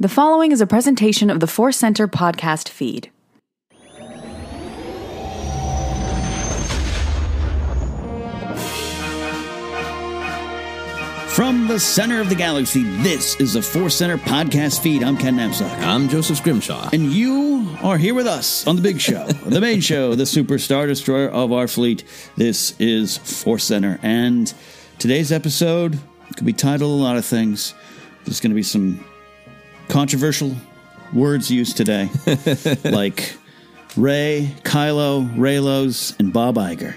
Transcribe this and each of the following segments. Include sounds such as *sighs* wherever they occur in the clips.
The following is a presentation of the Force Center podcast feed. From the center of the galaxy, this is the Force Center podcast feed. I'm Ken Napzok. I'm Joseph Scrimshaw. And you are here with us on the big show, *laughs* the main show, the superstar destroyer of our fleet. This is Force Center. And today's episode could be titled a lot of things. There's going to be some controversial words used today, *laughs* like Rey, Kylo, Reylos, and Bob Iger.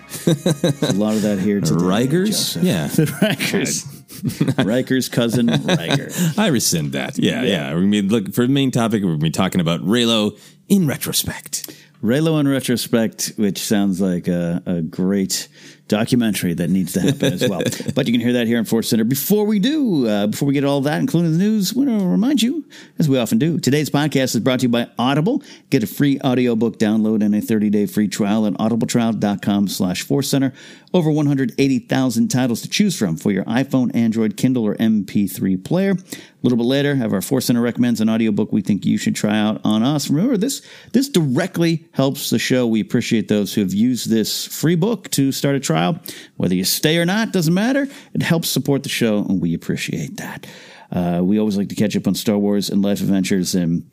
There's a lot of that here today. Rikers? Joseph. Yeah. The Rikers. *laughs* Riker's cousin, Riker. I rescind that. Yeah, yeah. We're gonna be look for the main topic. We're gonna be talking about Reylo in retrospect. Reylo in retrospect, which sounds like a, a great documentary that needs to happen as well. *laughs* but you can hear that here in Force Center. Before we do, uh, before we get all that, including the news, I want to remind you, as we often do, today's podcast is brought to you by Audible. Get a free audiobook download and a 30-day free trial at audibletrial.com slash Force Center. Over 180,000 titles to choose from for your iPhone, Android, Kindle, or MP3 player. A little bit later, have our Force Center recommends an audiobook we think you should try out on us. Remember, this this directly helps the show. We appreciate those who have used this free book to start a trial. Whether you stay or not, doesn't matter. It helps support the show, and we appreciate that. Uh, we always like to catch up on Star Wars and life adventures and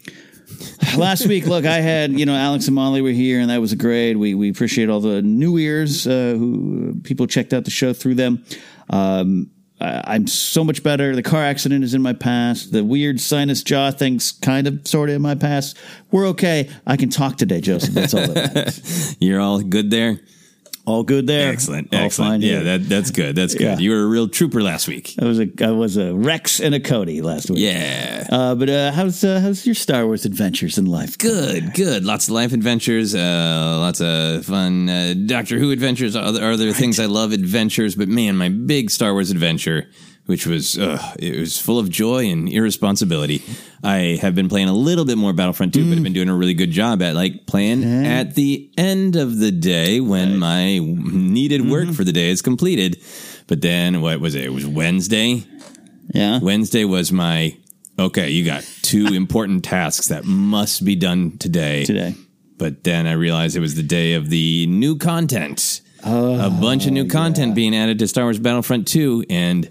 *laughs* last week, look, I had you know Alex and Molly were here, and that was great. We we appreciate all the new ears uh, who people checked out the show through them. Um, I'm so much better. The car accident is in my past. The weird sinus jaw thing's kind of sort of in my past. We're okay. I can talk today, Joseph. That's all that matters. *laughs* You're all good there. All good there. Excellent, All excellent. fine Yeah, here. that that's good. That's good. Yeah. You were a real trooper last week. I was a I was a Rex and a Cody last week. Yeah. Uh, but uh, how's uh, how's your Star Wars adventures in life? Good, good. Lots of life adventures, uh, lots of fun uh, Doctor Who adventures, other, other things I love adventures. But man, my big Star Wars adventure, which was uh, it was full of joy and irresponsibility. I have been playing a little bit more Battlefront 2, but I've been doing a really good job at like playing at the end of the day when my needed work for the day is completed. But then what was it? It was Wednesday. Yeah. Wednesday was my okay. You got two *laughs* important tasks that must be done today. Today. But then I realized it was the day of the new content. a bunch of new content being added to Star Wars Battlefront 2, and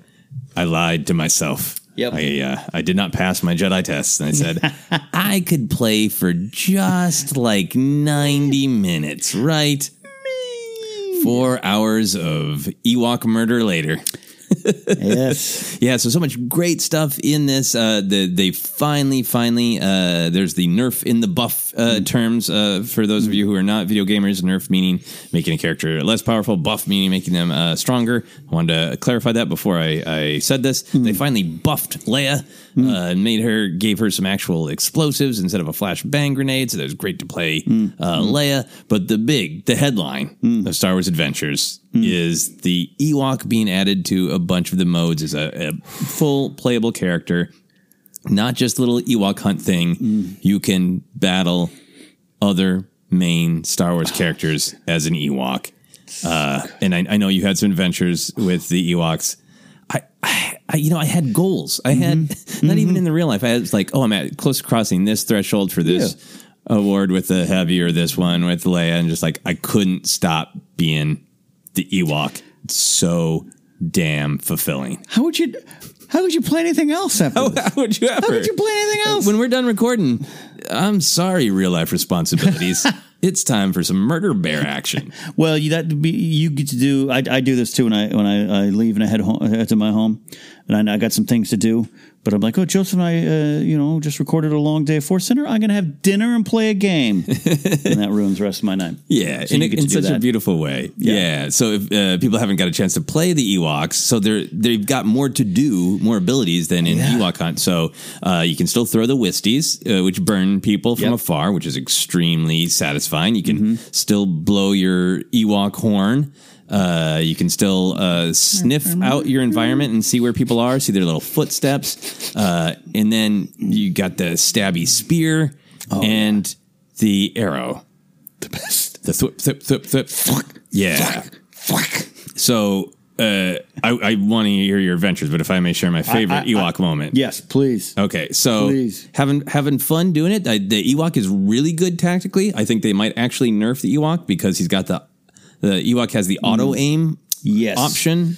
I lied to myself. Yep. I, uh, I did not pass my Jedi test, and I said *laughs* I could play for just like 90 minutes, right? Four hours of Ewok murder later. Yes. *laughs* Yeah, so so much great stuff in this. Uh, the, they finally, finally, uh, there's the nerf in the buff uh, terms uh, for those of you who are not video gamers. Nerf meaning making a character less powerful, buff meaning making them uh, stronger. I wanted to clarify that before I, I said this. They finally buffed Leia uh, and made her, gave her some actual explosives instead of a flash bang grenade. So that was great to play uh, Leia. But the big, the headline of Star Wars Adventures Hmm. is the Ewok being added to a bunch of the modes as a, a full playable character, not just a little Ewok hunt thing. Hmm. You can battle other main Star Wars characters as an Ewok. Uh, and I, I know you had some adventures with the Ewoks. I, I, you know, I had goals. I had mm-hmm. *laughs* not even mm-hmm. in the real life. I was like, oh, I'm at close to crossing this threshold for this award with the heavy or this one with Leia, and just like I couldn't stop being the Ewok. So damn fulfilling. How would you how would you play anything else after How, this? how would you ever? How would you play anything else? When we're done recording, I'm sorry, real life responsibilities. *laughs* it's time for some murder bear action. *laughs* Well, you that be you get to do. I, I do this too when I when I, I leave and I head home head to my home, and I, I got some things to do. But I'm like, oh, Joseph and I, uh, you know, just recorded a long day of Force Center. I'm going to have dinner and play a game, *laughs* and that ruins the rest of my night. Yeah, So in, a, in such a that. beautiful way. Yeah. Yeah. So if uh, people haven't got a chance to play the Ewoks, so they're they've got more to do, more abilities than in Yeah. Ewok Hunt. So uh, you can still throw the Wisties, uh, which burn people from Yep. afar, which is extremely satisfying. You can Mm-hmm. still blow your Ewok horn. Uh, you can still uh, sniff out your environment and see where people are, see their little footsteps, uh, and then you got the stabby spear Oh, and the arrow. The best. The thwip, thwip, thwip, thwip. Fuck. Yeah. Fuck. So uh, I, I want to hear your adventures, but if I may share my favorite I- I- Ewok moment. Yes, please. Okay, so Please. having having fun doing it. I, the Ewok is really good tactically. I think they might actually nerf the Ewok because he's got the the Ewok has the auto aim Mm. Yes. option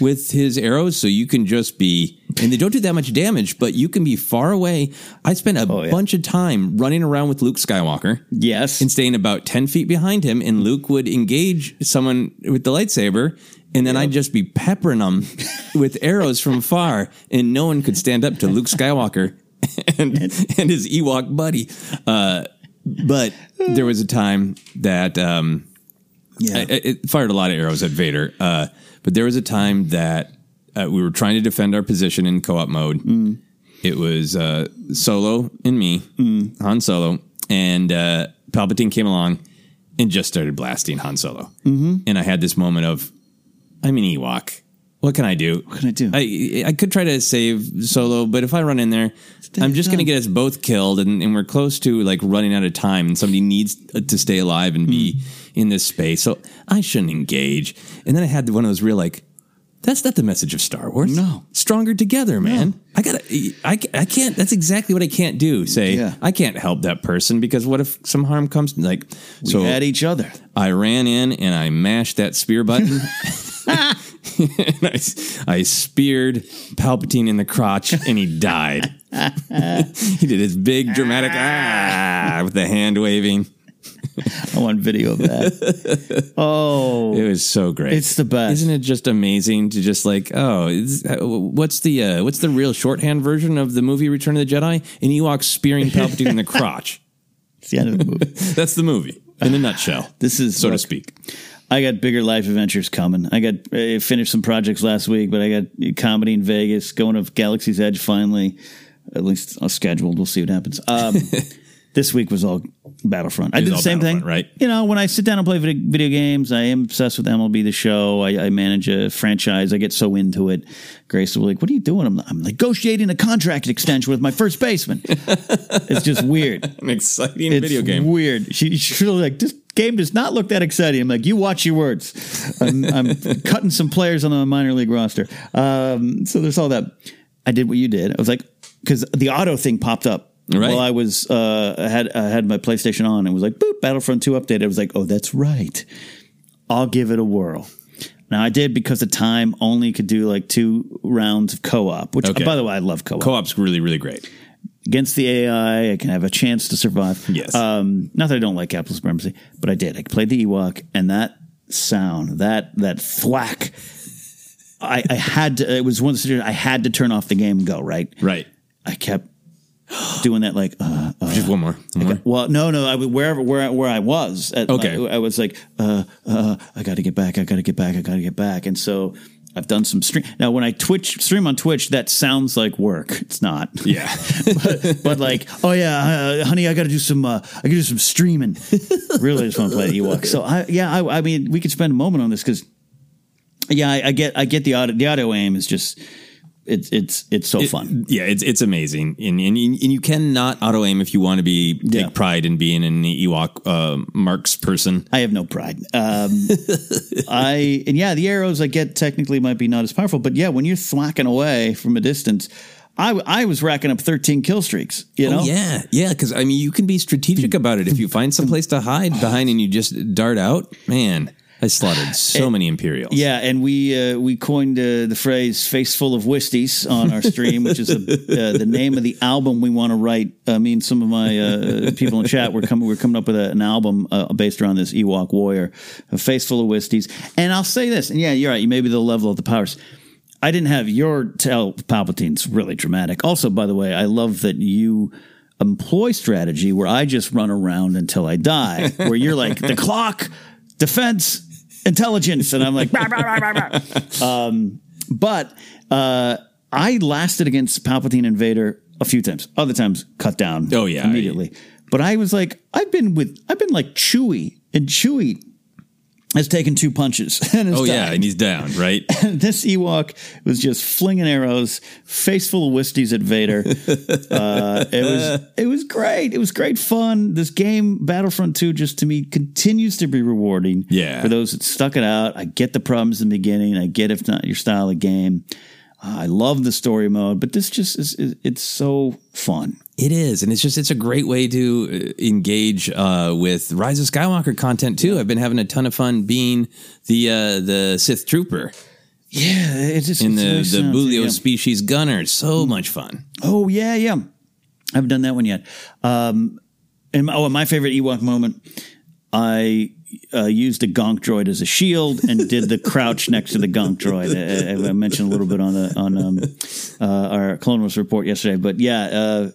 with his arrows, so you can just be and they don't do that much damage, but you can be far away. I spent a Oh, yeah. bunch of time running around with Luke Skywalker Yes. and staying about 10 feet behind him and Luke would engage someone with the lightsaber and then I'd just be peppering them *laughs* with arrows from far and no one could stand up to Luke Skywalker *laughs* and, and his Ewok buddy. Uh, but there was a time that um, yeah. I- it fired a lot of arrows at Vader. Uh, but there was a time that uh, we were trying to defend our position in co-op mode. It was uh, Solo and me, Han Solo, and uh, Palpatine came along and just started blasting Han Solo. Mm-hmm. And I had this moment of, I'm an Ewok. What can I do? What can I do? I I could try to save Solo, but if I run in there, I'm just going to get us both killed, and, and we're close to like running out of time, and somebody needs uh, to stay alive and be hmm. in this space, so I shouldn't engage. And then I had one of those real like, that's not the message of Star Wars. No. stronger together, man. I gotta, I, I can't. That's exactly what I can't do. Say Yeah. I can't help that person because what if some harm comes? Like we so, had each other. I ran in and I mashed that spear button. *laughs* *laughs* *laughs* and I, I speared Palpatine in the crotch and he died. *laughs* he did his big dramatic ah with the hand waving. I want video of that. *laughs* oh, It was so great. It's the best. Isn't it just amazing to just like, oh, uh, what's the uh, what's the real shorthand version of the movie Return of the Jedi? An Ewok spearing Palpatine in the crotch. it's the end of the movie. That's the movie in a nutshell. This is so to speak. I got bigger life adventures coming. I got I finished some projects last week, but I got comedy in Vegas, going to Galaxy's Edge finally. At least uh, scheduled. We'll see what happens. Um, *laughs* this week was all Battlefront. I did the same thing, right. You know, when I sit down and play video, video games, I am obsessed with MLB The Show. I, I manage a franchise. I get so into it. Grace will be like, "What are you doing?" I'm, I'm negotiating a contract extension with my first baseman. *laughs* it's just weird. An exciting It's video game. weird. She, she's really like, this game does not look that exciting. I'm like, you watch your words. I'm, I'm cutting some players on the minor league roster. Um, so there's all that. I did what you did. I was like, because the auto thing popped up. Right. While I was, uh, I had I had my PlayStation on, and it was like, boop, Battlefront Two update. I was like, oh, that's right. I'll give it a whirl. Now I did because the time only could do like two rounds of co-op, which Okay. by the way, I love co-op Co-op's really, really great. against the AI. I can have a chance to survive. Yes. Um, not that I don't like Capital Supremacy, but I did. I played the Ewok, and that sound, that that thwack. I, I had to. It was one of the situations I had to turn off the game and go. Right. Right. I kept *gasps* doing that. Like, uh, uh, Just one more. One more. well, no, no. I wherever where where I was. At Okay. my- I was like, uh, uh, I got to get back. I got to get back. I got to get back. And so I've done some stream. Now, when I Twitch stream on Twitch, that sounds like work. It's not. Yeah. *laughs* but, but like, oh yeah, uh, honey, I got to do some. Uh, I got do some streaming. *laughs* really, just want to play Ewok. So I, yeah, I, I mean, we could spend a moment on this because, yeah, I, I get, I get the audio. The auto aim is just, it's, it's, it's so fun. Yeah, it's it's amazing, and and, you- and you cannot auto aim if you want to be take Yeah. pride in being an Ewok uh, marks person. I have no pride. Um, *laughs* I and yeah, the arrows I get technically might be not as powerful, but yeah, when you're thwacking away from a distance, I I was racking up 13 kill streaks. You know, Oh, yeah, yeah, because I mean, you can be strategic about it. If you find some *laughs* place to hide behind and you just dart out, man, I slaughtered so many Imperials. Yeah, and we uh, we coined uh, the phrase "face full of whisties" on our stream, which is a, uh, the name of the album we want to write. I mean, some of my uh, people in chat were coming. We're coming up with a, an album uh, based around this Ewok warrior, a face full of whisties. And I'll say this, and yeah, you're right. You maybe the level of the powers. I didn't have your tell Palpatine's really dramatic. Also, by the way, I love that you employ strategy where I just run around until I die. Where you're like the clock, defense, intelligence, and I'm like, "Rah, rah, rah, rah, rah." *laughs* um, but uh, I lasted against Palpatine and Vader a few times. Other times, cut down. Oh, yeah. immediately. But I was like, I've been with, I've been like Chewie, and Chewie has taken two punches. *laughs* And Oh yeah, and he's down, right? *laughs* this Ewok was just flinging arrows, face full of whisties at Vader. *laughs* uh, it was it was great. It was great fun. This game, Battlefront Two, just to me continues to be rewarding. Yeah. for those that stuck it out. I get the problems in the beginning. I get if not your style of game. I love the story mode, but this just is, is it's so fun. It is, and it's just it's a great way to uh, engage uh, with Rise of Skywalker content too. I've been having a ton of fun being the uh, the Sith Trooper Yeah, it's just in the the Bulio yeah. species gunner. So much fun. Oh yeah, yeah. I haven't done that one yet. Um, and oh, and my favorite Ewok moment, I uh, used a Gonk droid as a shield and did the crouch next to the Gonk droid. I, I- mentioned a little bit on the on um, uh, our Clone Wars report yesterday, but yeah, uh,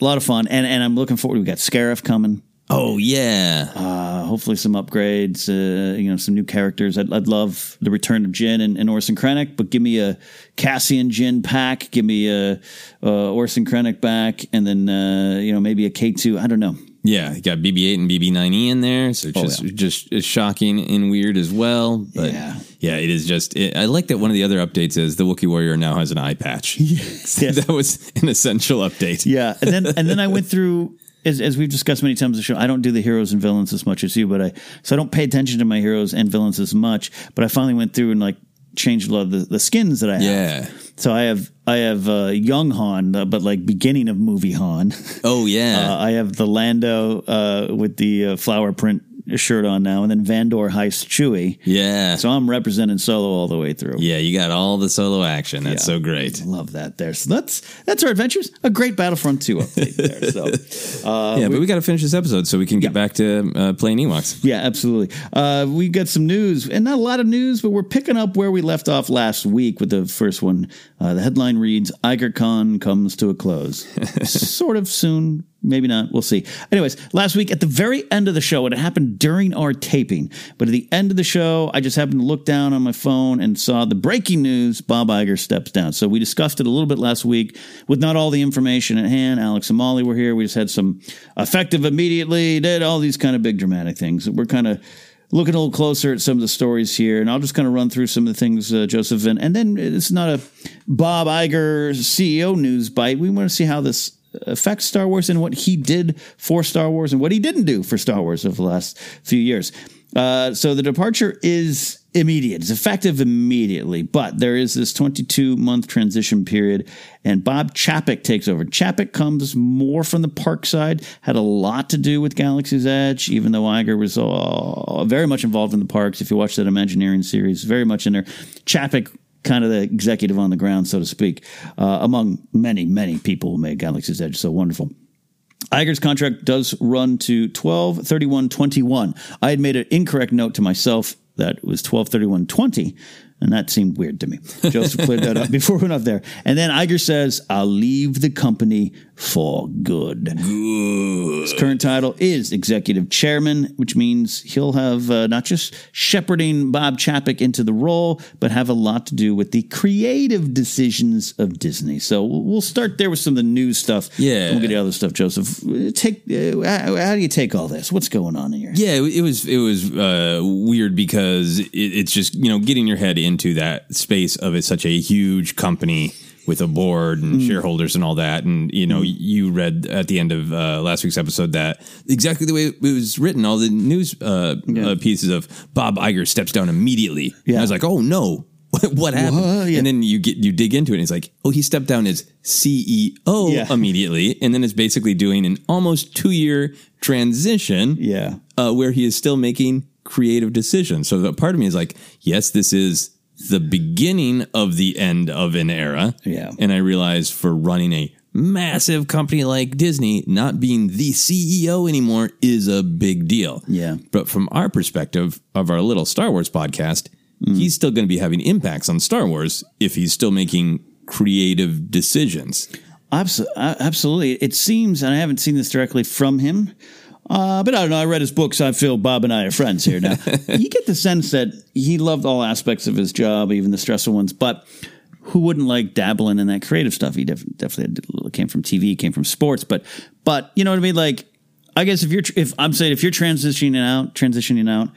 a lot of fun. And and I'm looking forward. We got Scarif coming. Oh yeah, Uh, hopefully some upgrades. Uh, you know, some new characters. I'd, I'd love the return of Jyn and, and Orson Krennic, but give me a Cassian Jyn pack. Give me a, uh Orson Krennic back, and then uh, you know maybe a K two. I don't know. Yeah. You got BB-8 and BB-9E in there, so it's Oh, just yeah. just shocking and weird as well. But Yeah. yeah, it is just. It, I like that one of the other updates is the Wookiee Warrior now has an eye patch. *laughs* Yes. *laughs* that was an essential update. Yeah, and then and then I went *laughs* through as, as we've discussed many times on the show. I don't do the heroes and villains as much as you, but I so I don't pay attention to my heroes and villains as much. But I finally went through and like changed a lot of the, the skins that I have. Yeah. So I have I have uh, young Han, uh, but like beginning of movie Han. Oh yeah. *laughs* Uh, I have the Lando uh, with the uh, flower print shirt on now, and then Vandor heist Chewie. yeah. So I'm representing Solo all the way through. yeah, you got all the solo action. That's Yeah. so great. Love that there. So that's that's our adventures. A great Battlefront 2 update there. So *laughs* uh, yeah, but we got to finish this episode so we can get back to uh, playing Ewoks. yeah, absolutely. Uh, we got some news, and not a lot of news, but we're picking up where we left off last week with the first one. Uh, the headline reads: IgerCon comes to a close, *laughs* sort of soon, Maybe not. We'll see. Anyways, last week at the very end of the show, it happened during our taping, but at the end of the show, I just happened to look down on my phone and saw the breaking news Bob Iger steps down. So we discussed it a little bit last week with not all the information at hand. Alex and Molly were here. We just had some effective immediately, did all these kind of big dramatic things. We're kind of looking a little closer at some of the stories here, and I'll just kind of run through some of the things, uh, Joseph. And, and then it's not a Bob Iger CEO news bite. We want to see how this affects Star Wars and what he did for Star Wars and what he didn't do for Star Wars over the last few years. Uh, so the departure is immediate. It's effective immediately, but there is this 22 month transition period, and Bob Chapek takes over. Chapek comes more from the park side, had a lot to do with Galaxy's Edge, even though Iger was uh, very much involved in the parks. If you watch that Imagineering series, very much in there. Chapek kind of the executive on the ground, so to speak, uh, among many, many people who made Galaxy's Edge so wonderful. Iger's contract does run to 12 31 21. I had made an incorrect note to myself that it was 12 31 20 and that seemed weird to me. Joseph cleared that up *laughs* before we went up there. And then Iger says, I'll leave the company for good. Good. His current title is executive chairman, which means he'll have uh, not just shepherding Bob Chapek into the role, but have a lot to do with the creative decisions of Disney. So we'll start there with some of the news stuff. Yeah. We'll get the other stuff, Joseph. Take uh, how, how do you take all this? What's going on here? Yeah, it, it was it was uh, weird because it, it's just you know getting your head into that space of it, such a huge company with a board and shareholders and all that. And you know, you read at the end of uh, last week's episode that exactly the way it was written, all the news uh, uh, pieces of Bob Iger steps down immediately. And I was like, oh no. *laughs* What happened? What? Yeah. And then you get you dig into it, and it's like, oh, he stepped down as CEO Yeah. immediately, and then is basically doing an almost two year transition Yeah. uh, where he is still making creative decisions. So that part of me is like, yes, this is the beginning of the end of an era. Yeah. And I realize for running a massive company like Disney, not being the CEO anymore is a big deal. Yeah. But from our perspective of our little Star Wars podcast, he's still going to be having impacts on Star Wars if he's still making creative decisions. Uh, absolutely. It seems, and I haven't seen this directly from him, uh, but I don't know. I read his books. I feel Bob and I are friends here now. *laughs* you get the sense that he loved all aspects of his job, even the stressful ones, but who wouldn't like dabbling in that creative stuff? He def- definitely had- came from TV, came from sports, but, but you know what I mean? Like, I guess if you're, tr- if I'm saying if you're transitioning out, transitioning out,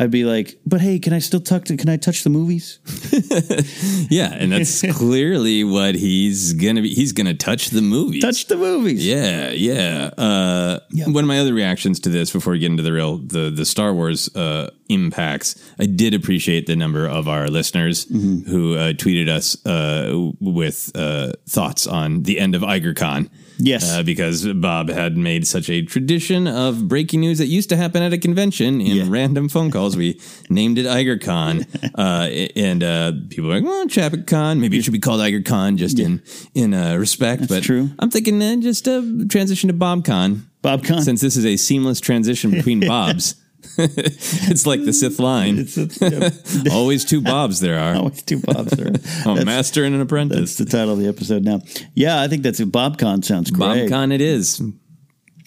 I'd be like, but hey, can I still tuck to, can I touch the movies? *laughs* Yeah, and that's *laughs* clearly what he's gonna be. He's gonna touch the movies. Touch the movies. Yeah, yeah. Uh, One of my other reactions to this, before we get into the real the the Star Wars uh, impacts, I did appreciate the number of our listeners Mm-hmm. who uh, tweeted us uh, with uh, thoughts on the end of IgerCon. Yes. uh, because Bob had made such a tradition of breaking news that used to happen at a convention in Yeah. random phone calls. We *laughs* named it IgerCon, *laughs* uh, and uh, people were like, "Well, ChapekCon. Maybe it should be called IgerCon, just in in uh, respect." but true. I'm thinking uh, just a transition to BobCon. BobCon. Since this is a seamless transition between *laughs* Bobs, *laughs* it's like the Sith line. It's, it's. *laughs* Always two Bobs there are. *laughs* Always two Bobs there. A master and an apprentice. That's the title of the episode now. Yeah, I think that's it. BobCon sounds great. BobCon it is.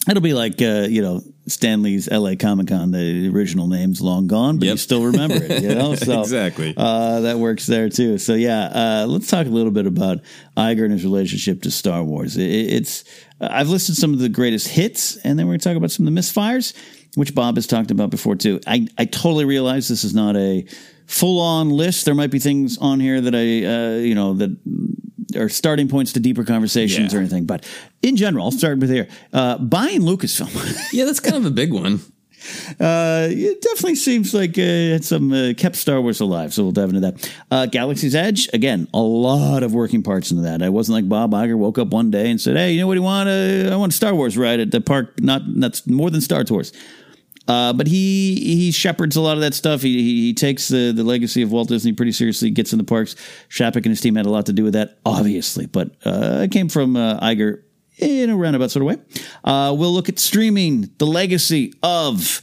It'll be like uh, you know Stanley's L.A. Comic Con. The original name's long gone, but you still remember it. You know, so Exactly. uh, that works there too. So yeah, uh, let's talk a little bit about Iger and his relationship to Star Wars. It, it's I've listed some of the greatest hits, and then we're going to talk about some of the misfires, which Bob has talked about before too. I I totally realize this is not a full on list. There might be things on here that I uh, you know that are starting points to deeper conversations Yeah. or anything. But in general, I'll start with here. Uh, buying Lucasfilm. *laughs* Yeah, that's kind of a big one. uh, it definitely seems like uh, it's some uh, kept Star Wars alive. So we'll dive into that. Uh, Galaxy's Edge, again, a lot of working parts into that. I wasn't like Bob Iger woke up one day and said, "Hey, you know what do you want? Uh, I want a Star Wars ride at the park. Not that's more than Star Tours." Uh, but he he shepherds a lot of that stuff. He he, he takes the, the legacy of Walt Disney pretty seriously. Gets in the parks. Chapek and his team had a lot to do with that, obviously. But uh, it came from uh, Iger in a roundabout sort of way. Uh, we'll look at streaming, the legacy of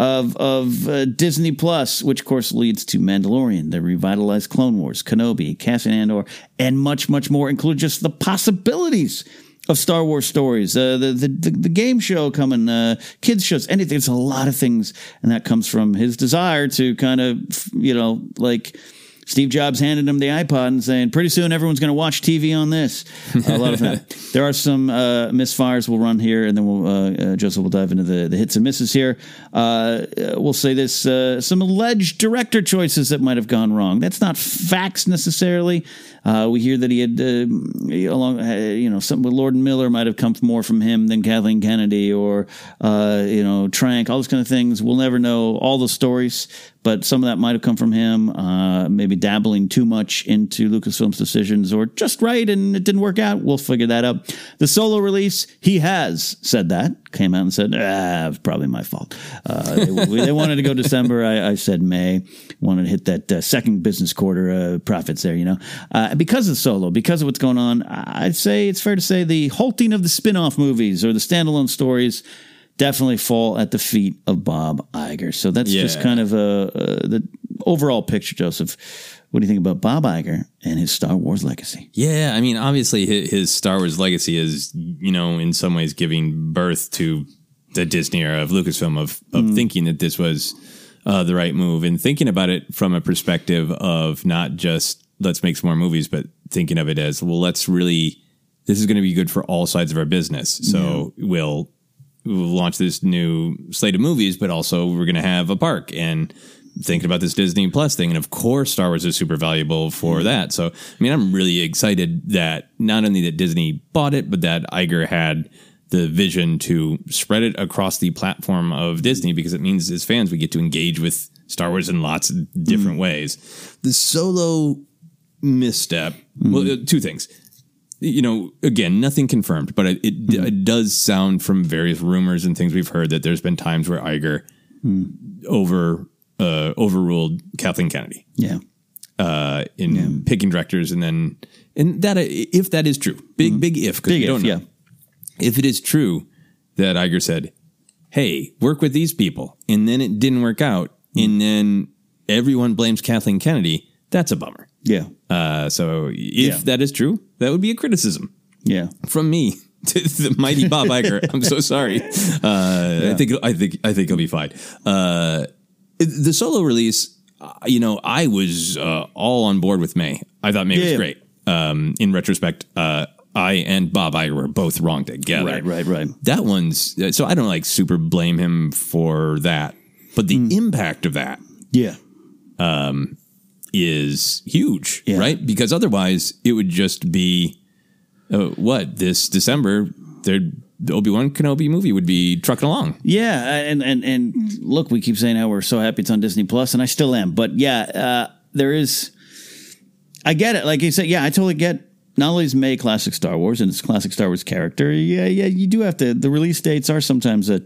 of of uh, Disney Plus, which of course leads to Mandalorian, the revitalized Clone Wars, Kenobi, Cassian Andor, and much much more. Include just the possibilities of Star Wars stories, uh, the, the the the game show coming, uh, kids shows, anything. It's a lot of things, and that comes from his desire to kind of you know like. Steve Jobs handed him the iPod and saying, "Pretty soon, everyone's going to watch TV on this." a lot of that. *laughs* There are some uh, misfires we'll run here, and then we'll uh, uh, Joseph will dive into the, the hits and misses here. Uh, uh, we'll say this: uh, some alleged director choices that might have gone wrong. That's not facts necessarily. Uh, we hear that he had, uh, along, uh, you know, something with Lord Miller might have come more from him than Kathleen Kennedy or, uh, you know, Trank, all those kind of things. We'll never know all the stories, but some of that might have come from him, uh, maybe dabbling too much into Lucasfilm's decisions or just right and it didn't work out. We'll figure that out. The solo release, he has said that, came out and said, ah, it's probably my fault. Uh, they, they wanted to go December. I, I said May. Wanted to hit that uh, second business quarter uh, profits there, you know. Uh, because of Solo, because of what's going on, I'd say it's fair to say the halting of the spin off movies or the standalone stories definitely fall at the feet of Bob Iger. So that's just kind of a, a the overall picture, Joseph. What do you think about Bob Iger and his Star Wars legacy? Yeah, I mean, obviously his, Star Wars legacy is, you know, in some ways giving birth to the Disney era of Lucasfilm of of thinking that this was uh, the right move and thinking about it from a perspective of not just let's make some more movies, but thinking of it as well, let's really this is going to be good for all sides of our business. So we'll we'll launch this new slate of movies, but also we're going to have a park and thinking about this Disney Plus thing. And of course, Star Wars is super valuable for mm-hmm. that. So, I mean, I'm really excited that not only that Disney bought it, but that Iger had the vision to spread it across the platform of Disney because it means as fans, we get to engage with Star Wars in lots of different mm-hmm. ways. The solo misstep, mm-hmm. well, uh, two things you know, again, nothing confirmed, but it, it, it does sound from various rumors and things we've heard that there's been times where Iger over uh, overruled Kathleen Kennedy Yeah. uh, in picking directors, and then and that if that is true, big big if because Big don't if, know. If it is true that Iger said, "Hey, work with these people," and then it didn't work out, and then everyone blames Kathleen Kennedy, that's a bummer. Yeah. Uh, so if Yeah. that is true, that would be a criticism Yeah. from me *laughs* to the mighty Bob Iger. I'm so sorry. *laughs* Uh, I think I think I think he'll be fine. Uh, the solo release, uh, you know, I was uh, all on board with May. I thought May was Yeah. great. Um, in retrospect, uh, I and Bob I were both wrong together. Right, right, right. That one's so I don't like super blame him for that, but the Mm. impact of that Yeah. is huge, Yeah. right? Because otherwise, it would just be uh, what this December. There, the Obi Wan Kenobi movie would be trucking along. Yeah, and and and look, we keep saying how we're so happy it's on Disney Plus, and I still am. But yeah, uh, there is. I get it. Like you said, yeah, I totally get. Not only is May classic Star Wars and it's classic Star Wars character, yeah, yeah, you do have to. The release dates are sometimes a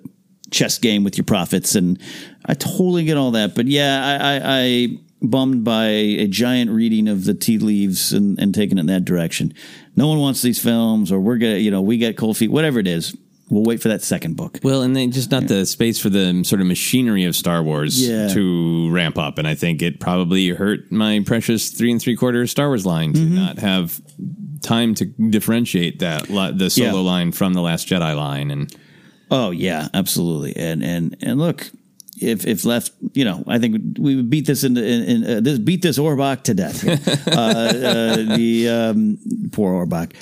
chess game with your profits, and I totally get all that. But yeah, I, I, I bummed by a giant reading of the tea leaves and, and taking it in that direction. No one wants these films, or we're gonna, you know, we get cold feet, whatever it is. We'll wait for that second book. Well, and then just not the space for the sort of machinery of Star Wars Yeah. to ramp up. And I think it probably hurt my precious three and three quarter Star Wars line to Mm-hmm. not have time to differentiate that the solo Yeah. line from the Last Jedi line. And Oh yeah, absolutely. And and and look, if if left, you know, I think we would beat this into in, in uh, this beat this Orbak to death. *laughs* uh, uh, the um, poor Orbak,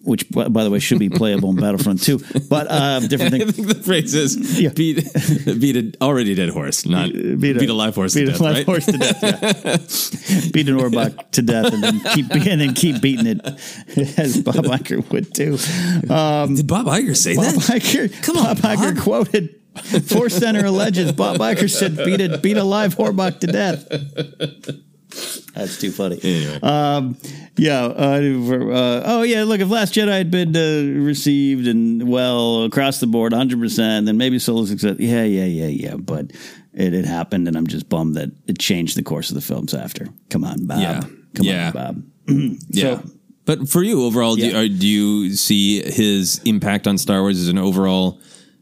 which by the way should be playable in Battlefront 2, but uh, different *laughs* thing. I think the phrase is Yeah. beat, *laughs* beat an already dead horse, not beat a, live horse beat to a death, live right? horse to death. Yeah. beat an Orbak to death, and then keep and then keep beating it as Bob Iger would do. Um, Did Bob Iger say Bob that? Iger, Come on, Bob Iger quoted *laughs* Force Center alleges Bob Iger said beat a beat a live Horbach to death. That's too funny. Anyway. Um, yeah. Uh, for, uh, oh, yeah. Look, if Last Jedi had been uh, received and well across the board, hundred percent, then maybe Solo success. Yeah, yeah, yeah, yeah. But it had happened, and I'm just bummed that it changed the course of the films after. Come on, Bob. Yeah. Come Yeah. on, Bob. *clears throat* Yeah. But for you overall, do, Yeah. are, do you see his impact on Star Wars as an overall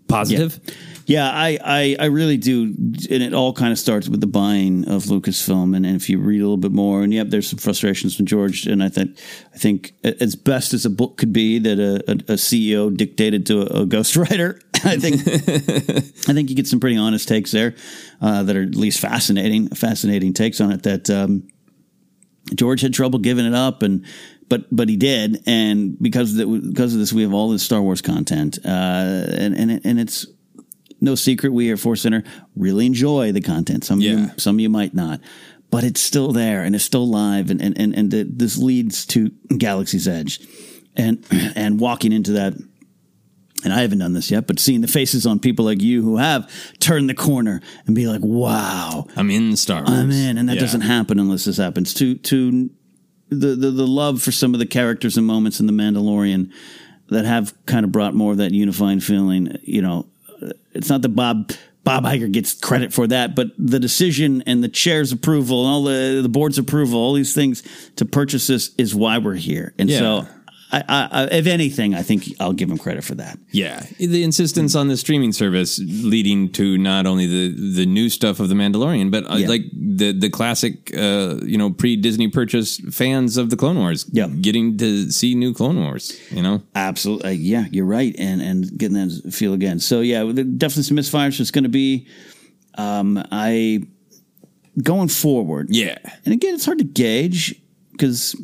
positive? Yeah, Yeah, I, I, I really do. And it all kind of starts with the buying of Lucasfilm. And, and if you read a little bit more, and yep, there's some frustrations from George. And I think, I think as best as a book could be that a, a, a CEO dictated to a, a ghostwriter, *laughs* I think, *laughs* I think you get some pretty honest takes there uh, that are at least fascinating, fascinating takes on it that, um, George had trouble giving it up and, but but he did, and because of the, because of this, we have all this Star Wars content, uh, and and and it's no secret we at Force Center really enjoy the content. Some Yeah. of you, some of you might not, but it's still there and it's still live, and and and, and the, this leads to Galaxy's Edge, and *clears throat* and walking into that. And I haven't done this yet, but seeing the faces on people like you who have turned the corner and be like, "Wow, I'm in the Star Wars. I'm in," and that Yeah. doesn't happen unless this happens. To to the, the the love for some of the characters and moments in the Mandalorian that have kind of brought more of that unifying feeling. You know, it's not that Bob Bob Iger gets credit for that, but the decision and the chair's approval and all the the board's approval, all these things to purchase this is why we're here. And Yeah. so, I, I, if anything, I think I'll give him credit for that. Yeah, the insistence on the streaming service leading to not only the the new stuff of the Mandalorian, but uh, Yeah. like the the classic, uh, you know, pre Disney purchase fans of the Clone Wars, Yeah. getting to see new Clone Wars. You know, Absolutely, uh, yeah, you're right, and and getting that feel again. So yeah, definitely some misfires. It's going to be, um, I going forward. yeah, and again, it's hard to gauge because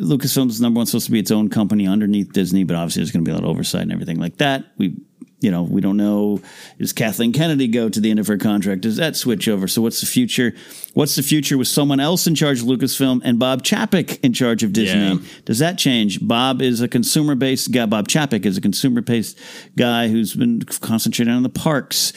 Lucasfilm's number one supposed to be its own company underneath Disney, but obviously there's going to be a lot of oversight and everything like that. We, you know, we don't know. Does Kathleen Kennedy go to the end of her contract? Does that switch over? So what's the future? What's the future with someone else in charge of Lucasfilm and Bob Chapek in charge of Disney? Yeah. Does that change? Bob is a consumer based guy. Bob Chapek is a consumer based guy who's been concentrating on the parks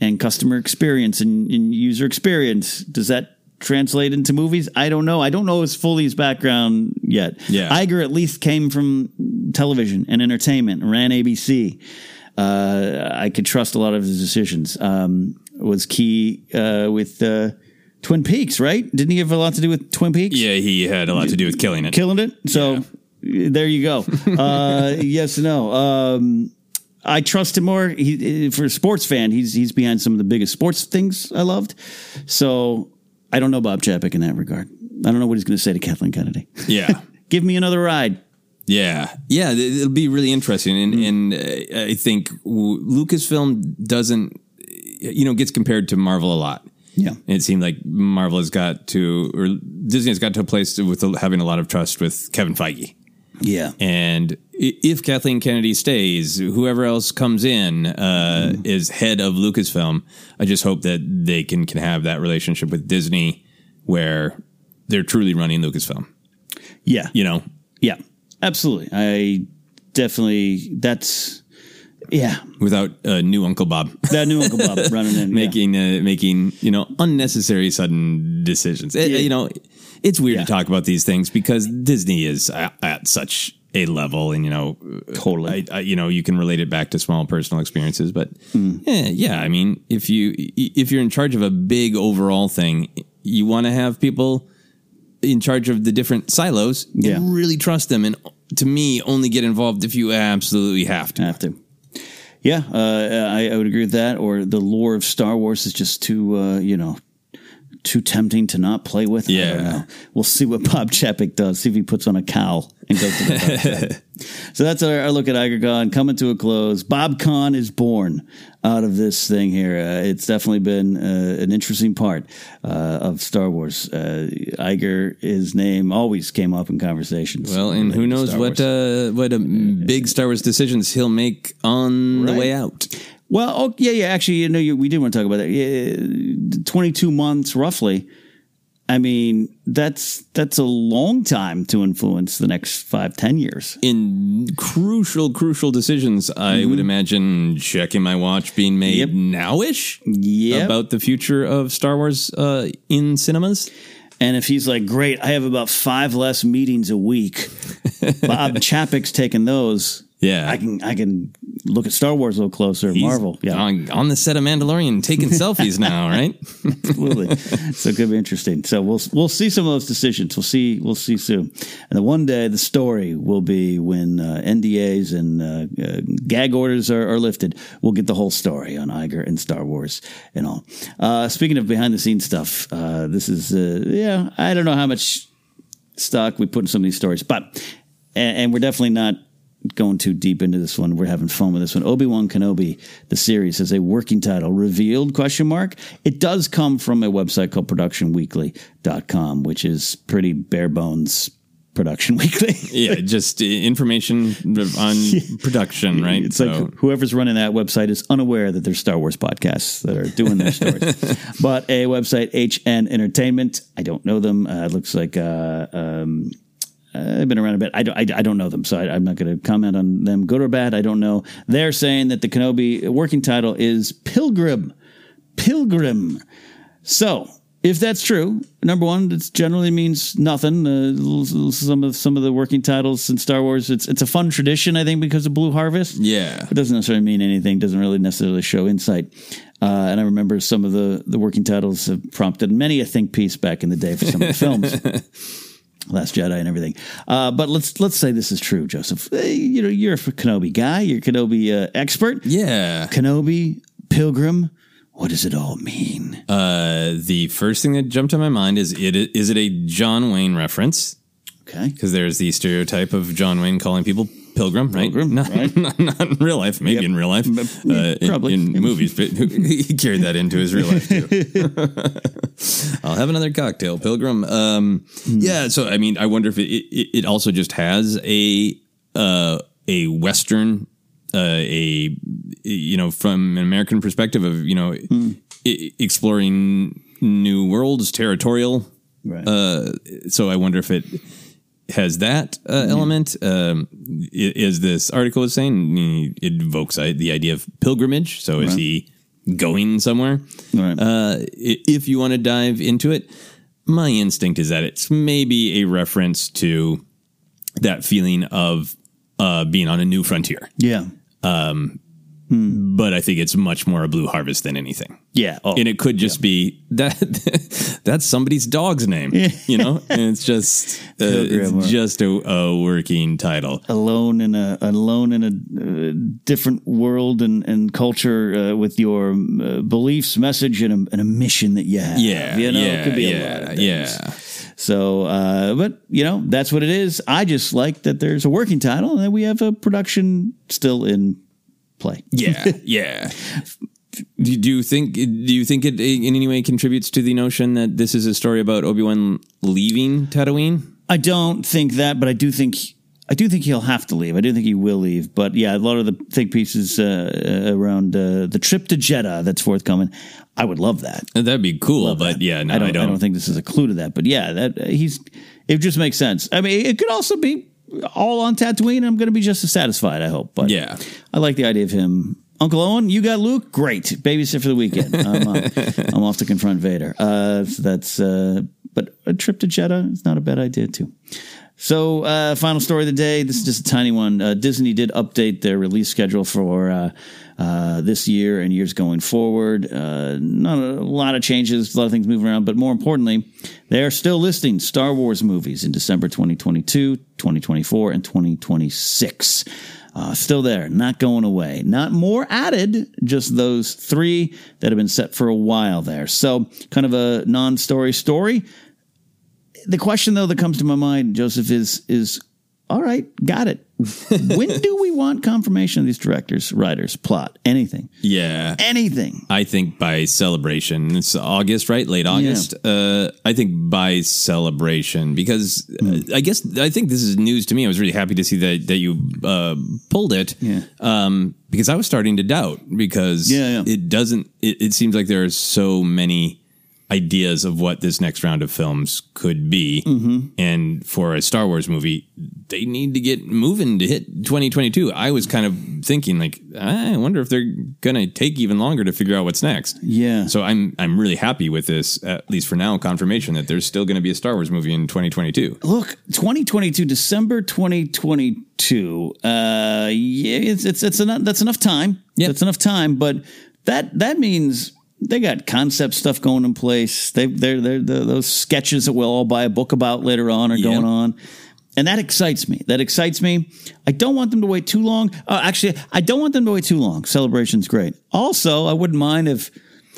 and customer experience and, and user experience. Does that translate into movies? I don't know. I don't know his fully his background yet. Yeah. Iger at least came from television and entertainment, ran ABC. Uh, I could trust a lot of his decisions. Um, was key uh, with uh, Twin Peaks, right? Didn't he have a lot to do with Twin Peaks? yeah, he had a lot to do with killing it. killing it. So there you go. *laughs* Uh, yes, and no. Um, I trust him more. He, for a sports fan, he's he's behind some of the biggest sports things I loved. So I don't know Bob Chapek in that regard. I don't know what he's going to say to Kathleen Kennedy. yeah. *laughs* Give me another ride. Yeah, yeah, it- it'll be really interesting, and and uh, I think Lucasfilm doesn't, you know, gets compared to Marvel a lot. Yeah. It seemed like Marvel has got to, or Disney has got to a place with having a lot of trust with Kevin Feige. Yeah. And if Kathleen Kennedy stays, whoever else comes in uh, Mm-hmm. is head of Lucasfilm. I just hope that they can can have that relationship with Disney where they're truly running Lucasfilm. Yeah. You know, Yeah. Absolutely. I definitely, that's, yeah. without uh, new Uncle Bob. *laughs* That new Uncle Bob running in. yeah. *laughs* making uh, making you know unnecessary sudden decisions. It- Yeah. you know, it's weird Yeah. to talk about these things because Disney is at, at such a level, and you know, Totally. I, I, you know, you can relate it back to small personal experiences, but eh, yeah, I mean, if you if you're in charge of a big overall thing, you want to have people in charge of the different silos Yeah. and really trust them and to me only get involved if you absolutely have to have to. Yeah, uh, I, I would agree with that. Or the lore of Star Wars is just too, uh, you know, too tempting to not play with. I don't Yeah. know. We'll see what Bob Chapek does. See if he puts on a cowl and goes to the dark. *laughs* So that's our, our look at IgerCon coming to a close. Bob Con is born out of this thing here. Uh, it's definitely been uh, an interesting part uh, of Star Wars. Uh, Iger, his name always came up in conversations. Well, and who knows what uh, what a big Star Wars decisions he'll make on the way out. Well, oh, yeah, yeah. Actually, you know, you, we did want to talk about that. Yeah, Twenty-two months, roughly. I mean, that's that's a long time to influence the next five, ten years. In crucial, crucial decisions, I would imagine checking my watch being made Yep. nowish Yeah. about the future of Star Wars uh, in cinemas. And if he's like, "Great, I have about five less meetings a week," *laughs* Bob Chapek's taking those Yeah. I can I can look at Star Wars a little closer. He's Marvel, yeah, on, on the set of Mandalorian taking *laughs* selfies now, right? *laughs* absolutely. so it could be interesting. So we'll we'll see some of those decisions. We'll see we'll see soon. And then one day the story will be when uh, NDAs and uh, uh, gag orders are, are lifted. We'll get the whole story on Iger and Star Wars and all. Uh, speaking of behind the scenes stuff, uh, this is uh, yeah. I don't know how much stock we put in some of these stories, but and, and we're definitely not going too deep into this one. We're having fun with this one. Obi Wan Kenobi, the series, has a working title revealed? Question mark. It does come from a website called ProductionWeekly.com, which is pretty bare bones. Production *laughs* Weekly. yeah, just information on *laughs* production, right? It's like whoever's running that website is unaware that there's Star Wars podcasts that are doing their stories. *laughs* but a website, HN Entertainment, I don't know them. Uh, it looks like uh, um, I've been around a bit. I don't, I, I don't know them, so I, I'm not going to comment on them, good or bad. I don't know. They're saying that the Kenobi working title is Pilgrim. Pilgrim. So, if that's true, number one, it generally means nothing. Uh, some of some of the working titles in Star Wars, it's it's a fun tradition, I think, because of Blue Harvest. Yeah, it doesn't necessarily mean anything. Doesn't really necessarily show insight. Uh, and I remember some of the the working titles have prompted many a think piece back in the day for some of the films. *laughs* Last Jedi and everything. Uh, but let's let's say this is true, Joseph. Hey, you know, you're a Kenobi guy. You're a Kenobi uh, expert. Yeah. Kenobi, Pilgrim. What does it all mean? Uh, the first thing that jumped to my mind is it is it a John Wayne reference? Okay. Because there's the stereotype of John Wayne calling people pilgrim, right? Pilgrim, not, right. *laughs* not, not in real life, maybe Yep. in real life, uh, probably. in, *laughs* movies, but he carried that into his real life too. *laughs* I'll have another cocktail, pilgrim. Um, Hmm. Yeah, so I mean, I wonder if it, it, it also just has a uh, a Western, uh, a you know, from an American perspective of you know, Hmm. i- exploring new worlds, territorial. Right. Uh, so I wonder if it has that uh, element. Um, is this article is saying it invokes uh, the idea of pilgrimage? So is he going somewhere? Right. Uh, if you want to dive into it, my instinct is that it's maybe a reference to that feeling of uh, being on a new frontier. yeah. But I think it's much more a blue harvest than anything. Yeah. Oh, and it could just be that *laughs* that's somebody's dog's name, you know, and it's just *laughs* uh, it's just a, a working title. alone in a alone in a uh, different world and, and culture uh, with your uh, beliefs, message, and a, and a mission that you have. Yeah, you know, yeah, it could be a yeah, lot of things. yeah. So, uh, but you know, that's what it is. I just like that there's a working title and that we have a production still in play. Yeah, yeah. *laughs* Do you think? Do you think it in any way contributes to the notion that this is a story about Obi Wan leaving Tatooine? I don't think that, but I do think I do think he'll have to leave. I do think he will leave. But yeah, a lot of the think pieces uh, uh, around uh, the trip to Jedha that's forthcoming. I would love that. That'd be cool, Love but that. yeah, no, I, don't, I don't. think this is a clue to that. But yeah, that uh, he's it just makes sense. I mean, it could also be all on Tatooine. I'm going to be just as satisfied. I hope. But Yeah. I like the idea of him. Uncle Owen, you got Luke. Great, babysit for the weekend. *laughs* I'm, uh, I'm off to confront Vader. Uh, so that's uh, but a trip to Jedha is not a bad idea too. So, uh, final story of the day. This is just a tiny one. Uh, Disney did update their release schedule for uh, uh, this year and years going forward. Uh, not a lot of changes, a lot of things moving around, but more importantly, they are still listing Star Wars movies in December 2022, 2024, and 2026. Uh, still there, not going away. Not more added, just those three that have been set for a while there. So, kind of a non story story the question though that comes to my mind, Joseph, is is all right, got it. *laughs* when do we want confirmation of these directors, writers, plot, anything, Yeah, anything? I think by celebration, it's August, right? Late August. Uh, I think by celebration because uh, I guess I think this is news to me. I was really happy to see that that you uh, pulled it. Yeah. Um, because I was starting to doubt because Yeah, yeah. it doesn't. It, it seems like there are so many ideas of what this next round of films could be. Mm-hmm. And for a Star Wars movie, they need to get moving to hit 2022. I was kind of thinking like, I wonder if they're going to take even longer to figure out what's next. Yeah. So I'm I'm really happy with this at least for now confirmation that there's still going to be a Star Wars movie in 2022. Look, 2022, December 2022. Uh, yeah, it's it's it's enough. That's enough time. Yeah. that's enough time. But that that means they got concept stuff going in place. They they're they're, they're those sketches that we'll all buy a book about later on are Yeah. going on. And that excites me. That excites me. I don't want them to wait too long. Uh, actually, I don't want them to wait too long. Celebration's great. Also, I wouldn't mind if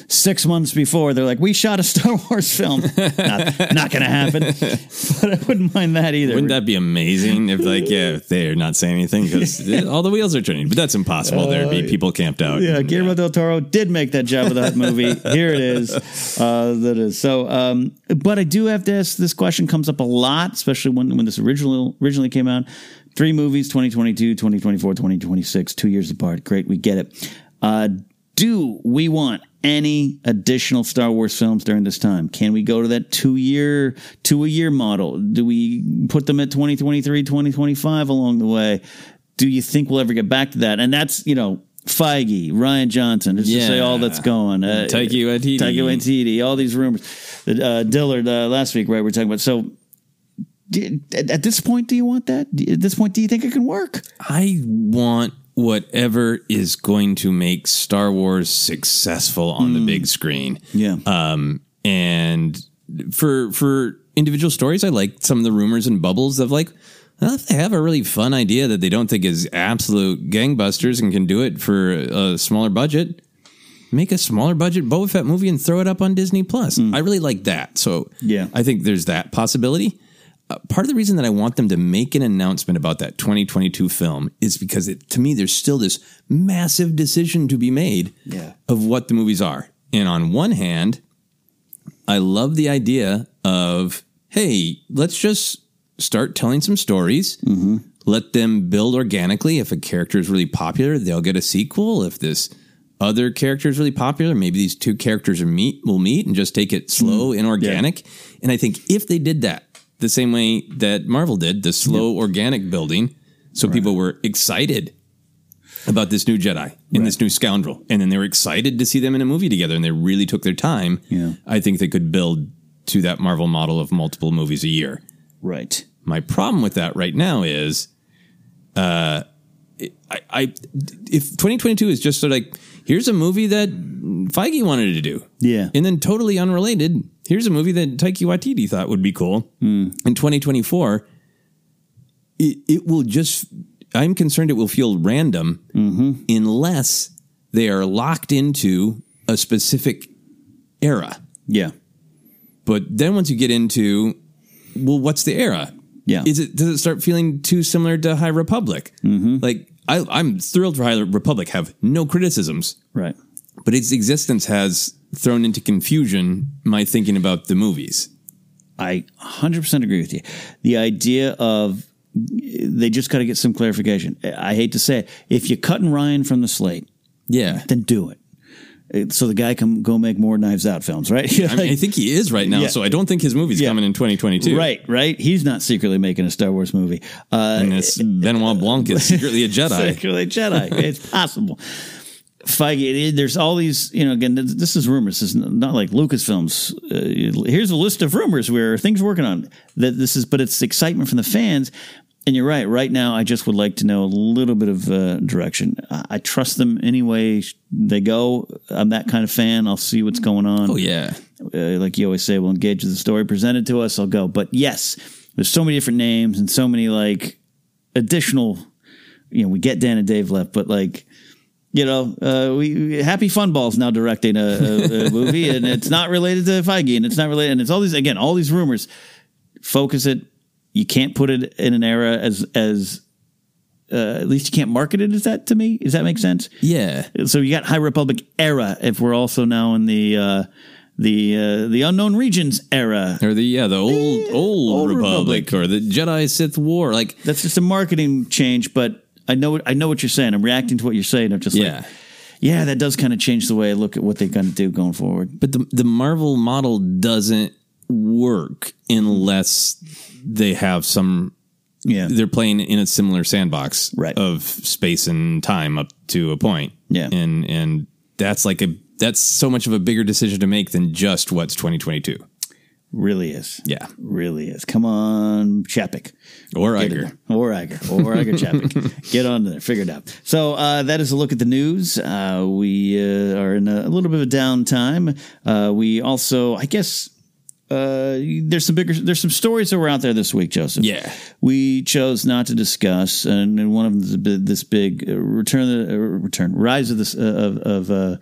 six months before they're like, "We shot a Star *laughs* Wars film." not not going to happen. *laughs* but I wouldn't mind that either. Wouldn't that be amazing if like yeah they're not saying anything because *laughs* all the wheels are turning? But that's impossible. There'd be people camped out. Uh, Yeah, Guillermo del Toro did make that Jabba the Hutt movie. Here it is. Uh, that is so. Um, but I do have this. This question comes up a lot, especially when when this original originally came out. Three movies: 2022, 2024, 2026, two years apart. Great, we get it. Uh, do we want any additional Star Wars films during this time? Can we go to that two year, two a year model? Do we put them at 2023, 2025 along the way? Do you think we'll ever get back to that? And that's, you know, Feige, Rian Johnson, just to say all that's going. Uh, Taika Waititi. Taika Waititi, all these rumors. Uh, Dillard uh, last week, right? We're talking about. So at this point, do you want that? At this point, do you think it can work? I want whatever is going to make Star Wars successful on the hmm. big screen. Yeah. Um, and for for individual stories, I like some of the rumors and bubbles of like, well, if they have a really fun idea that they don't think is absolute gangbusters and can do it for a smaller budget, make a smaller budget Boba Fett movie and throw it up on Disney Plus. Hmm. I really like that. So Yeah. I think there's that possibility. Uh, part of the reason that I want them to make an announcement about that 2022 film is because it, to me, there's still this massive decision to be made Yeah. of what the movies are. And on one hand, I love the idea of, hey, let's just start telling some stories. Let them build organically. If a character is really popular, they'll get a sequel. If this other character is really popular, maybe these two characters are meet will meet and just take it slow and organic. And I think if they did that the same way that Marvel did, the slow organic building, so people were excited about this new Jedi and this new scoundrel, and then they were excited to see them in a movie together, and they really took their time. Yeah. I think they could build to that Marvel model of multiple movies a year. Right. My problem with that right now is, uh, I, I if 2022 is just sort of like here's a movie that Feige wanted to do, Yeah. and then totally unrelated, here's a movie that Taika Waititi thought would be cool. Hmm. In 2024, it, it will just. I'm concerned it will feel random Mm-hmm. unless they are locked into a specific era. Yeah. But then once you get into, well, what's the era? Yeah. Is it does it start feeling too similar to High Republic? Mm-hmm. Like I, I'm thrilled for High Republic. Have no criticisms, Right. But its existence has thrown into confusion my thinking about the movies. I 100% agree with you. The idea of they just got to get some clarification. I hate to say it. If you're cutting Rian from the slate, Yeah, then do it. So the guy can go make more Knives Out films, right? *laughs* I, mean, I think he is right now. Yeah. So I don't think his movie's Yeah. coming in 2022. right, right. He's not secretly making a Star Wars movie. Uh, And Benoit Blanc is secretly a *laughs* Jedi. Secretly Jedi. it's possible. Feige, there's all these, you know, again, this is rumors. This is not like Lucasfilms. Uh, here's a list of rumors where things working on. That this is, but it's excitement from the fans. And you're right. Right now, I just would like to know a little bit of uh, direction. I, I trust them anyway. they go. I'm that kind of fan. I'll see what's going on. Oh yeah, Uh, like you always say, we'll engage with the story presented to us. I'll go. But yes, there's so many different names and so many like additional. You know, we get Dan and Dave left, but like, you know, uh, we Happy Fun Balls now directing a, a, a *laughs* movie, and it's not related to Feige, and it's not related, and it's all these again, all these rumors. Focus it. You can't put it in an era as as. Uh, at least you can't market it as that to me. Does that make sense? yeah. So you got High Republic era. If we're also now in the uh, the uh, the unknown regions era, Or the yeah the old old, Old Republic, Republic. or the Jedi Sith War. Like that's just a marketing change. But I know I know what you're saying. I'm reacting to what you're saying. I'm just yeah. like yeah, that does kind of change the way I look at what they're going to do going forward. But the the Marvel model doesn't work unless they have some Yeah, they're playing in a similar sandbox Right. of space and time up to a point. Yeah. And and that's like a that's so much of a bigger decision to make than just what's 2022. Really is. Yeah. really is. Come on, Chapek. Or Iger. Or Iger. Or Iger Chapek. *laughs* Get on there. Figure it out. So uh, that is a look at the news. Uh, we uh, are in a, a little bit of a downtime. Uh, we also, I guess, uh, there's some bigger, there's some stories that were out there this week, Joseph. Yeah. we chose not to discuss, and, and one of them is this big uh, return, the, uh, return, rise of this uh, of, of uh,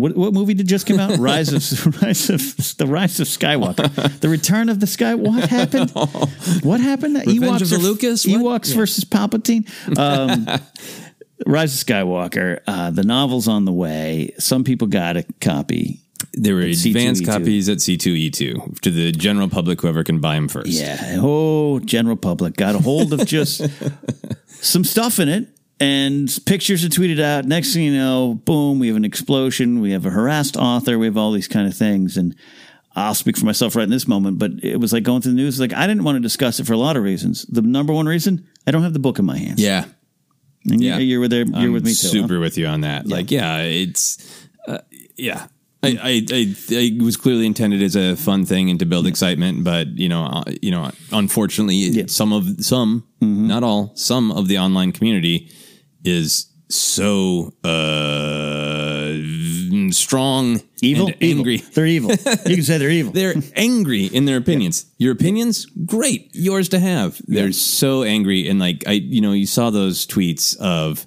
what what movie did just come out? *laughs* Rise of Rise of the Rise of Skywalker, the Return of the Sky. What happened? *laughs* What happened? Revenge of the Lucas? What? Ewoks versus Palpatine. *laughs* Um, Rise of Skywalker. Uh, the novel's on the way. Some people got a copy. There were C2E2. advanced copies at C2E2 to the general public, whoever can buy them first. Yeah. Oh, general public got a hold of just some stuff in it. And pictures are tweeted out. Next thing you know, boom, we have an explosion. We have a harassed author. We have all these kind of things. And I'll speak for myself right in this moment, but it was like going through the news. Like I didn't want to discuss it for a lot of reasons. The number one reason, I don't have the book in my hands. Yeah. And Yeah. you're, you're there. You're I'm with me too. huh? Super with you on that. Like, yeah, it's, uh, yeah. I, I, I, I was clearly intended as a fun thing and to build excitement, but you know, uh, you know, unfortunately, some of some, Mm-hmm. not all, some of the online community is so uh, strong, Evil, and Evil. angry. They're evil. You can say they're evil. *laughs* They're angry in their opinions. Your opinions, great, yours to have. They're so angry, and like I, you know, you saw those tweets of,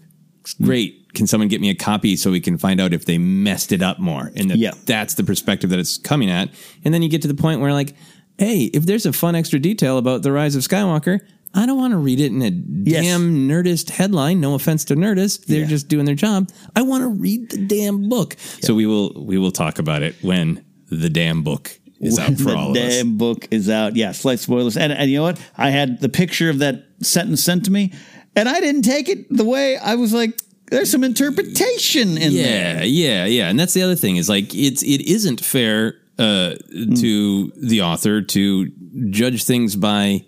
great. Can someone get me a copy so we can find out if they messed it up more? And that Yeah. that's the perspective that it's coming at. And then you get to the point where like, hey, if there's a fun extra detail about the rise of Skywalker. I don't want to read it in a Yes. damn Nerdist headline. No offense to Nerdist, they're Yeah. just doing their job. I want to read the damn book. So we will we will talk about it when the damn book is out for all of us. The damn book is out. Yeah, slight spoilers. And, and you know what? I had the picture of that sentence sent to me, and I didn't take it the way I was like. There's some interpretation in Yeah, there. yeah, yeah. Yeah. And that's the other thing is like it's it isn't fair uh, to the author to judge things by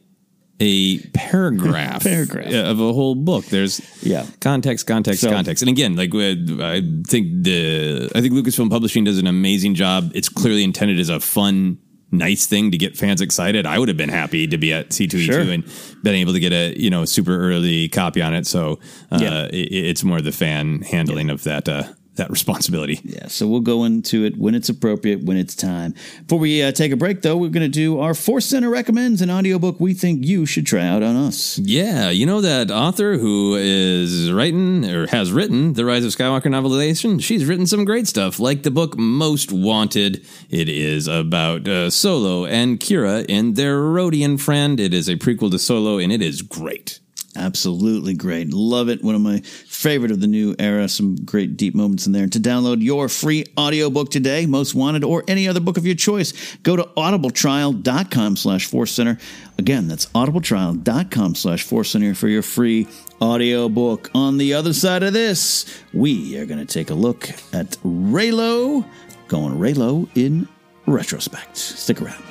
a paragraph, Paragraph. of a whole book. There's Yeah. context, context, So- context. And again, like uh, I think the I think Lucasfilm Publishing does an amazing job. It's clearly intended as a fun. Nice thing to get fans excited. I would have been happy to be at C2E2 Sure. and been able to get a you know super early copy on it. So uh, Yeah. it, it's more the fan handling of that uh, that responsibility. Yeah, so we'll go into it when it's appropriate, when it's time. Before we uh, take a break, though, we're going to do our Force Center recommends an audiobook we think you should try out on us. Yeah, you know that author who is writing or has written the Rise of Skywalker novelization? She's written some great stuff, like the book Most Wanted. It is about uh, Solo and Qi'ra and their Rodian friend. It is a prequel to Solo, and it is great. Absolutely great. Love it. One of my favorite of the new era. Some great deep moments in there. To download your free audiobook today, Most Wanted, or any other book of your choice, go to audibletrial.com slash force center. Again, that's audibletrial.com slash force center for your free audiobook. On the other side of this, we are going to take a look at Reylo, going Reylo in retrospect. Stick around.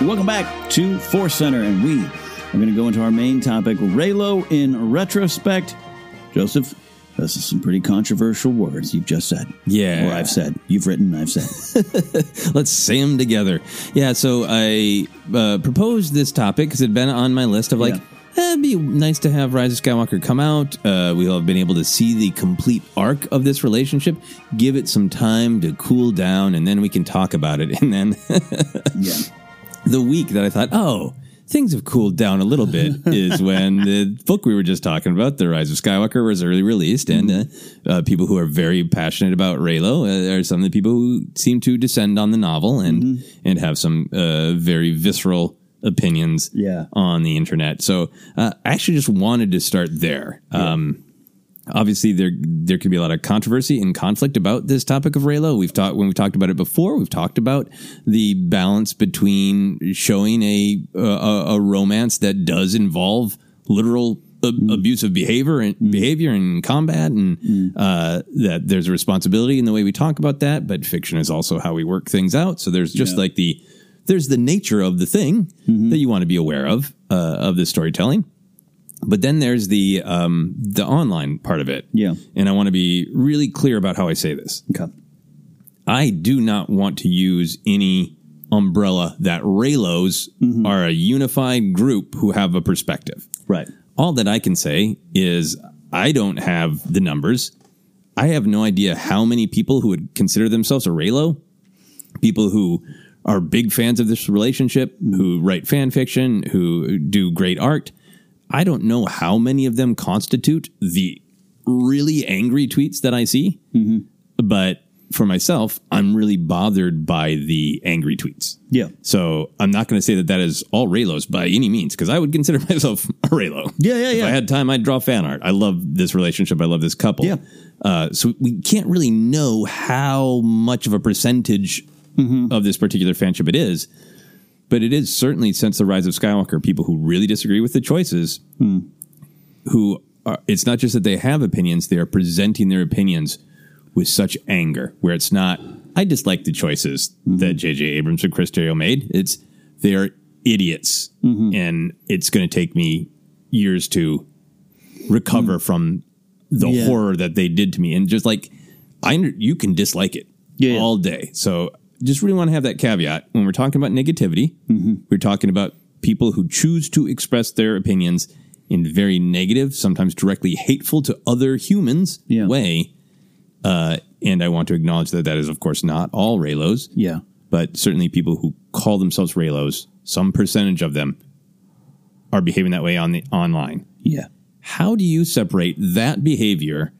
Welcome back to Force Center, and we are going to go into our main topic, Reylo in retrospect. Joseph, this is some pretty controversial words you've just said. Yeah. Or I've said. You've written, I've said. *laughs* Let's say them together. Yeah, so I uh, proposed this topic because it had been on my list of like, Yeah. eh, it'd be nice to have Rise of Skywalker come out. Uh, we'll have been able to see the complete arc of this relationship, give it some time to cool down, and then we can talk about it. *laughs* And then yeah. The week that I thought, oh, things have cooled down a little bit *laughs* is when the book we were just talking about, The Rise of Skywalker, was early released, and uh, uh, people who are very passionate about Reylo uh, are some of the people who seem to descend on the novel and and have some uh, very visceral opinions Yeah. on the internet. So uh, I actually just wanted to start there. Um, obviously there there could be a lot of controversy and conflict about this topic of Reylo. We've talked when we've talked about it before. We've talked about the balance between showing a a, a romance that does involve literal ab- abusive behavior and behavior and combat, and uh, that there's a responsibility in the way we talk about that. But fiction is also how we work things out. So there's just Yeah. like the there's the nature of the thing that you want to be aware of uh, of the storytelling. But then there's the um, the online part of it. Yeah. And I want to be really clear about how I say this. Okay. I do not want to use any umbrella that Reylos are a unified group who have a perspective. Right. All that I can say is I don't have the numbers. I have no idea how many people who would consider themselves a Reylo, people who are big fans of this relationship, who write fan fiction, who do great art. I don't know how many of them constitute the really angry tweets that I see. But for myself, I'm really bothered by the angry tweets. Yeah. So I'm not going to say that that is all Reylos by any means, because I would consider *laughs* myself a Reylo. Yeah, yeah, If yeah. I had time, I'd draw fan art. I love this relationship. I love this couple. Yeah. Uh, so we can't really know how much of a percentage of this particular fanship it is, but it is certainly since the rise of Skywalker, people who really disagree with the choices, hmm. who are, it's not just that they have opinions; they are presenting their opinions with such anger, where it's not. I dislike the choices mm-hmm. that J.J. Abrams and Chris Terrio made. It's they are idiots, mm-hmm. and it's going to take me years to recover mm. from the Yeah. horror that they did to me. And just like I, you can dislike it yeah. all day. So just really want to have that caveat when we're talking about negativity. Mm-hmm. We're talking about people who choose to express their opinions in very negative, sometimes directly hateful to other humans Yeah. way. Uh, and I want to acknowledge that that is, of course, not all Reylos, Yeah. but certainly people who call themselves Reylos, some percentage of them are behaving that way on the online. Yeah. How do you separate that behavior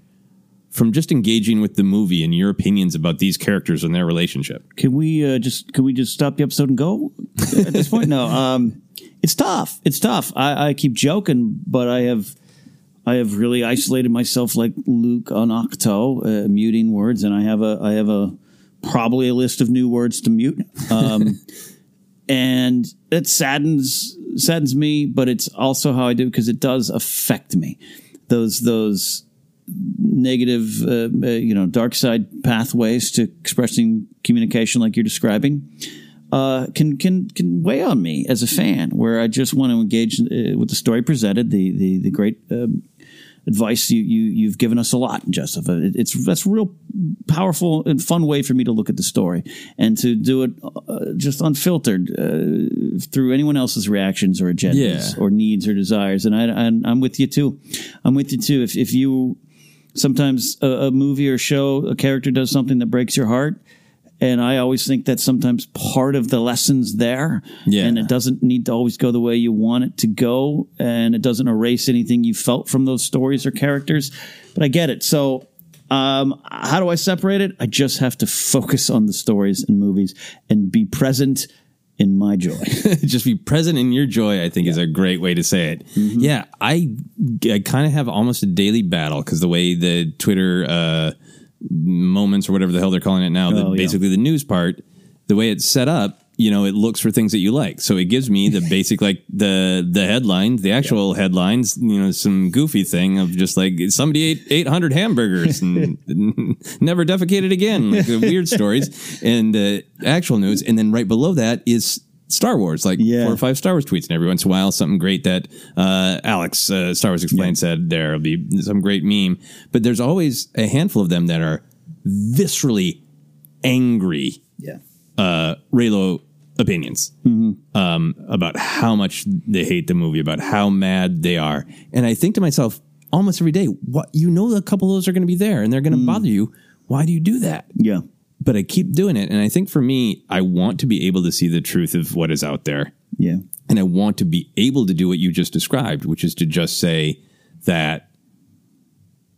from just engaging with the movie and your opinions about these characters and their relationship? Can we uh, just can we just stop the episode and go at this point? No, um, it's tough. It's tough. I, I keep joking, but I have I have really isolated myself like Luke on Ahch-To, uh, muting words, and I have a I have a probably a list of new words to mute. Um, *laughs* and it saddens saddens me, but it's also how I do because it does affect me. Those those negative, uh, uh, you know, dark side pathways to expressing communication, like you're describing, uh, can can can weigh on me as a fan. Where I just want to engage uh, with the story presented, the the the great. Um, Advice you, you you've given us a lot, Joseph. It, it's that's a real powerful and fun way for me to look at the story and to do it uh, just unfiltered uh, through anyone else's reactions or agendas Yeah. or needs or desires. And I, I I'm with you too. I'm with you too. If if you sometimes a, a movie or show a character does something that breaks your heart and i always think that sometimes part of the lessons there Yeah. and it doesn't need to always go the way you want it to go and it doesn't erase anything you felt from those stories or characters but i get it so um, how do i separate it i just have to focus on the stories and movies and be present in my joy *laughs* just be present in your joy i think is a great way to say it Mm-hmm. yeah i, I kind of have almost a daily battle because the way the twitter uh, moments or whatever the hell they're calling it now the, Oh, yeah. basically the news part the way it's set up you know it looks for things that you like. So it gives me the *laughs* basic like the the headlines the actual headlines you know some goofy thing of just like somebody ate 800 hamburgers and *laughs* never defecated again like the weird *laughs* stories. And uh, actual news. And then right below that is Star Wars, like Yeah. four or five Star Wars tweets, and every once in a while, something great that uh, Alex uh, Star Wars Explained said there'll be some great meme. But there's always a handful of them that are viscerally angry yeah. uh, Reylo opinions um, about how much they hate the movie, about how mad they are, and I think to myself almost every day, "What? You know, a couple of those are going to be there, and they're going to bother you. Why do you do that?" yeah. But I keep doing it, and I think for me, I want to be able to see the truth of what is out there. yeah. And I want to be able to do what you just described, which is to just say that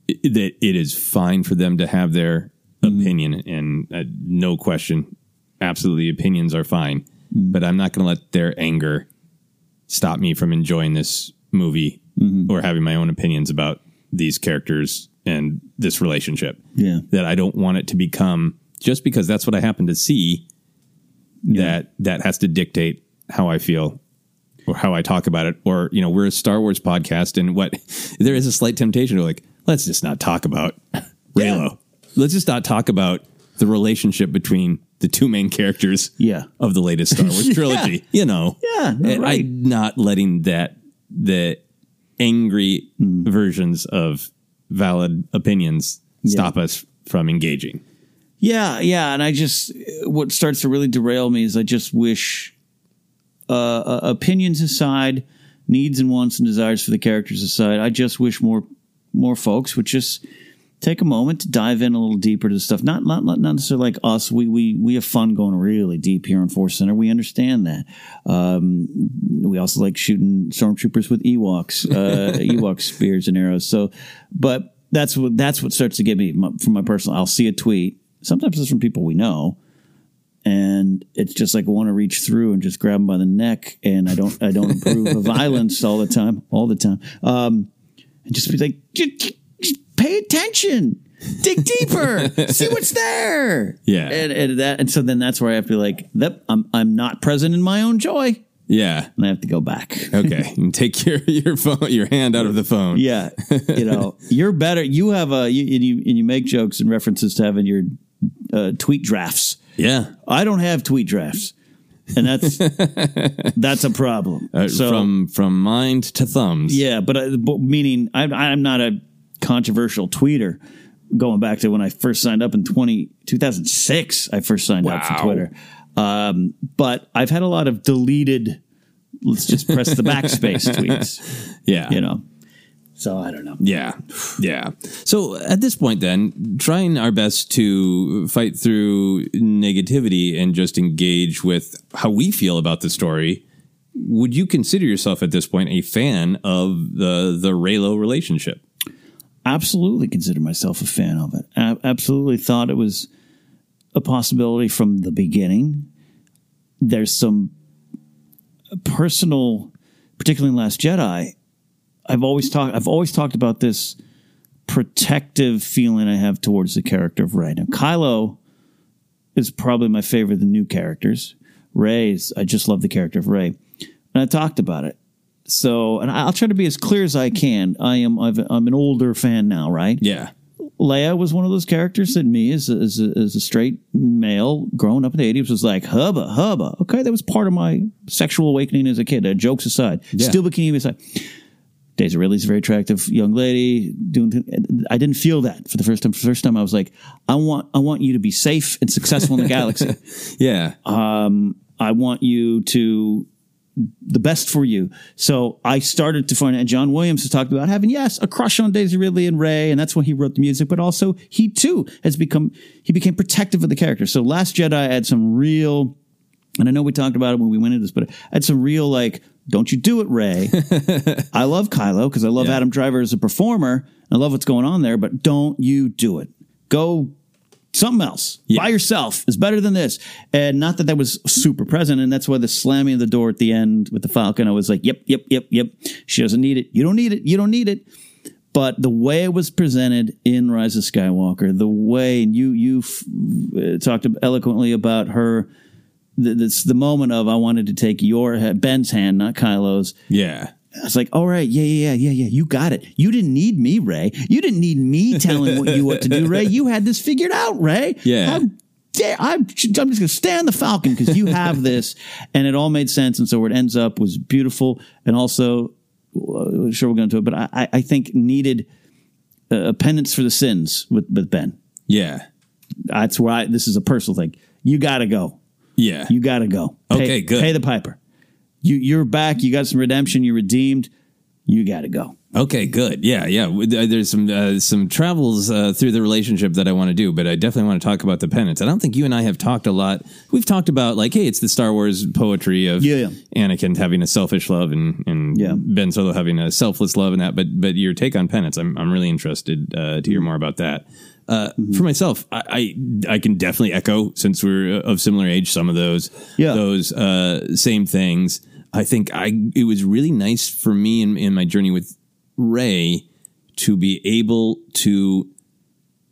that it is fine for them to have their opinion, and uh, no question, absolutely, opinions are fine. Mm-hmm. But I'm not going to let their anger stop me from enjoying this movie mm-hmm. or having my own opinions about these characters and this relationship. yeah That I don't want it to become just because that's what I happen to see. That that has to dictate how I feel or how I talk about it. Or, you know, we're a Star Wars podcast and what *laughs* there is a slight temptation to like, let's just not talk about *laughs* Reylo. Let's just not talk about the relationship between the two main characters Yeah. of the latest Star Wars *laughs* Yeah. trilogy. You know. Yeah, no, right. I'm not letting that the angry Hmm. versions of valid opinions stop us from engaging. Yeah, yeah, and I just what starts to really derail me is I just wish uh, uh, opinions aside, needs and wants and desires for the characters aside, I just wish more more folks would just take a moment to dive in a little deeper to the stuff. Not not not necessarily like us. We we we have fun going really deep here in Force Center. We understand that. Um, we also like shooting stormtroopers with Ewoks, uh, *laughs* Ewok spears and arrows. So, but that's what that's what starts to get me from my personal. I'll see a tweet. Sometimes it's from people we know, and it's just like I want to reach through and just grab them by the neck. And I don't I don't *laughs* approve of violence all the time, all the time. Um, and just be like, pay attention, dig deeper, *laughs* see what's there. Yeah. and, and that and so then that's where I have to be like, that I'm I'm not present in my own joy, Yeah. and I have to go back. Okay. *laughs* and take your your phone your hand out of the phone. Yeah, you know, *laughs* you're better. You have a you and you and you make jokes and references to having your uh, tweet drafts. Yeah. I don't have tweet drafts. and that's that's a problem. Uh, from from mind to thumbs. Yeah, but, I, but meaning I'm, I'm not a controversial tweeter. Going back to when I first signed up in 20, 2006, I first signed up for Twitter. Um, but I've had a lot of deleted. Let's just press the backspace *laughs* tweets. Yeah. You know. So I don't know. Yeah. Yeah. So at this point, then, trying our best to fight through negativity and just engage with how we feel about the story, would you consider yourself at this point a fan of the the Reylo relationship? Absolutely consider myself a fan of it. I absolutely thought it was a possibility from the beginning. There's some personal, particularly in Last Jedi. I've always talked. I've always talked about this protective feeling I have towards the character of Rey. Now, Kylo is probably my favorite of the new characters. Rey's. I just love the character of Ray, and I talked about it. So, and I'll try to be as clear as I can. I am. I've, I'm an older fan now, right? Yeah. Leia was one of those characters that me, as a, as a, as a straight male growing up in the 80s, was like, hubba, hubba. Okay, that was part of my sexual awakening as a kid. Uh, jokes aside, Yeah. still bikini aside. Daisy Ridley's a very attractive young lady. Doing, I didn't feel that for the first time. For the first time, I was like, I want, I want you to be safe and successful in the galaxy. *laughs* Yeah. Um, I want you to the best for you. So I started to find, and John Williams has talked about having, yes, a crush on Daisy Ridley and Rey, and that's when he wrote the music, but also he too has become, he became protective of the character. So Last Jedi had some real, and I know we talked about it when we went into this, but I had some real like, don't you do it, Ray. *laughs* I love Kylo because I love Adam Driver as a performer. I love what's going on there, but don't you do it. Go something else by yourself is better than this. And not that that was super present. And that's why the slamming of the door at the end with the Falcon, I was like, yep, yep, yep, yep. She doesn't need it. You don't need it. You don't need it. But the way it was presented in Rise of Skywalker, the way and you you f- uh, talked eloquently about her, th- this the moment of I wanted to take your Ben's hand, not Kylo's. Yeah. I was like, all right, yeah, yeah, yeah, yeah, yeah. You got it. You didn't need me, Rey. You didn't need me telling what you what to do, Rey. You had this figured out, Rey. Yeah. How dare I'm, I'm just going to stand the Falcon because you have this, *laughs* and it all made sense. And so where it ends up was beautiful, and also, uh, sure we're going to do it, but I, I- think needed uh, a penance for the sins with with Ben. Yeah. That's where I. This is a personal thing. You got to go. Yeah. You got to go. Pay- Okay, good. Pay the piper. You you're back. You got some redemption. You're redeemed. You got to go. Okay, good. Yeah, yeah. Uh, There's some uh, some travels uh, through the relationship that I want to do, but I definitely want to talk about the penance. I don't think you and I have talked a lot. We've talked about like, hey, it's the Star Wars poetry of Yeah, yeah. Anakin having a selfish love and and Yeah. Ben Solo having a selfless love and that. But but your take on penance, I'm I'm really interested uh, to hear more about that. Uh, Mm-hmm. For myself, I, I I can definitely echo since we're of similar age some of those Yeah. those uh, same things. I think I it was really nice for me in, in my journey with Rey to be able to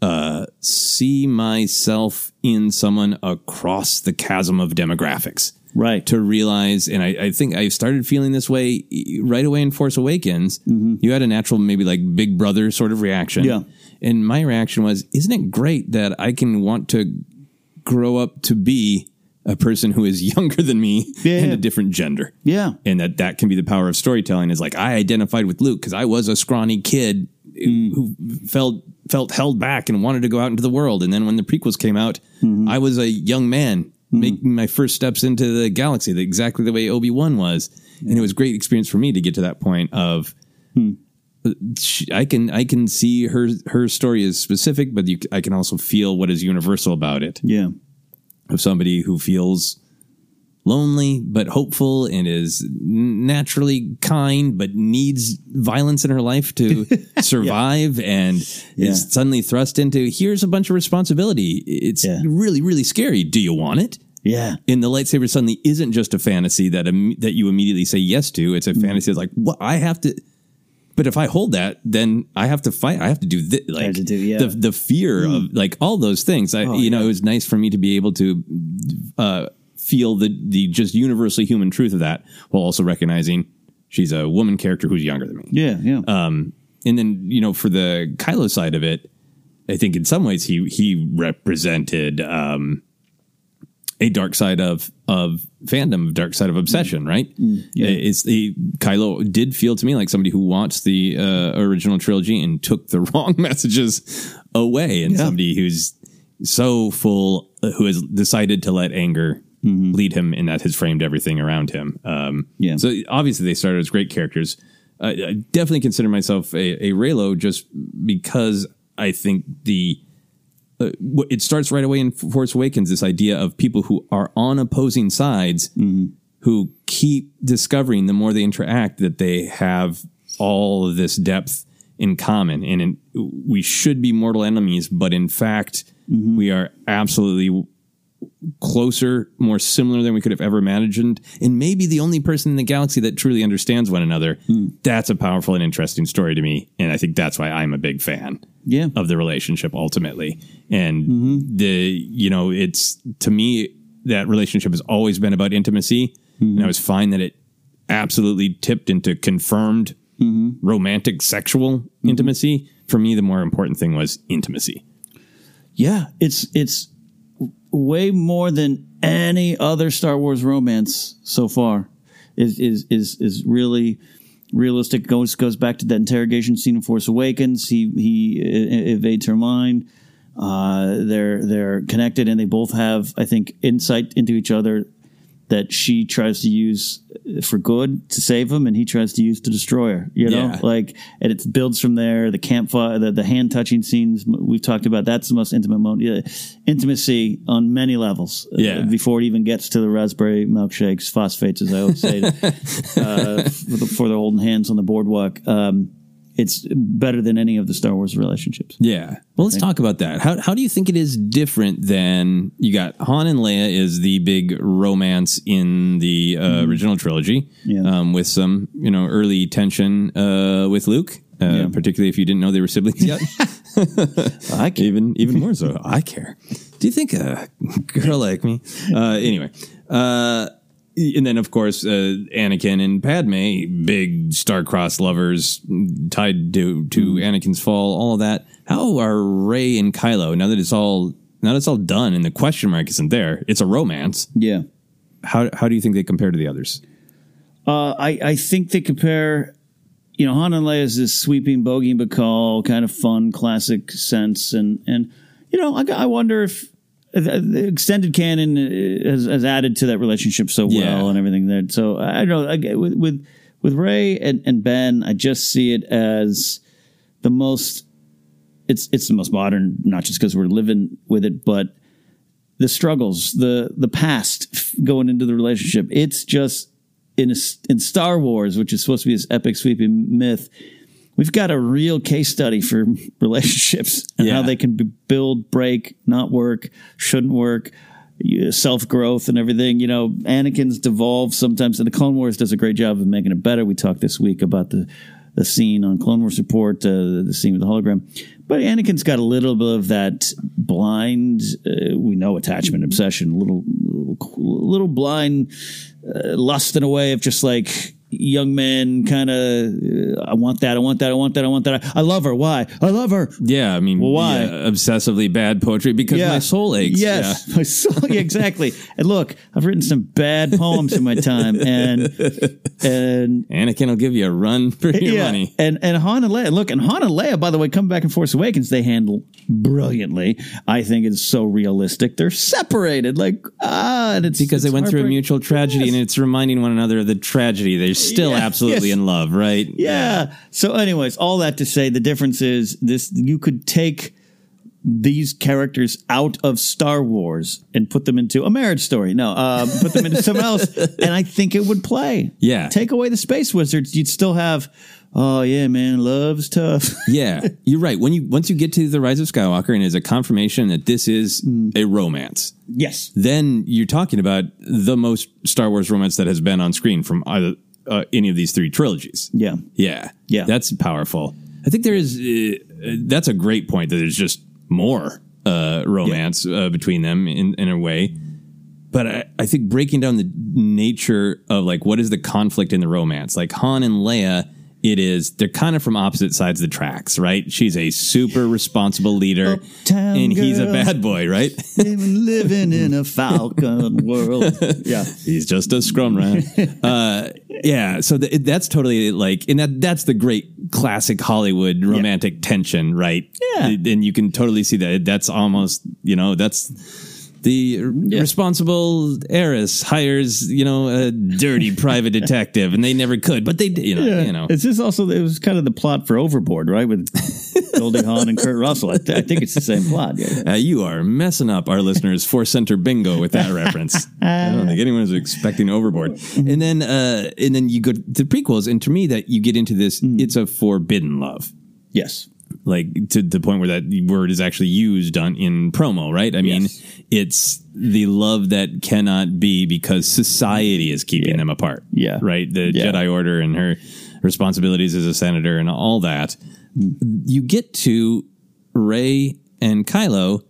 uh, see myself in someone across the chasm of demographics. Right. To realize, and I, I think I started feeling this way right away in Force Awakens. You had a natural, maybe like big brother sort of reaction. Yeah. And my reaction was, isn't it great that I can want to grow up to be a person who is *laughs* younger than me Yeah. and a different gender? Yeah. and that that can be the power of storytelling is like i identified with luke because i was a scrawny kid Mm. who felt felt held back and wanted to go out into the world and then when the prequels came out Mm-hmm. i was a young man making my first steps into the galaxy the, exactly the way obi-wan was and it was a great experience for me to get to that point of she- I can I can see her her story is specific, but you, I can also feel what is universal about it. Yeah. Of somebody who feels lonely but hopeful and is naturally kind but needs violence in her life to *laughs* survive and Yeah. is suddenly thrust into here's a bunch of responsibility it's really really scary do you want it Yeah. and the lightsaber suddenly isn't just a fantasy that im- that you immediately say yes to it's a Mm-hmm. fantasy that's like what i have to but if I hold that, then I have to fight. I have to do this. Like do- yeah. Mm. the the fear of like all those things. I, Oh, you know, it was nice for me to be able to uh, feel the the just universally human truth of that, while also recognizing she's a woman character who's younger than me. Yeah. Yeah. Um, and then you know, for the Kylo side of it, I think in some ways he he represented um, a dark side of of fandom, dark side of obsession, right? yeah. It's the Kylo did feel to me like somebody who watched the uh, original trilogy and took the *laughs* wrong messages away, and Yeah. somebody who's so full, uh, who has decided to let anger lead him, and that has framed everything around him. Um, Yeah. So obviously they started as great characters. I, I definitely consider myself a, a Reylo just because I think the uh, it starts right away in Force Awakens. This idea of people who are on opposing sides who keep discovering the more they interact that they have all of this depth in common, and in, we should be mortal enemies, but in fact, we are absolutely closer, more similar than we could have ever imagined, and maybe the only person in the galaxy that truly understands one another. Hmm. That's a powerful and interesting story to me, and I think that's why I'm a big fan Yeah. of the relationship ultimately. And mm-hmm. the you know, it's to me that relationship has always been about intimacy, and mm-hmm. I was fine that it absolutely tipped into confirmed mm-hmm. romantic sexual intimacy. For me, the more important thing was intimacy. Yeah, it's it's way more than any other Star Wars romance so far. Is is is is really realistic. Goes goes back to that interrogation scene in Force Awakens. He he evades her mind. Uh, they're they're connected, and they both have, I think, insight into each other that she tries to use for good to save him, and he tries to use to destroy her. You know, Yeah. like, and it builds from there. The campfire, the, the hand touching scenes we've talked about. That's the most intimate moment. Yeah, intimacy on many levels. uh, Yeah. before it even gets to the raspberry milkshakes, phosphates, as I always say, *laughs* uh, for, the, for the holding hands on the boardwalk. Um, it's better than any of the Star Wars relationships. Yeah. Well, let's talk about that. How, how do you think it is different than you got Han and Leia is the big romance in the uh, original trilogy, Yeah. um, with some you know early tension uh, with Luke, uh, Yeah. particularly if you didn't know they were siblings yet. *laughs* *laughs* I care. even even more so. I care. Do you think a girl like me? Uh, anyway, uh, and then of course uh, Anakin and Padme, big star-crossed lovers tied to to Anakin's fall. All of that. How are Rey and Kylo now that it's all now that it's all done and the question mark isn't there? It's a romance. Yeah. How how do you think they compare to the others? Uh, I, I think they compare, you know, Han and Leia is this sweeping Bogey Bacall kind of fun, classic sense. And, and you know, I, I wonder if the extended canon uh, has, has added to that relationship so well Yeah. and everything there. So I don't know. I, with, with, with Rey and, and Ben, I just see it as the most, it's, it's the most modern, not just because we're living with it, but the struggles, the the past going into the relationship. It's just in a, in Star Wars, which is supposed to be this epic sweeping myth. We've got a real case study for *laughs* relationships and how they can be, build, break, not work, shouldn't work, self growth and everything. You know, Anakin's devolved sometimes, and the Clone Wars does a great job of making it better. We talked this week about the the scene on Clone Wars Report, uh, the scene with the hologram. But Anakin's got a little bit of that blind, uh, we know attachment obsession, little, little, little blind uh, lust in a way of just like young men kind of, I want that, I want that, I want that, I want that. I, love her. Why? I love her. Yeah, I mean, Well, why? yeah, obsessively bad poetry because my soul aches. Yes, Yeah. *laughs* my soul. Exactly. And look, I've written some bad poems in my time, and and Anakin will give you a run for your money. and and Han and Leia. Look, and Han and Leia, by the way, come back in Force Awakens. They handle brilliantly. I think it's so realistic. They're separated, like ah, and it's because they went through a mutual tragedy and it's reminding one another of the tragedy. They're still Yeah, absolutely yes. in love, right? Yeah. So, anyways, all that to say, the difference is this: you could take these characters out of Star Wars and put them into a marriage story. No, um, put them into *laughs* something else, and I think it would play. Yeah. Take away the space wizards, you'd still have. Oh yeah, man, love's tough. *laughs* Yeah, you're right. When you once you get to the Rise of Skywalker and is a confirmation that this is Mm. a romance, yes. then you're talking about the most Star Wars romance that has been on screen from either uh, any of these three trilogies. Yeah. Yeah, Yeah. that's powerful. I think there is. Uh, that's a great point. That there's just more uh, romance uh, between them in in a way. But I, I think breaking down the nature of like what is the conflict in the romance, like Han and Leia it is they're kind of from opposite sides of the tracks, right? She's a super responsible leader, Uptown and he's a bad boy, right? Living, in a *laughs* falcon world. Yeah. He's just a scrum rat. *laughs* uh, yeah, so th- that's totally like, and that that's the great classic Hollywood romantic tension, right? Yeah. and you can totally see that. That's almost, you know, that's the responsible heiress hires, you know, a dirty *laughs* private detective, and they never could, but they, did, you know, Yeah. you know. It's just also it was kind of the plot for Overboard, right? With Goldie Hawn and Kurt Russell. I, th- I think it's the same plot. Yeah. Uh, you are messing up our listeners for center bingo with that reference. *laughs* I don't think anyone was expecting Overboard. And then, uh, and then you go to the prequels, and to me, that you get into this, it's a forbidden love. Yes. Like to the point where that word is actually used on in promo, right? I mean, it's the love that cannot be because society is keeping them apart. Yeah. Right. The Yeah. Jedi Order and her responsibilities as a senator and all that. You get to Rey and Kylo,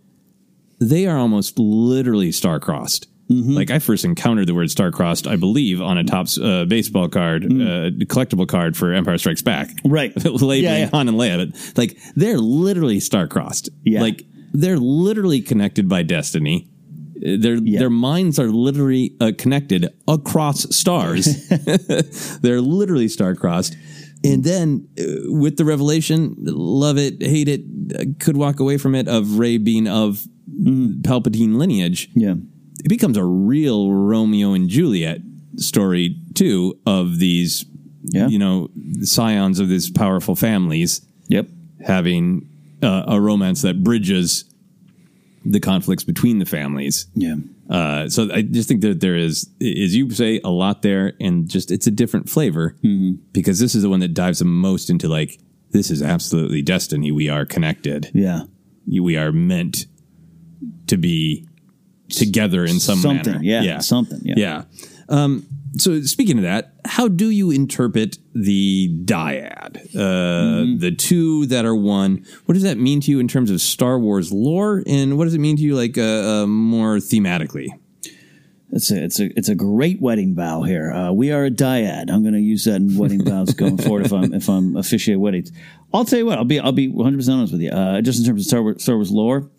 they are almost literally star-crossed. Mm-hmm. Like I first encountered the word star-crossed, I believe, on a Topps uh, baseball card, uh, collectible card for Empire Strikes Back. Mm. Right. *laughs* labeling Yeah, yeah. Han and Leia, but like they're literally star-crossed. Yeah. Like they're literally connected by destiny. Their their minds are literally uh, connected across stars. *laughs* *laughs* they're literally star-crossed. And then uh, with the revelation, love it, hate it, uh, could walk away from it of Rey being of Palpatine lineage. Yeah. It becomes a real Romeo and Juliet story too of these, you know, scions of these powerful families. Yep. Having uh, a romance that bridges the conflicts between the families. Yeah. Uh, so I just think that there is, as you say, a lot there, and just it's a different flavor Mm-hmm. because this is the one that dives the most into like this is absolutely destiny. We are connected. Yeah. We are meant to be together in some Something, manner. yeah, something, yeah. yeah. Um, so speaking of that, how do you interpret the dyad? Uh, Mm-hmm. The two that are one. What does that mean to you in terms of Star Wars lore, and what does it mean to you, like uh, uh, more thematically? It's a it's a it's a great wedding vow here. Uh, we are a dyad. I'm going to use that in wedding vows going *laughs* forward if I'm if I'm officiate weddings. I'll tell you what. I'll be I'll be 100 percent honest with you. Uh, just in terms of Star Wars, Star Wars lore,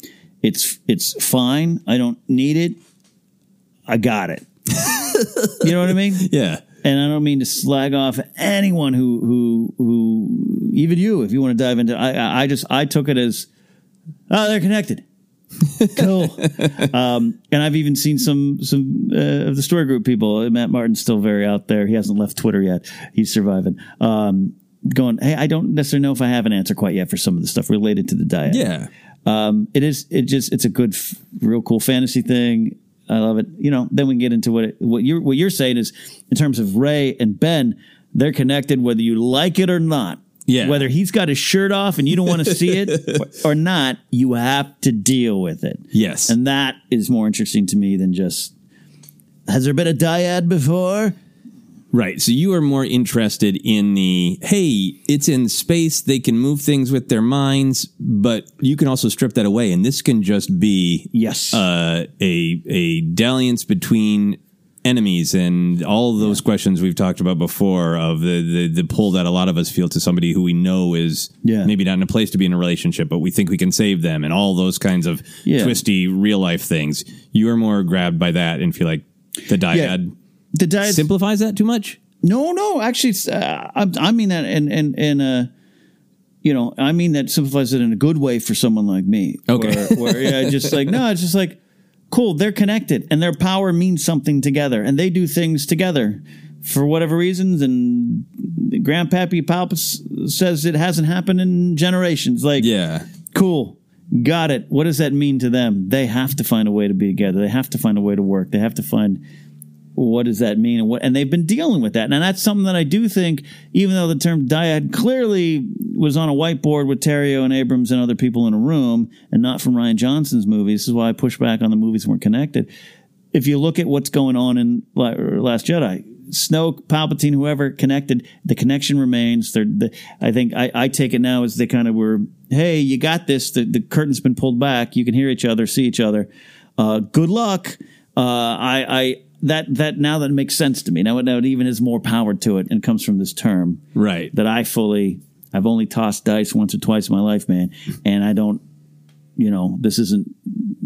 it's it's fine. I don't need it. I got it. *laughs* you know what I mean? Yeah. And I don't mean to slag off anyone who who who even you if you want to dive into. I I- just I took it as oh they're connected. *laughs* cool. Um, and I've even seen some some uh, of the story group people. Matt Martin's still very out there. He hasn't left Twitter yet. He's surviving. Um, going, hey, I don't necessarily know if I have an answer quite yet for some of the stuff related to the dyad. Yeah. Um, it is. It just. It's a good, f- real cool fantasy thing. I love it. You know. Then we can get into what it, what you're what you're saying is in terms of Rey and Ben. They're connected whether you like it or not. Yeah. Whether he's got his shirt off and you don't want to see it *laughs* or, or not, you have to deal with it. Yes. And that is more interesting to me than just has there been a dyad before? Right. So you are more interested in the hey, it's in space, they can move things with their minds, but you can also strip that away and this can just be yes, uh, a a dalliance between enemies and all those questions we've talked about before of the, the the pull that a lot of us feel to somebody who we know is Yeah. maybe not in a place to be in a relationship, but we think we can save them and all those kinds of Yeah. twisty real life things. You are more grabbed by that and feel like the dyad The dyad simplifies that too much. No, no, actually, uh, I, I mean that, and and and uh, you know, I mean that simplifies it in a good way for someone like me. Okay. where, where yeah, just like no, it's just like cool. They're connected, and their power means something together, and they do things together for whatever reasons. And Grandpappy Palpus says it hasn't happened in generations. Like, yeah, cool. Got it. What does that mean to them? They have to find a way to be together. They have to find a way to work. They have to find what does that mean? And what and they've been dealing with that. And that's something that i do think even though the term dyad clearly was on a whiteboard with Terrio and abrams and other people in a room and not from Rian Johnson's movies this is why i push back on the movies weren't connected. If you look at what's going on in last jedi snoke palpatine whoever connected the connection remains. They're, the, i think I, I take it now as they kind of were hey you got this. The, the curtain's been pulled back. You can hear each other see each other. Uh, good luck. Uh, I, I that that now that makes sense to me. Now, it- now it even has more power to it and comes from this term, right? That I fully. I've only tossed dice once or twice in my life, man, and I don't. You know, this isn't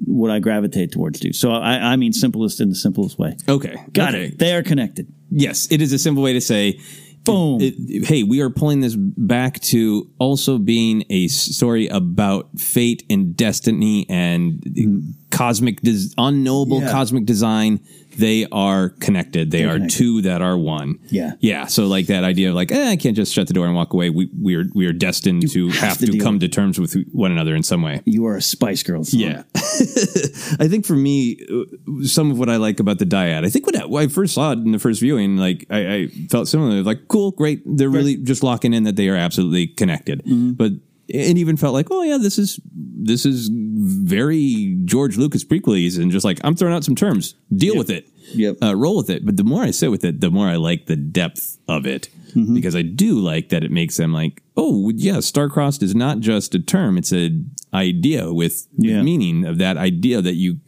what I gravitate towards. Do so. I, I mean, simplest in the simplest way. Okay, got okay. it. They are connected. Yes, it is a simple way to say, boom. hey, we are pulling this back to also being a story about fate and destiny and mm-hmm. cosmic, des- unknowable Yeah. cosmic design. They are connected. They They're are connected. two that are one. Yeah. Yeah. So like that idea of like, eh, I can't just shut the door and walk away. We we are we are destined to have have, to to, come to terms with one another in some way. You are a Spice Girl. Song. Yeah. *laughs* I think for me, uh, some of what I like about the dyad, I think when I, when I first saw it in the first viewing, like I, I felt similar. Like, cool, great. They're really just locking in that they are absolutely connected. But it even felt like, oh yeah, this is this is very George Lucas prequels, and just like I'm throwing out some terms, deal with it, yep, uh, roll with it. But the more I sit with it, the more I like the depth of it. Because I do like that it makes them like, oh yeah, star-crossed is not just a term; it's an idea with, with meaning of that idea that you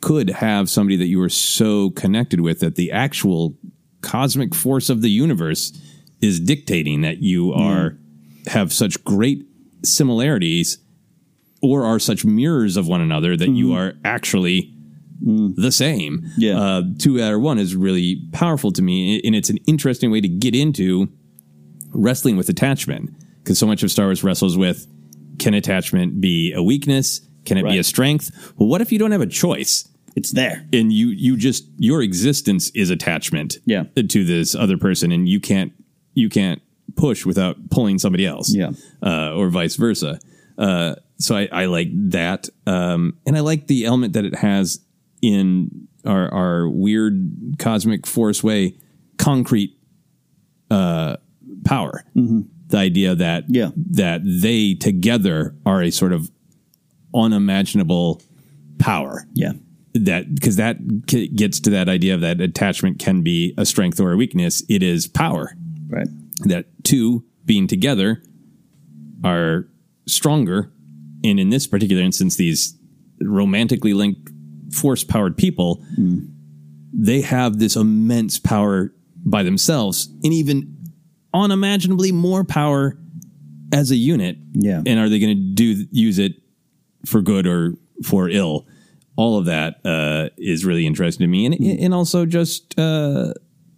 could have somebody that you were so connected with that the actual cosmic force of the universe is dictating that you are have such great similarities or are such mirrors of one another that you are actually the same. Yeah. Uh, two out of one is really powerful to me, and it's an interesting way to get into wrestling with attachment because so much of Star Wars wrestles with can attachment be a weakness? Can it be a strength? Well, what if you don't have a choice? It's there, and you you just your existence is attachment. Yeah. to this other person, and you can't you can't push without pulling somebody else. Yeah. uh, or vice versa. Uh, so I, I like that, um, and I like the element that it has in our our weird cosmic force way, concrete uh, power. The idea that yeah. that they together are a sort of unimaginable power. Yeah. That because that c- gets to that idea of that attachment can be a strength or a weakness. It is power. Right. That two being together are stronger. And in this particular instance, these romantically linked force powered people, they have this immense power by themselves and even unimaginably more power as a unit. Yeah. And are they going to do use it for good or for ill? All of that uh, is really interesting to me, and and also just uh,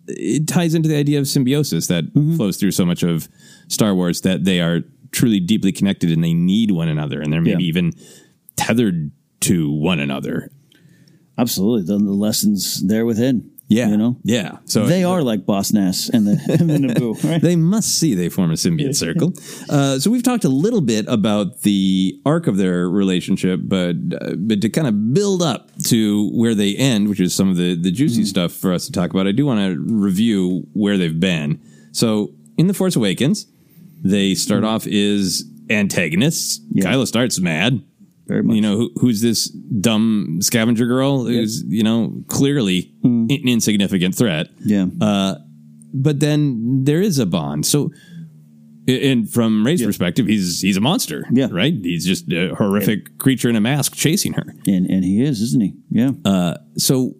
it ties into the idea of symbiosis that mm-hmm. flows through so much of Star Wars that they are truly deeply connected and they need one another, and they're maybe Yeah. even tethered to one another. Absolutely. The, the lessons there within. Yeah. You know? Yeah. So they are like Boss Nass and the, *laughs* and the Naboo, *laughs* right? they must see they form a symbiont circle. Uh, so we've talked a little bit about the arc of their relationship, but uh, but to kind of build up to where they end, which is some of the the juicy stuff for us to talk about, I do want to review where they've been. So in the Force Awakens, they start off as antagonists. Kylo starts mad. Very much. You know, who, who's this dumb scavenger girl who's, you know, clearly an insignificant threat. Yeah. Uh, but then there is a bond. So, and from Rey's perspective, he's he's a monster. Yeah. Right. He's just a horrific creature in a mask chasing her. And and he is, isn't he? Yeah. Uh, so,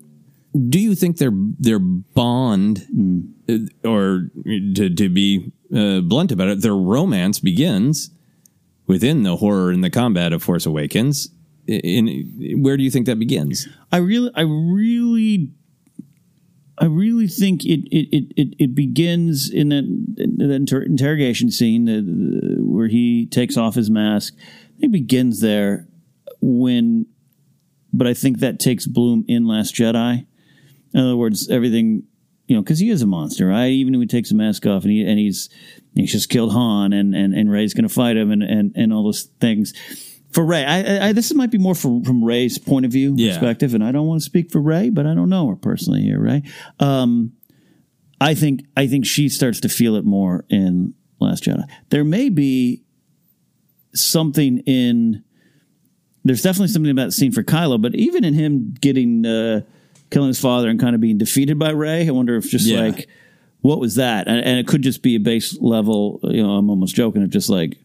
do you think their their bond, uh, or to to be uh, blunt about it, their romance begins within the horror and the combat of Force Awakens? In, where do you think that begins? I really, I really, I really think it it it it, begins in that, in that inter- interrogation scene uh, where he takes off his mask. I think it begins there when, but I think that takes bloom in Last Jedi. In other words, everything you know, because he is a monster, right? Even when he takes the mask off and he and he's he's just killed Han and and and Rey's going to fight him and and and all those things. For Rey, I, I, I this might be more from from Rey's point of view Yeah. perspective, and I don't want to speak for Rey, but I don't know her personally here, Rey. Um, I think I think she starts to feel it more in Last Jedi. There may be something in. There's definitely something about the scene for Kylo, but even in him getting uh, killing his father and kind of being defeated by Rey, I wonder if just Yeah. like what was that, and, and it could just be a base level. You know, I'm almost joking of just like,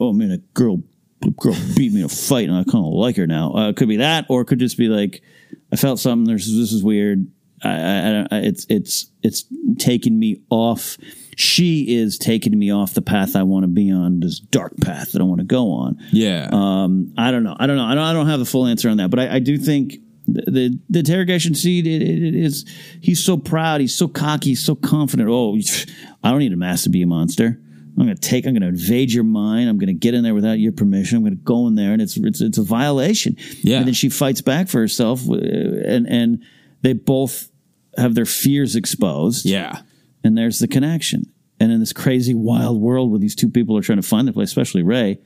oh man, a girl, a girl beat me in a fight, and I kind of like her now. Uh, it could be that, or it could just be like, I felt something. There's this is weird. I, I, I, it's it's it's taken me off. She is taking me off the path I want to be on, this dark path that I want to go on. Yeah. Um, I don't know. I don't know. I don't, I don't have the full answer on that, but I, I do think the, the, the interrogation seat it, it, it is. He's so proud. He's so cocky. He's so confident. Oh, *sighs* I don't need a mask to be a monster. I'm going to take. I'm going to invade your mind. I'm going to get in there without your permission. I'm going to go in there, and it's it's it's a violation. Yeah. And then she fights back for herself, uh, and and they both have their fears exposed. Yeah. And there's the connection. And in this crazy wild world where these two people are trying to find their place, especially Rey,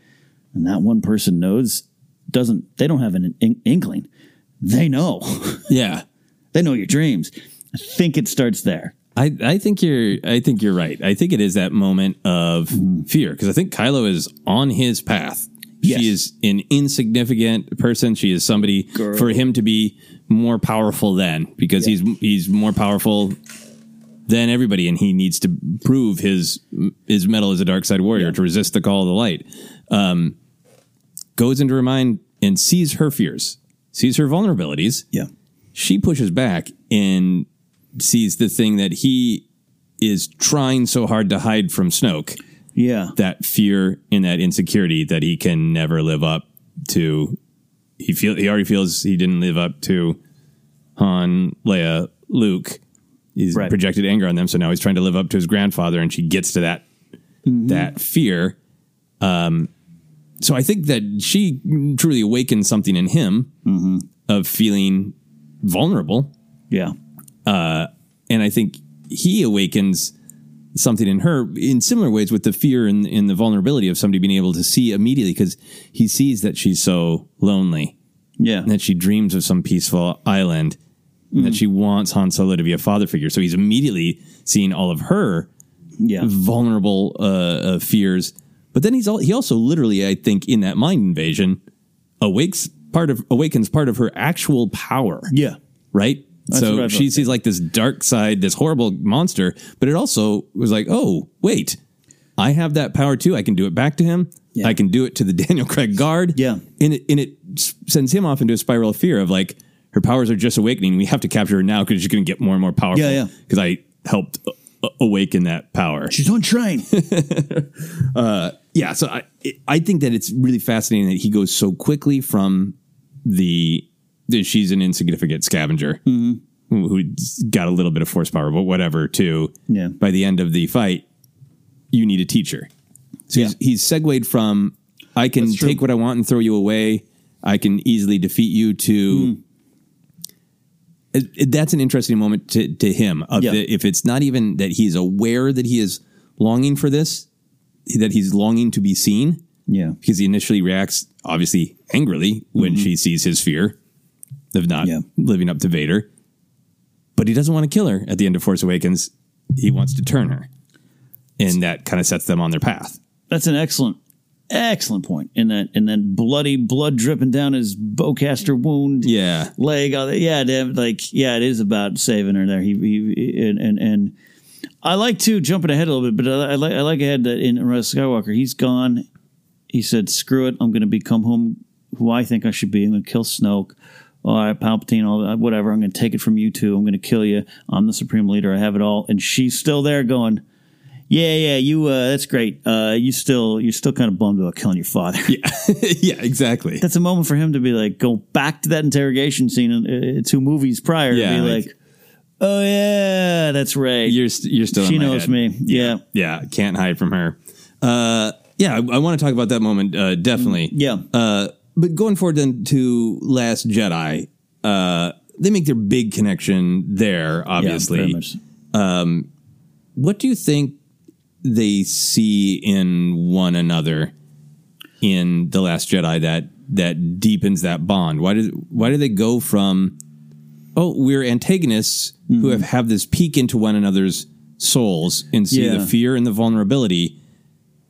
and that one person knows doesn't they don't have an in- inkling. They know. Yeah. *laughs* they know your dreams. I think it starts there. I, I think you're I think you're right. I think it is that moment of fear because I think Kylo is on his path. Yes. She is an insignificant person. She is somebody Girl. for him to be more powerful than because he's he's more powerful than everybody and he needs to prove his his mettle as a dark side warrior to resist the call of the light. Um, goes into her mind and sees her fears, sees her vulnerabilities. Yeah. She pushes back and sees the thing that he is trying so hard to hide from Snoke. Yeah. That fear and that insecurity that he can never live up to. He feel he already feels he didn't live up to Han, Leia, Luke. He's Right. projected anger on them, so now he's trying to live up to his grandfather, and she gets to that that fear. Um, so I think that she truly awakens something in him of feeling vulnerable. Yeah. Uh, and I think he awakens something in her in similar ways with the fear and, and the vulnerability of somebody being able to see immediately because he sees that she's so lonely. Yeah. And that she dreams of some peaceful island and that she wants Han Solo to be a father figure. So he's immediately seeing all of her yeah. vulnerable uh, uh, fears. But then he's all, he also literally, I think, in that mind invasion, awakes part of awakens part of her actual power. Yeah. Right. That's so she sees like this dark side, this horrible monster, but it also was like, oh wait, I have that power too. I can do it back to him. Yeah. I can do it to the *laughs* Daniel Craig guard. Yeah. and it and it sends him off into a spiral of fear of like her powers are just awakening. We have to capture her now because she's going to get more and more powerful. Yeah, yeah. Because I helped uh, awaken that power. She's on train. *laughs* uh, yeah, so I I think that it's really fascinating that he goes so quickly from the that she's an insignificant scavenger who, who's got a little bit of force power, but whatever. To Yeah. by the end of the fight, you need a teacher. So he's, he's segued from I can take what I want and throw you away. I can easily defeat you to. Hmm. It- it- that's an interesting moment to, to him. Of Yeah. the, if it's not even that he's aware that he is longing for this, that he's longing to be seen, Yeah. because he initially reacts obviously angrily when mm-hmm. she sees his fear of not Yeah. living up to Vader. But he doesn't want to kill her at the end of Force Awakens. He wants to turn her. And that kind of sets them on their path. That's an excellent, excellent point. And that, and then bloody blood dripping down his bowcaster wound. Yeah. leg. that. Yeah, damn, like yeah, it is about saving her there. He, he and, and and I like to jumping ahead a little bit, but I, I like I like ahead that in Rise Skywalker, he's gone. He said, "Screw it, I'm going to become whom who I think I should be. I'm going to kill Snoke." All right, Palpatine, all that, whatever. I'm going to take it from you two. I'm going to kill you. I'm the supreme leader. I have it all. And she's still there, going, "Yeah, yeah, you. Uh, that's great. Uh, you still, you're still kind of bummed about killing your father." Yeah. *laughs* yeah, exactly. that's a moment for him to be like, go back to that interrogation scene in uh, two movies prior Yeah, and be like- like, oh yeah, that's right. You're, st- you're still she knows head. me. Yeah. Yeah. Can't hide from her. Uh, yeah, I, I want to talk about that moment. Uh, definitely. Yeah. Uh, but going forward then to Last Jedi, uh, they make their big connection there, obviously. much. Um, what do you think they see in one another in the Last Jedi that that deepens that bond? Why did why do they go from oh we're antagonists who mm-hmm. have have this peek into one another's souls and see Yeah. the fear and the vulnerability,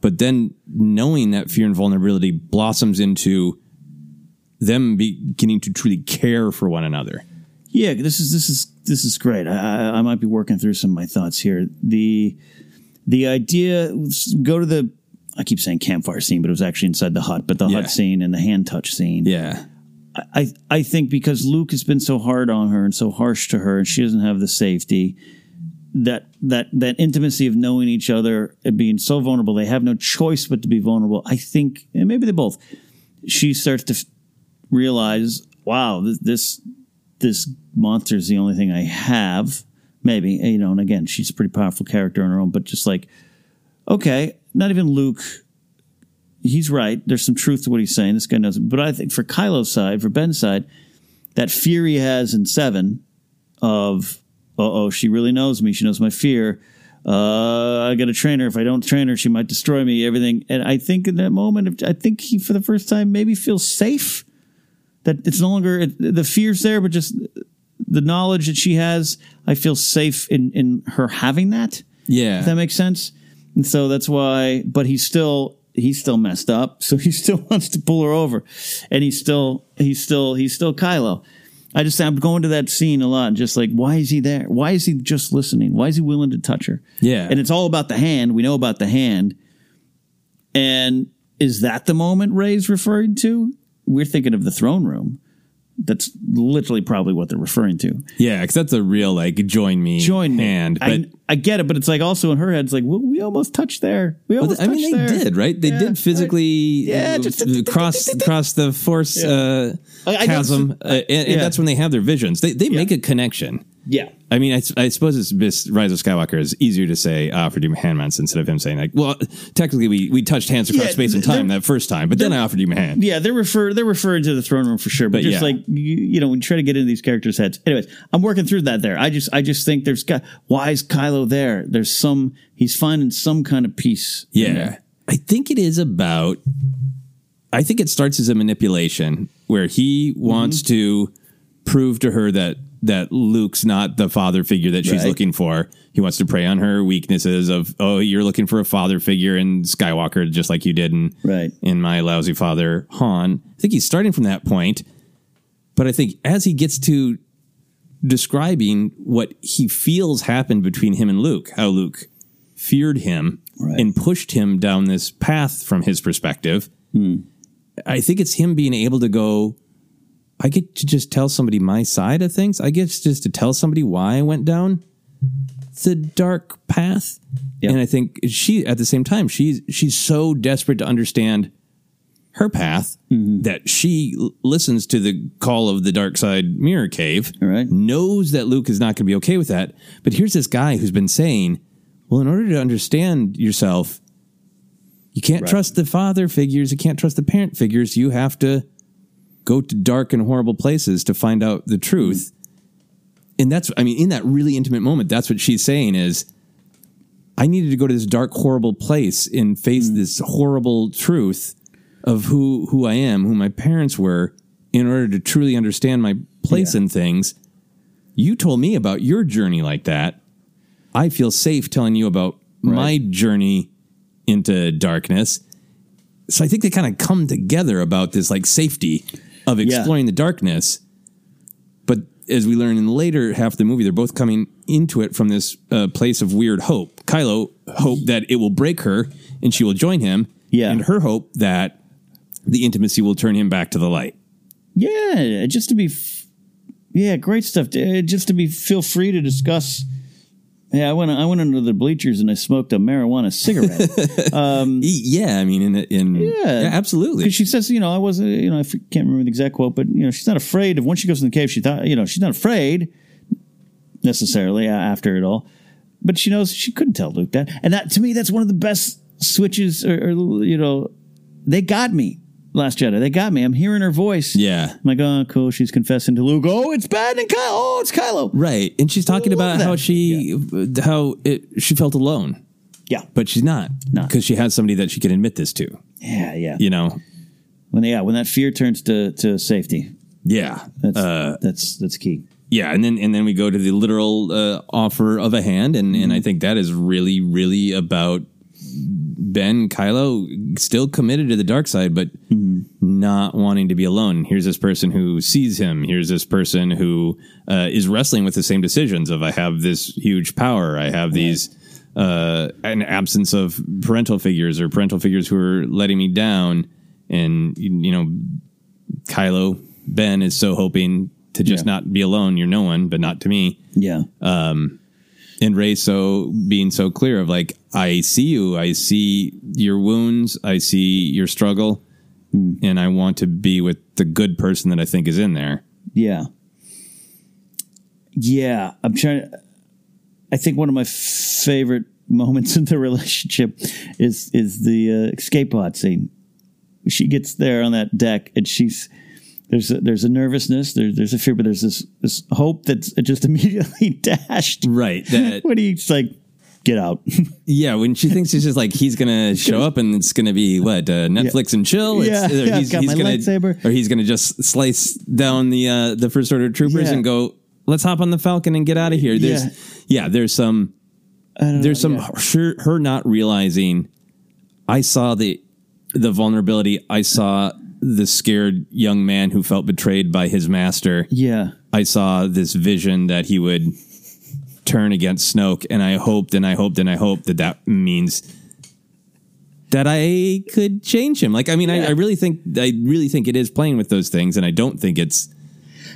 but then knowing that fear and vulnerability blossoms into them beginning to truly care for one another. Yeah, this is this is this is great. I, I, I might be working through some of my thoughts here. The the idea go to the I keep saying campfire scene, but it was actually inside the hut. But the Yeah. hut scene and the hand touch scene. Yeah. I I think because Luke has been so hard on her and so harsh to her, and she doesn't have the safety that that that intimacy of knowing each other and being so vulnerable, they have no choice but to be vulnerable. I think, and maybe they both. She starts to f- realize, wow, this this, this monster is the only thing I have. Maybe you know, and again, she's a pretty powerful character on her own, but just like, okay, not even Luke he's right. There's some truth to what he's saying. This guy knows. But I think for Kylo's side, for Ben's side, that fear he has in Seven of, oh, she really knows me. She knows my fear. Uh, I got to train her. If I don't train her, she might destroy me. Everything. And I think in that moment, I think he, for the first time, maybe feels safe. That it's no longer the fear's there, but just the knowledge that she has. I feel safe in in her having that. Yeah, if that makes sense. And so that's why. But he's still he's still messed up, *laughs* so he still *laughs* wants to pull her over, and he's still he's still he's still Kylo. I just I'm going to that scene a lot, just like why is he there? Why is he just listening? Why is he willing to touch her? Yeah, and it's all about the hand. We know about the hand, and is that the moment Rey's referring to? We're thinking of the throne room. That's literally probably what they're referring to. Yeah, because that's a real like join me, join me. hand. But I, I get it, but it's like also in her head, it's like well, we almost touched there. We Well, almost I mean, they there. did, right? They Yeah, did physically Yeah, uh, just- *laughs* cross cross the force uh, I- I chasm, uh, and, and yeah. that's when they have their visions. They they make a connection. Yeah. I mean, I suppose it's this Rise of Skywalker is easier to say I offered you my hand Mance, instead of him saying like, well, technically we we touched hands across Yeah, space and time that first time, but then I offered you my hand. Yeah, they're refer they're referring to the throne room for sure, but, But just yeah. like you, you know, when you try to get into these characters' heads. Anyways, I'm working through that there. I just I just think there's got why is Kylo there? There's some he's finding some kind of peace. Yeah. I think it is about I think it starts as a manipulation where he Mm-hmm. wants to prove to her that that Luke's not the father figure that she's Right. looking for. He wants to prey on her weaknesses of, oh, you're looking for a father figure in Skywalker, just like you did in right. in my lousy father Han. I think he's starting from that point, but I think as he gets to describing what he feels happened between him and Luke, how Luke feared him and pushed him down this path from his perspective. Hmm. I think it's him being able to go, I get to just tell somebody my side of things. I get just to tell somebody why I went down the dark path. And I think she at the same time, she's she's so desperate to understand her path mm-hmm. that she l- listens to the call of the dark side mirror cave, knows that Luke is not going to be okay with that. But here's this guy who's been saying, well, in order to understand yourself, you can't trust the father figures, you can't trust the parent figures. You have to go to dark and horrible places to find out the truth. And that's, I mean, in that really intimate moment, that's what she's saying is, I needed to go to this dark, horrible place and face mm. this horrible truth of who who I am, who my parents were, in order to truly understand my place in things. You told me about your journey like that. I feel safe telling you about my journey into darkness. So I think they kind of come together about this like safety of Yeah. exploring the darkness. But as we learn in the later half of the movie, they're both coming into it from this uh, place of weird hope. Kylo hope that it will break her and she will join him. Yeah. And her hope that the intimacy will turn him back to the light. Yeah, just to be, f- yeah, great stuff. Uh, Just to be, feel free to discuss. Yeah, I went. I went into the bleachers and I smoked a marijuana cigarette. *laughs* um, yeah, I mean, in in yeah, absolutely. Because she says, you know, I wasn't, you know, I can't remember the exact quote, but you know, she's not afraid of once she goes in the cave. She thought, you know, she's not afraid necessarily after it all, but she knows she couldn't tell Luke that, and that to me, that's one of the best switches. Or, or you know, they got me. Last Jedi, they got me. I'm hearing her voice. Yeah. I'm like, oh, cool. She's confessing to Luke. Oh, it's bad and Kylo. Oh, it's Kylo. Right. And she's talking about that. how she how it she felt alone. Yeah. But she's not. Because she has somebody that she can admit this to. Yeah, yeah. You know? When yeah, when that fear turns to to safety. Yeah. That's Uh, that's that's key. Yeah, and then and then we go to the literal uh, offer of a hand, and, and I think that is really really about Ben Kylo still committed to the dark side, but not wanting to be alone. Here's this person who sees him. Here's this person who uh, is wrestling with the same decisions of I have this huge power. I have these uh, an absence of parental figures or parental figures who are letting me down, and you know Kylo Ben is so hoping to just Yeah. not be alone. You're no one, but not to me. Yeah. Um, and Rey so being so clear of like, I see you, I see your wounds, I see your struggle, Hmm. and I want to be with the good person that I think is in there. Yeah. Yeah. I'm trying I think one of my favorite moments *laughs* in the relationship is is the uh, escape pod scene. She gets there on that deck and she's there's a, there's a nervousness, there's there's a fear, but there's this this hope that's just *laughs* immediately dashed. Right. That, *laughs* when he's like, get out. *laughs* yeah, when she thinks he's just like he's gonna show up and it's gonna be what uh, Netflix and chill. Yeah, It's, or yeah, he's, got he's my gonna lightsaber. or he's gonna just slice down the uh, the first order troopers Yeah. and go. Let's hop on the Falcon and get out of here. There's Yeah. yeah, there's some don't there's know, some her, her not realizing I saw the the vulnerability. I saw the scared young man who felt betrayed by his master. Yeah. I saw this vision that he would turn against Snoke, and I hoped and I hoped and I hoped that that means that I could change him. Like, I mean, I, I really think I really think it is playing with those things, and I don't think it's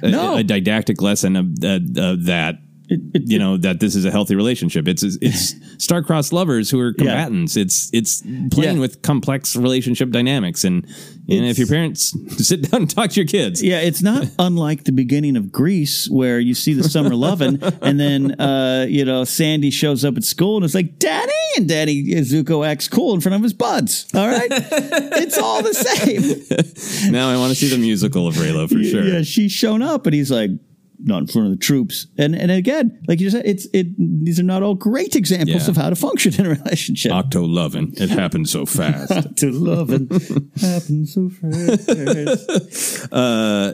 a, No. a didactic lesson of, uh, of that. You know that this is a healthy relationship. It's it's *laughs* star-crossed lovers who are combatants. It's it's playing Yeah. with complex relationship dynamics, and and if your parents *laughs* sit down and talk to your kids, Yeah, it's not *laughs* unlike the beginning of Grease where you see the summer loving, and then uh, you know Sandy shows up at school and it's like, "Daddy," and Daddy Zuko acts cool in front of his buds. All right, it's all the same. now I want to see the musical of Reylo for sure. Yeah, she's shown up, and he's like, not in front of the troops. And and again, like you said, it's it. These are not all great examples Yeah. of how to function in a relationship. Octo loving. It *laughs* happened so fast. to loving happens so fast. *laughs* uh,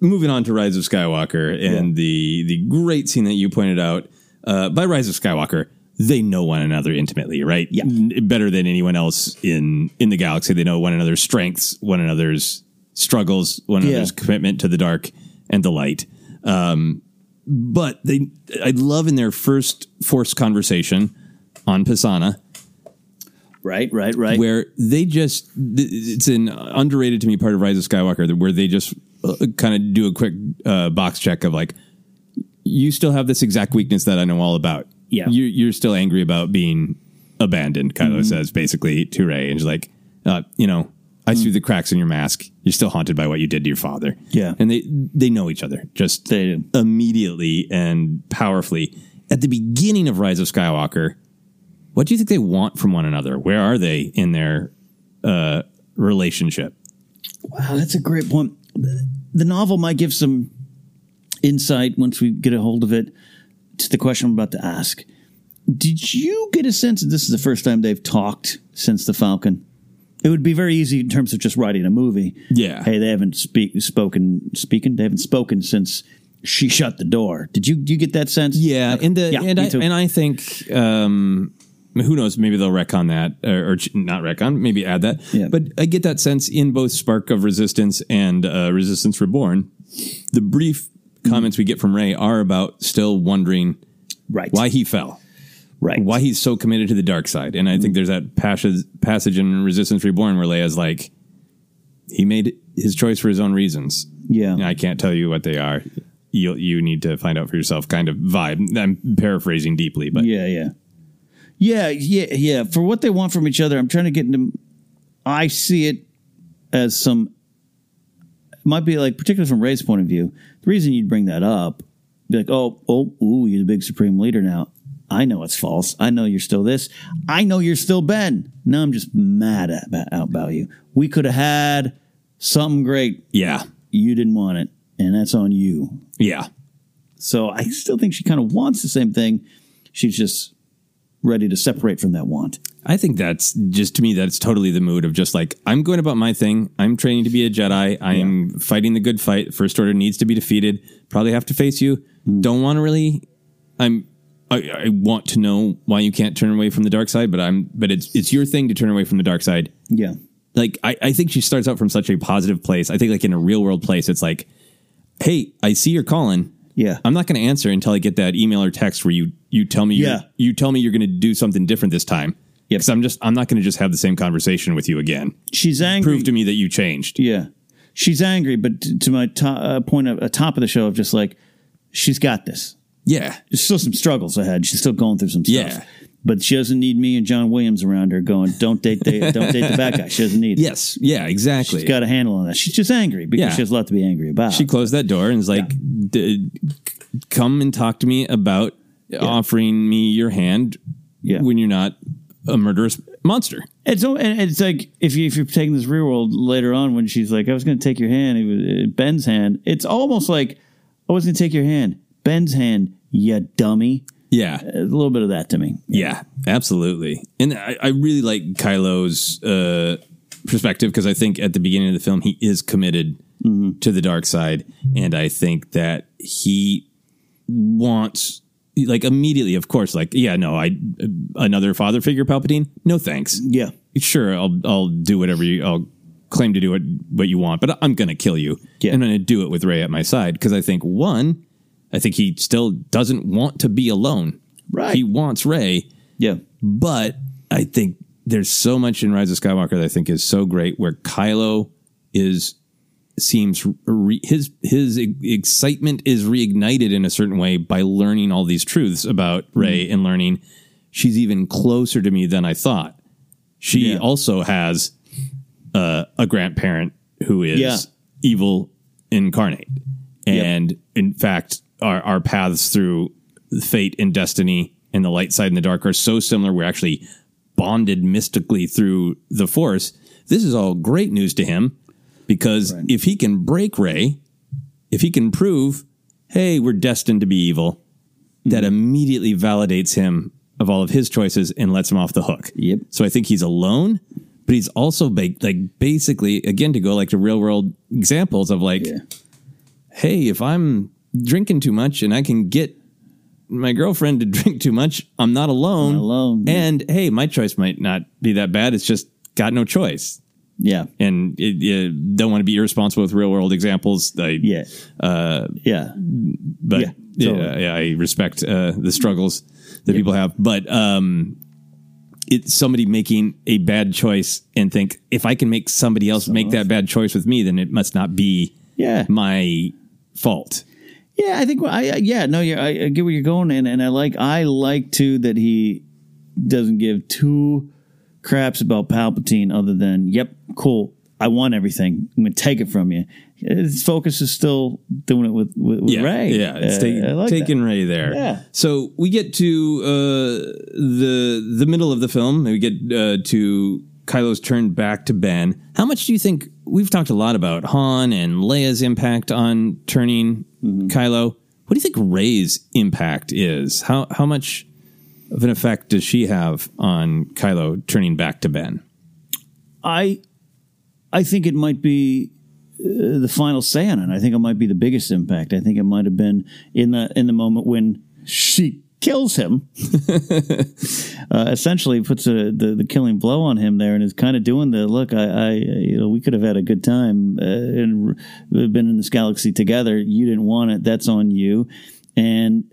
moving on to Rise of Skywalker and the the great scene that you pointed out. Uh, by Rise of Skywalker, they know one another intimately, right? Yeah, better than anyone else in in the galaxy. They know one another's strengths, one another's struggles, one Yeah. another's commitment to the dark and the light. Um, but they, I love in their first forced conversation on Pasaana Right, right, right. where they just, it's an underrated to me part of Rise of Skywalker where they just uh, kind of do a quick uh, box check of like you still have this exact weakness that I know all about. Yeah. you, you're still angry about being abandoned. Kylo Mhm. says basically to Rey, and she's like, uh, you know, I see the cracks in your mask. You're still haunted by what you did to your father. Yeah. and they they know each other just immediately and powerfully at the beginning of Rise of Skywalker. What do you think they want from one another? Where are they in their uh, relationship? Wow, that's a great point. The novel might give some insight once we get a hold of it to the question I'm about to ask. Did you get a sense that this is the first time they've talked since the Falcon? It would be very easy in terms of just writing a movie. Yeah. Hey, they haven't speak, spoken speaking. They haven't spoken since she shut the door. Did you do you get that sense? Yeah, and the Yeah, and I too. and I think um, who knows? Maybe they'll retcon that or, or not retcon. Maybe add that. Yeah. But I get that sense in both Spark of Resistance and uh, Resistance Reborn. The brief comments we get from Rey are about still wondering right why he fell. Right. Why he's so committed to the dark side. And I think mm-hmm. there's that passage, passage in Resistance Reborn where Leia's like, he made his choice for his own reasons. Yeah. I can't tell you what they are. You you need to find out for yourself. Kind of vibe. I'm paraphrasing deeply, but yeah, yeah, yeah, yeah, yeah. For what they want from each other, I'm trying to get into. I see it as some. Might be like, particularly from Rey's point of view, the reason you'd bring that up, be like, oh, oh, ooh, you're the big supreme leader now. I know it's false. I know you're still this. I know you're still Ben. Now I'm just mad at, about, about you. We could have had something great. Yeah. You didn't want it, and that's on you. Yeah. So I still think she kind of wants the same thing. She's just ready to separate from that want. I think that's just to me that's totally the mood of just like I'm going about my thing. I'm training to be a Jedi. I'm fighting the good fight. First Order needs to be defeated. Probably have to face you. Mm. Don't want to really. I'm. I, I want to know why you can't turn away from the dark side, but I'm. But it's it's your thing to turn away from the dark side. Yeah. Like I, I think she starts out from such a positive place. I think like in a real world place, it's like, hey, I see you're calling. Yeah. I'm not going to answer until I get that email or text where you you tell me you're- Yeah. you tell me you're going to do something different this time. Yep. Because I'm just I'm not going to just have the same conversation with you again. She's angry. Prove to me that you changed. Yeah. she's angry, but to my to- uh, point of a top of the show of just like she's got this. Yeah, There's still some struggles ahead. She's still going through some stuff. Yeah. But she doesn't need me and John Williams around her going, "Don't date the *laughs* don't date the bad guy." She doesn't need. it. Yes. Yeah. Exactly. She's got a handle on that. She's just angry because Yeah. she has a lot to be angry about. She closed that door and is like, D- "Come and talk to me about offering me your hand Yeah. when you're not a murderous monster." It's o- and it's like if you if you're taking this real world later on when she's like, "I was going to take your hand," it was, uh, Ben's hand. It's almost like I was going to take your hand, Ben's hand. You dummy. Yeah, a little bit of that to me. Yeah, absolutely. And I, I really like Kylo's uh, perspective because I think at the beginning of the film he is committed to the dark side, and I think that he wants like immediately, of course, like yeah, no, I another father figure Palpatine, no thanks. Yeah, sure, I'll I'll do whatever you I'll claim to do what what you want, but I'm gonna kill you. Yeah. I'm gonna do it with Rey at my side because I think one, I think he still doesn't want to be alone. Right. He wants Rey. Yeah. But I think there's so much in Rise of Skywalker that I think is so great where Kylo is seems re, his his excitement is reignited in a certain way by learning all these truths about Rey and learning she's even closer to me than I thought. She Yeah. also has uh, a grandparent who is Yeah. evil incarnate. And in fact, our, our paths through fate and destiny and the light side and the dark are so similar. We're actually bonded mystically through the force. This is all great news to him because if he can break Rey, if he can prove, hey, we're destined to be evil, that mm-hmm. immediately validates him of all of his choices and lets him off the hook. Yep. So I think he's alone, but he's also ba- like basically again to go like to real world examples of like, hey, if I'm drinking too much and I can get my girlfriend to *laughs* drink too much, I'm not alone. alone. And hey, my choice might not be that bad. It's just got no choice. Yeah. And it, you don't want to be irresponsible with real world examples. I, yeah. Uh, yeah. but Yeah, yeah, totally. yeah, I respect uh, the struggles that people have. But um, it's somebody making a bad choice and think if I can make somebody else make that bad choice with me, then it must not be Yeah. my fault. Yeah, I think I I- yeah no, you're, I, I get where you're going, and and I like I like too that he doesn't give two craps about Palpatine other than yep, cool, I want everything, I'm gonna take it from you. His focus is still doing it with with, with yeah, Rey. Yeah, it's Uh, taking, like taking that. Rey there. Yeah. So we get to uh, the the middle of the film. and We get uh, to Kylo's turn back to Ben. How much do you think we've talked a lot about Han and Leia's impact on turning Mm-hmm. Kylo? What do you think Rey's impact is? How how much of an effect does she have on Kylo turning back to Ben? I I think it might be uh, the final say on it. I think it might be the biggest impact. I think it might have been in the in the moment when she kills him. *laughs* uh, essentially, puts a, the the killing blow on him there, and is kind of doing the look. I, I you know we could have had a good time uh, and been in this galaxy together. You didn't want it. That's on you. And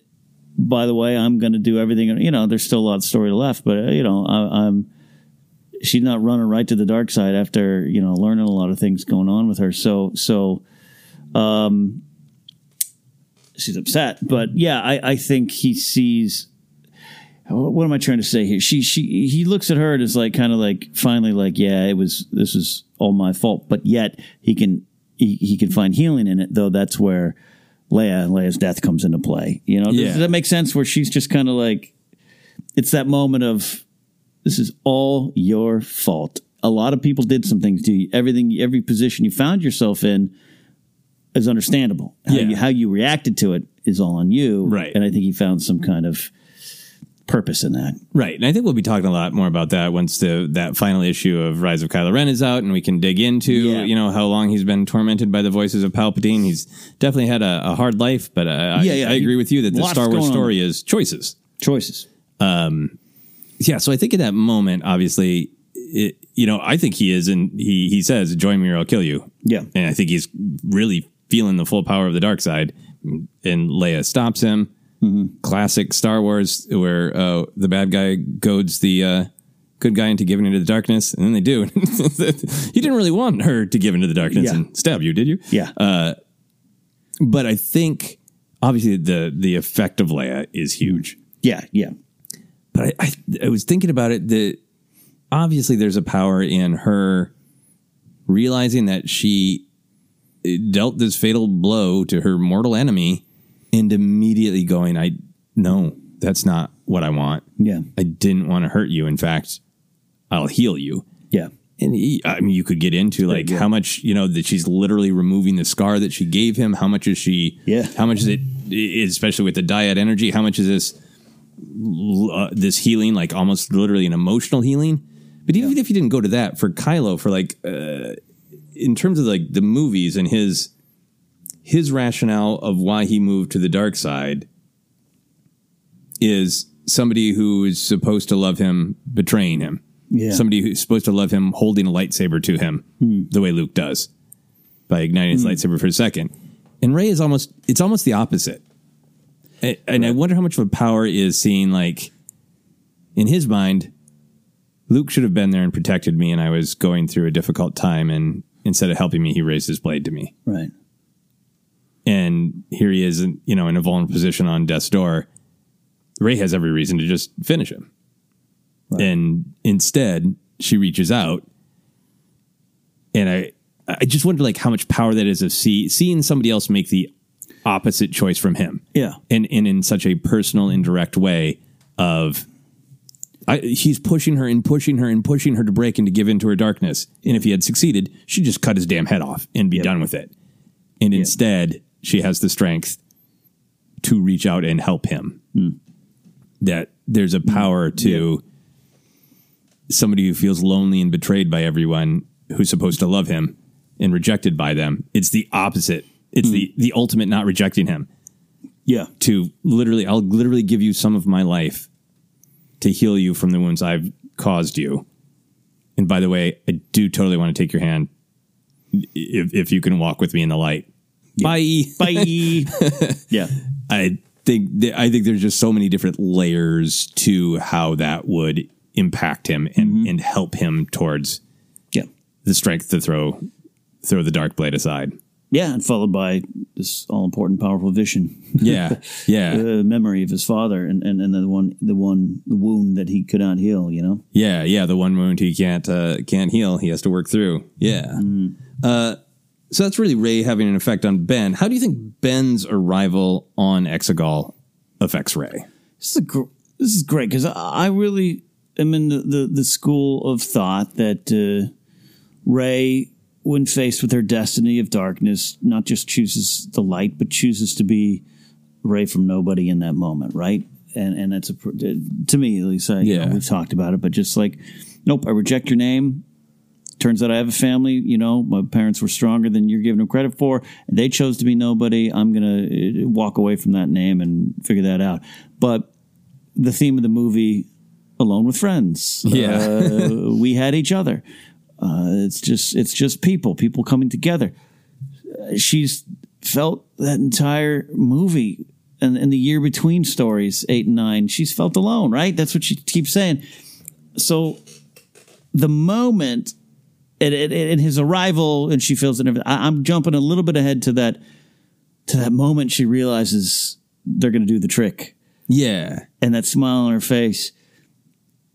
by the way, I'm going to do everything. You know, there's still a lot of story left, but uh, you know, I, I'm she's not running right to the dark side after you know learning a lot of things going on with her. So so, um, she's upset. But yeah, I I think he sees. What am I trying to say here? She she he looks at her and is like kind of like finally like yeah it was this is all my fault. But yet he can he, he can find healing in it though. That's where Leia and Leia's death comes into play. You know, Yeah. does that make sense? Where she's just kind of like it's that moment of this is all your fault. A lot of people did some things to you. Everything, every position you found yourself in is understandable. How, Yeah. you, how you reacted to it is all on you. Right. And I think he found some kind of purpose in that. Right, and I think we'll be talking a lot more about that once the that final issue of Rise of Kylo Ren is out, and we can dig into Yeah. you know how long he's been tormented by the voices of Palpatine. He's definitely had a, a hard life, but uh, I, Yeah, yeah. I agree with you that the Lots Star Wars going on. story is choices. Choices. Um, yeah, so I think in that moment, obviously, it, you know, I think he is, and he he says, "Join me or I'll kill you." Yeah. and I think he's really feeling the full power of the dark side. And Leia stops him. Mm-hmm. Classic Star Wars, where uh, the bad guy goads the uh, good guy into giving into the darkness, and then they do. *laughs* you didn't really want her to give into the darkness Yeah. and stab you, did you? Yeah. Uh, but I think obviously the the effect of Leia is huge. Yeah, yeah. But I, I, I was thinking about it that obviously there's a power in her realizing that she dealt this fatal blow to her mortal enemy and immediately going, I no, that's not what I want. Yeah. I didn't want to hurt you. In fact, I'll heal you. Yeah. And he, I mean, you could get into like yeah. how much you know that she's literally removing the scar that she gave him. How much is she? Yeah. How much is it? Especially with the dyad energy, how much is this? Uh, this healing, like almost literally an emotional healing. But even if you didn't go to that for Kylo, for like uh, in terms of like the movies and his his rationale of why he moved to the dark side is somebody who is supposed to love him betraying him. Yeah. Somebody who's supposed to love him holding a lightsaber to him Hmm. the way Luke does by igniting his Hmm. lightsaber for a second. And Rey is almost it's almost the opposite. A- And I wonder how much of a power is seeing like in his mind Luke should have been there and protected me and I was going through a difficult time and instead of helping me he raised his blade to me Right. and here he is, in, you know, in a vulnerable position on death's door. Rey has every reason to just finish him, and instead she reaches out, and I, I just wonder like how much power that is of see seeing somebody else make the opposite choice from him, Yeah. and and in such a personal, indirect way of. I, he's pushing her and pushing her and pushing her to break and to give into her darkness. And if he had succeeded, she'd just cut his damn head off and be done with it. And instead, she has the strength to reach out and help him. Hmm. That there's a power hmm. to somebody who feels lonely and betrayed by everyone who's supposed to love him and rejected by them. It's the opposite. It's hmm. the the ultimate not rejecting him. Yeah. To literally, I'll literally give you some of my life to heal you from the wounds I've caused you. And by the way, I do totally want to take your hand if if you can walk with me in the light. Bye. *laughs* Bye. yeah. I think th- I think there's just so many different layers to how that would impact him and, mm-hmm. and help him towards Yeah. the strength to throw throw the dark blade aside. Yeah, and followed by this all important, powerful vision. Yeah, yeah, *laughs* uh, memory of his father, and, and and the one the one the wound that he could not heal. You know. yeah, yeah. The one wound he can't uh, can't heal, he has to work through. Yeah. Uh, so that's really Rey having an effect on Ben. How do you think Ben's arrival on Exegol affects Rey? This is a gr- this is great because I, I really am in the, the, the school of thought that uh, Rey, when faced with her destiny of darkness, not just chooses the light, but chooses to be Rey from nobody in that moment, right? And and that's a to me at least. I, you know, Yeah. we've talked about it, but just like, nope, I reject your name. Turns out I have a family. You know, my parents were stronger than you're giving them credit for. They chose to be nobody. I'm gonna uh, walk away from that name and figure that out. But the theme of the movie, Alone with Friends. Yeah. uh, we had each other. Uh, it's just it's just people, people coming together. She's felt that entire movie and, and the year between stories eight and nine. She's felt alone, right? That's what she keeps saying. So the moment in, his arrival and she feels it. and everything, I, I'm jumping a little bit ahead to that to that moment she realizes they're going to do the trick Yeah, and that smile on her face.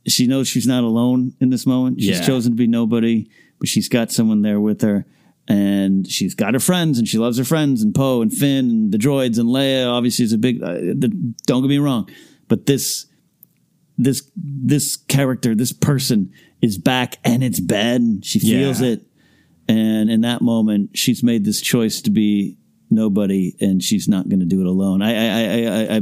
She knows she's not alone in this moment. She's Yeah. chosen to be nobody, but she's got someone there with her. And she's got her friends, and she loves her friends, and Poe and Finn and the droids and Leia. Obviously, is a big. Uh, the, don't get me wrong, but this, this, this character, this person is back, and it's Ben. She Yeah. feels it, and in that moment, she's made this choice to be nobody, and she's not going to do it alone. I, I, I, I, I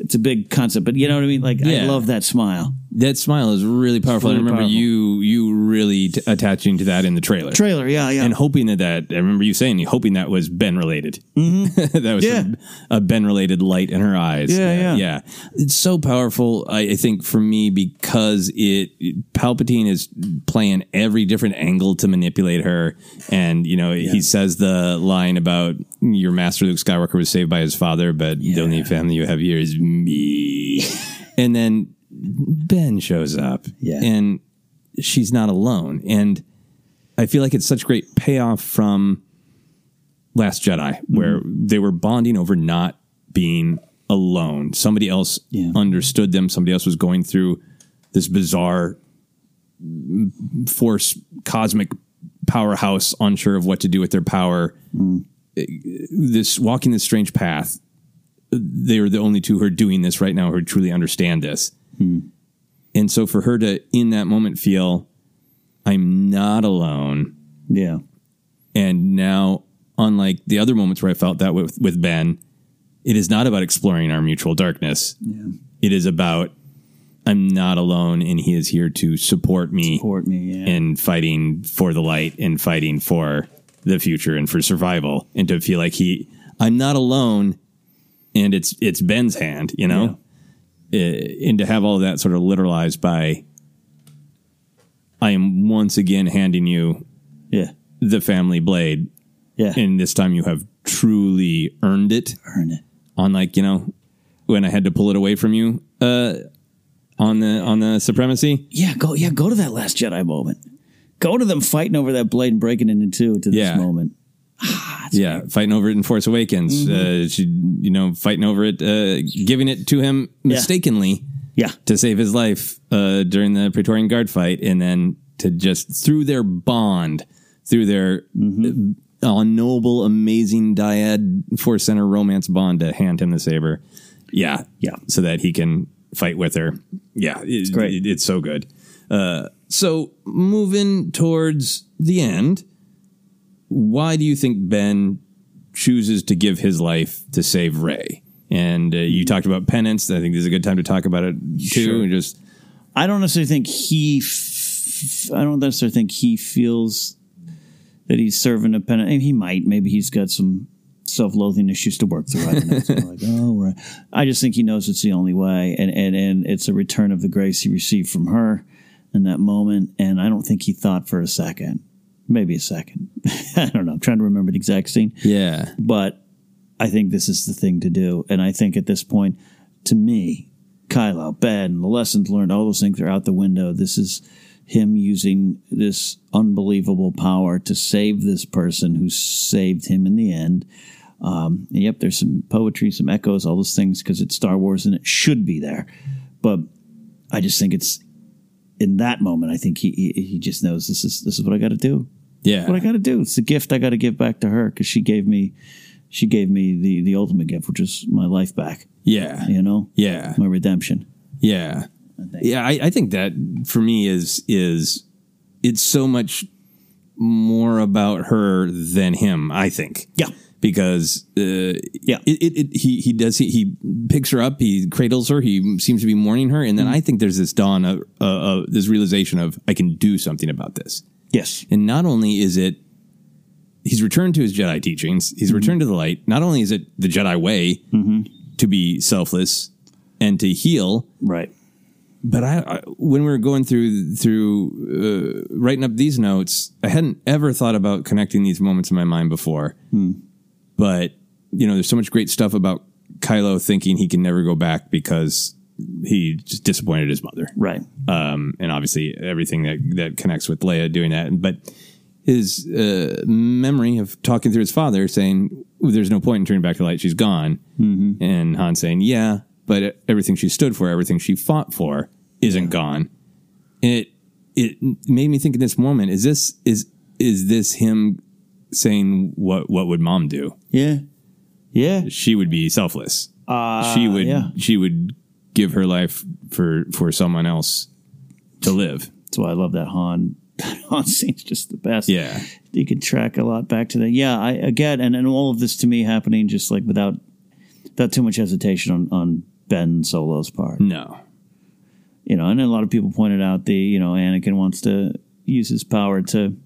it's a big concept, but you know what I mean. Like I love that smile. that smile is really powerful. I remember powerful. you you really t- attaching to that in the trailer. Trailer, yeah, yeah. and hoping that that I remember you saying hoping that was Ben related. Mm-hmm. *laughs* that was Yeah. a Ben related light in her eyes. Yeah, yeah. yeah. It's so powerful. I, I think for me because it Palpatine is playing every different angle to manipulate her, and you know he says the line about your master Luke Skywalker was saved by his father, but the only family you have here is me, and then Ben shows up. Yeah. And she's not alone. And I feel like it's such great payoff from Last Jedi, where they were bonding over not being alone. Somebody else Yeah. understood them. Somebody else was going through this bizarre mm, force, cosmic powerhouse, unsure of what to do with their power. This walking this strange path. They are the only two who are doing this right now who truly understand this. Hmm. And so for her to, in that moment, feel, I'm not alone. Yeah. And now, unlike the other moments where I felt that with, with Ben, it is not about exploring our mutual darkness. Yeah. It is about, I'm not alone and he is here to support me, Support me, yeah. in fighting for the light and fighting for the future and for survival. And to feel like he, I'm not alone and it's, it's Ben's hand, you know? Uh, and to have all of that sort of literalized by, I am once again handing you Yeah. the family blade. Yeah. And this time you have truly earned it. Earn it. Unlike, you know, when I had to pull it away from you uh on the on the supremacy. Yeah, go yeah, go to that last Jedi moment. Go to them fighting over that blade and breaking it in two to this Yeah. moment. Yeah, fighting over it in Force Awakens. Mm-hmm. Uh she you know, fighting over it, uh giving it to him mistakenly. Yeah. To save his life uh during the Praetorian Guard fight and then to just through their bond, through their Mm-hmm. uh, noble, amazing dyad Force Center romance bond to hand him the saber. Yeah. Yeah. So that he can fight with her. Yeah. It's great. it's so good. Uh, so moving towards the end, why do you think Ben chooses to give his life to save Rey? And uh, you talked about penance. I think this is a good time to talk about it too. Sure. And just I don't necessarily think he. F- I don't necessarily think he feels that he's serving a penance. He might. Maybe he's got some self-loathing issues to work through. I don't know. So like, *laughs* oh, right. I just think he knows it's the only way, and and and it's a return of the grace he received from her in that moment. And I don't think he thought for a second, maybe a second. *laughs* I don't know. I'm trying to remember the exact scene. yeah, but I think this is the thing to do. And I think at this point, to me, Kylo, Ben, the lessons learned, all those things are out the window. This is him using this unbelievable power to save this person who saved him in the end. Um, yep, there's some poetry, some echoes, all those things because it's Star Wars and it should be there. But I just think it's in that moment. I think he he, he just knows this is this is what I got to do yeah, what I got to do. It's the gift I got to give back to her because she gave me, she gave me the the ultimate gift, which is my life back. yeah, You know, yeah. my redemption. Yeah. Yeah, I, I think that for me is is it's so much more about her than him, I think. Yeah. Because uh, Yeah. it, it, it he he does he, he picks her up, he cradles her, he seems to be mourning her, and then I think there's this dawn of uh, uh, this realization of I can do something about this. Yes. And not only is it he's returned to his Jedi teachings, he's mm-hmm. returned to the light. Not only is it the Jedi way mm-hmm. to be selfless and to heal, Right. but I, I when we were going through through uh, writing up these notes, I hadn't ever thought about connecting these moments in my mind before. Hmm. But you know, there's so much great stuff about Kylo thinking he can never go back because he just disappointed his mother, Right. um, and obviously everything that that connects with Leia doing that. But his uh, memory of talking through his father, saying, "There's no point in turning back to the light; she's gone," and Han saying, "Yeah, but everything she stood for, everything she fought for, isn't gone." And it it made me think in this moment: is this is is this him saying what what would mom do? Yeah. Yeah. She would be selfless. Uh, she would Yeah. she would give her life for for someone else to live. That's why I love that Han. *laughs* Han scene's just the best. Yeah. You can track a lot back to that. Yeah. I again, and, and all of this to me happening just like without without too much hesitation on on Ben Solo's part. No. you know, and a lot of people pointed out the, you know, Anakin wants to use his power to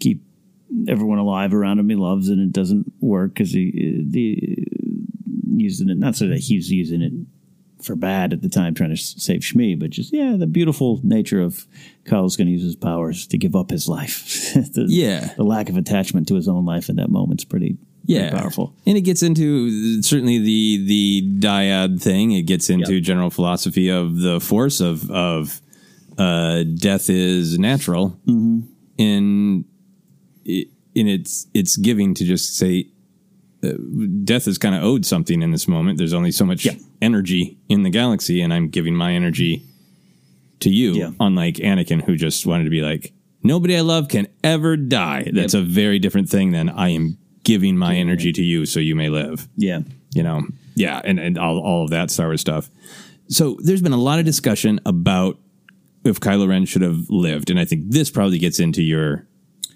keep everyone alive around him he loves, and it doesn't work because he the using it not so that he's using it for bad at the time trying to save Shmi, but just yeah, the beautiful nature of Kylo's going to use his powers to give up his life. *laughs* the, Yeah. the lack of attachment to his own life in that moment's pretty Yeah, powerful. and it gets into certainly the the dyad thing. It gets into general philosophy of the force of of uh, death is natural Mm-hmm. in in its its giving to just say death is kind of owed something in this moment. There's only so much energy in the galaxy, and I'm giving my energy to you. Unlike Anakin, who just wanted to be like, nobody I love can ever die. That's a very different thing than I am giving my energy to you so you may live. Yeah. You know, yeah, and, and all, all of that Star Wars stuff. So there's been a lot of discussion about if Kylo Ren should have lived. And I think this probably gets into your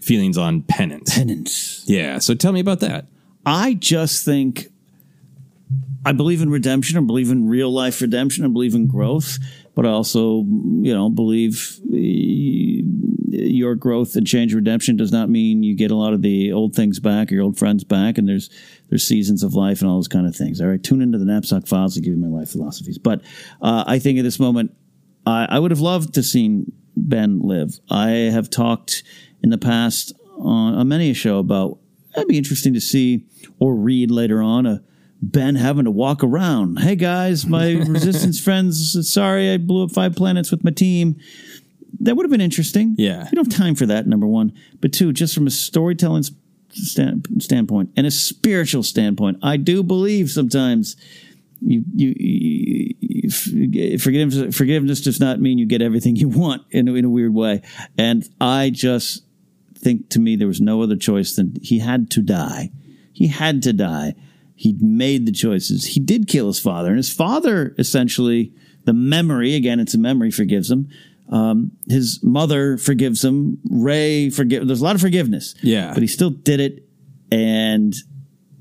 feelings on penance. Penance. Yeah. So tell me about that. I just think I believe in redemption. I believe in real life redemption. I believe in growth, but I also, you know, believe eh, your growth and change redemption does not mean you get a lot of the old things back or your old friends back. And there's there's seasons of life and all those kind of things. All right, tune into the knapsack files to give you my life philosophies. But uh, I think at this moment, I, I would have loved to seen Ben live. I have talked in the past on, on many a show about that'd be interesting to see or read later on a Ben having to walk around. Hey guys, my *laughs* resistance friends, sorry I blew up five planets with my team. That would have been interesting. Yeah. We don't have time for that, number one. But two, just from a storytelling stand, standpoint and a spiritual standpoint, I do believe sometimes you, you, you, you forgiveness, forgiveness does not mean you get everything you want in, in a weird way. And I just think to me there was no other choice than he had to die. He had to die. He made the choices. He did kill his father, and his father essentially the memory again. It's a memory forgives him. Um, his mother forgives him. Rey forgive. There's a lot of forgiveness. Yeah. but he still did it, and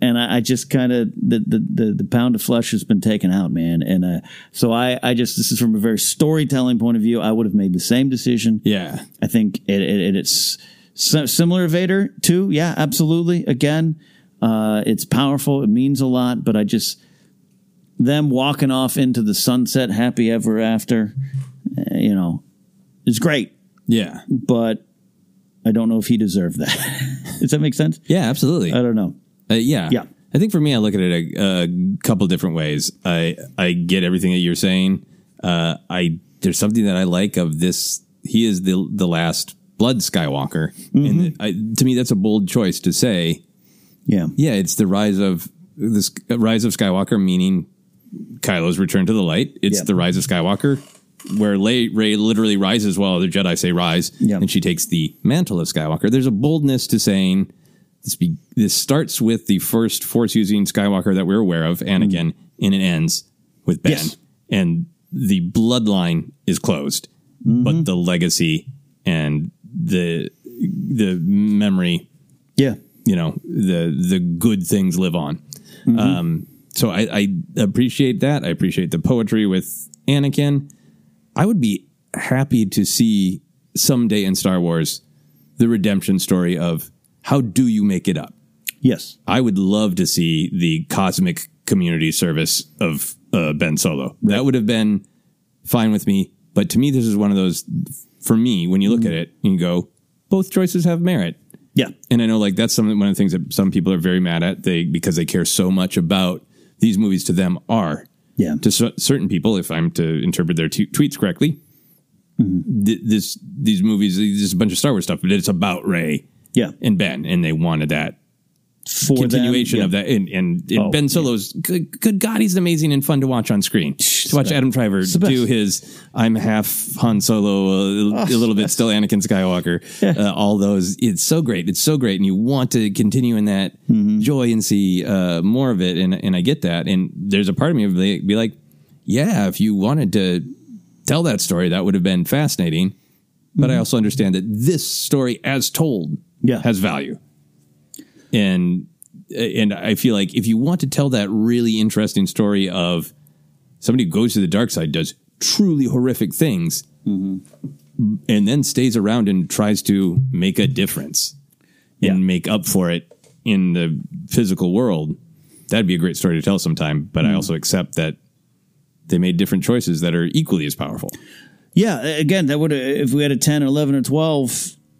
and I, I just kind of the, the the the pound of flesh has been taken out, man. And uh, so I I just this is from a very storytelling point of view. I would have made the same decision. Yeah. I think it, it, it's si- similar to Vader too. Yeah, absolutely. Again, uh, it's powerful. It means a lot, but I just them walking off into the sunset, happy ever after. uh, you know, is great. Yeah. but I don't know if he deserved that. *laughs* Does that make sense? Yeah, absolutely. I don't know. Uh, yeah. Yeah. I think for me, I look at it a, a couple different ways. I I get everything that you're saying. Uh, I there's something that I like of this. He is the the last blood Skywalker, and mm-hmm. I, to me, that's a bold choice to say. Yeah, yeah, it's the rise of this uh, rise of Skywalker, meaning Kylo's return to the light. It's the rise of Skywalker, where Rey, Rey literally rises while other Jedi say rise, and she takes the mantle of Skywalker. There's a boldness to saying this. Be, this starts with the first Force using Skywalker that we're aware of, mm-hmm. Anakin, and it ends with Ben, Yes. and the bloodline is closed, but mm-hmm. the legacy and the the memory Yeah. you know the the good things live on. Um so I, I appreciate that. I appreciate the poetry with anakin. I would be happy to see someday in star wars the redemption story of how do you make it up? Yes. i would love to see the cosmic community service of uh, ben solo. That would have been fine with me. But to me this is one of those for me when you look at it you go both choices have merit Yeah. and I know like that's something one of the things that some people are very mad at they because they care so much about these movies to them are Yeah. to cer- certain people if I'm to interpret their t- tweets correctly Mm-hmm. th- this these movies this is a bunch of Star Wars stuff but it's about Rey Yeah. and Ben and they wanted that For continuation them, of that and, and, and Oh, Ben Solo's good, good God he's amazing and fun to watch on screen to watch. Adam Driver It's the best. do his I'm half Han Solo a, a little bit *laughs* still Anakin Skywalker uh, all those it's so great it's so great and you want to continue in that Mm-hmm. joy and see uh, more of it and and I get that and there's a part of me would be like yeah if you wanted to tell that story that would have been fascinating but I also understand that this story as told Mm-hmm. Yeah. has value and and I feel like if you want to tell that really interesting story of somebody who goes to the dark side does truly horrific things and then stays around and tries to make a difference and make up for it in the physical world that'd be a great story to tell sometime. But i also accept that they made different choices that are equally as powerful. Yeah, again, that would if we had a ten or eleven or twelve,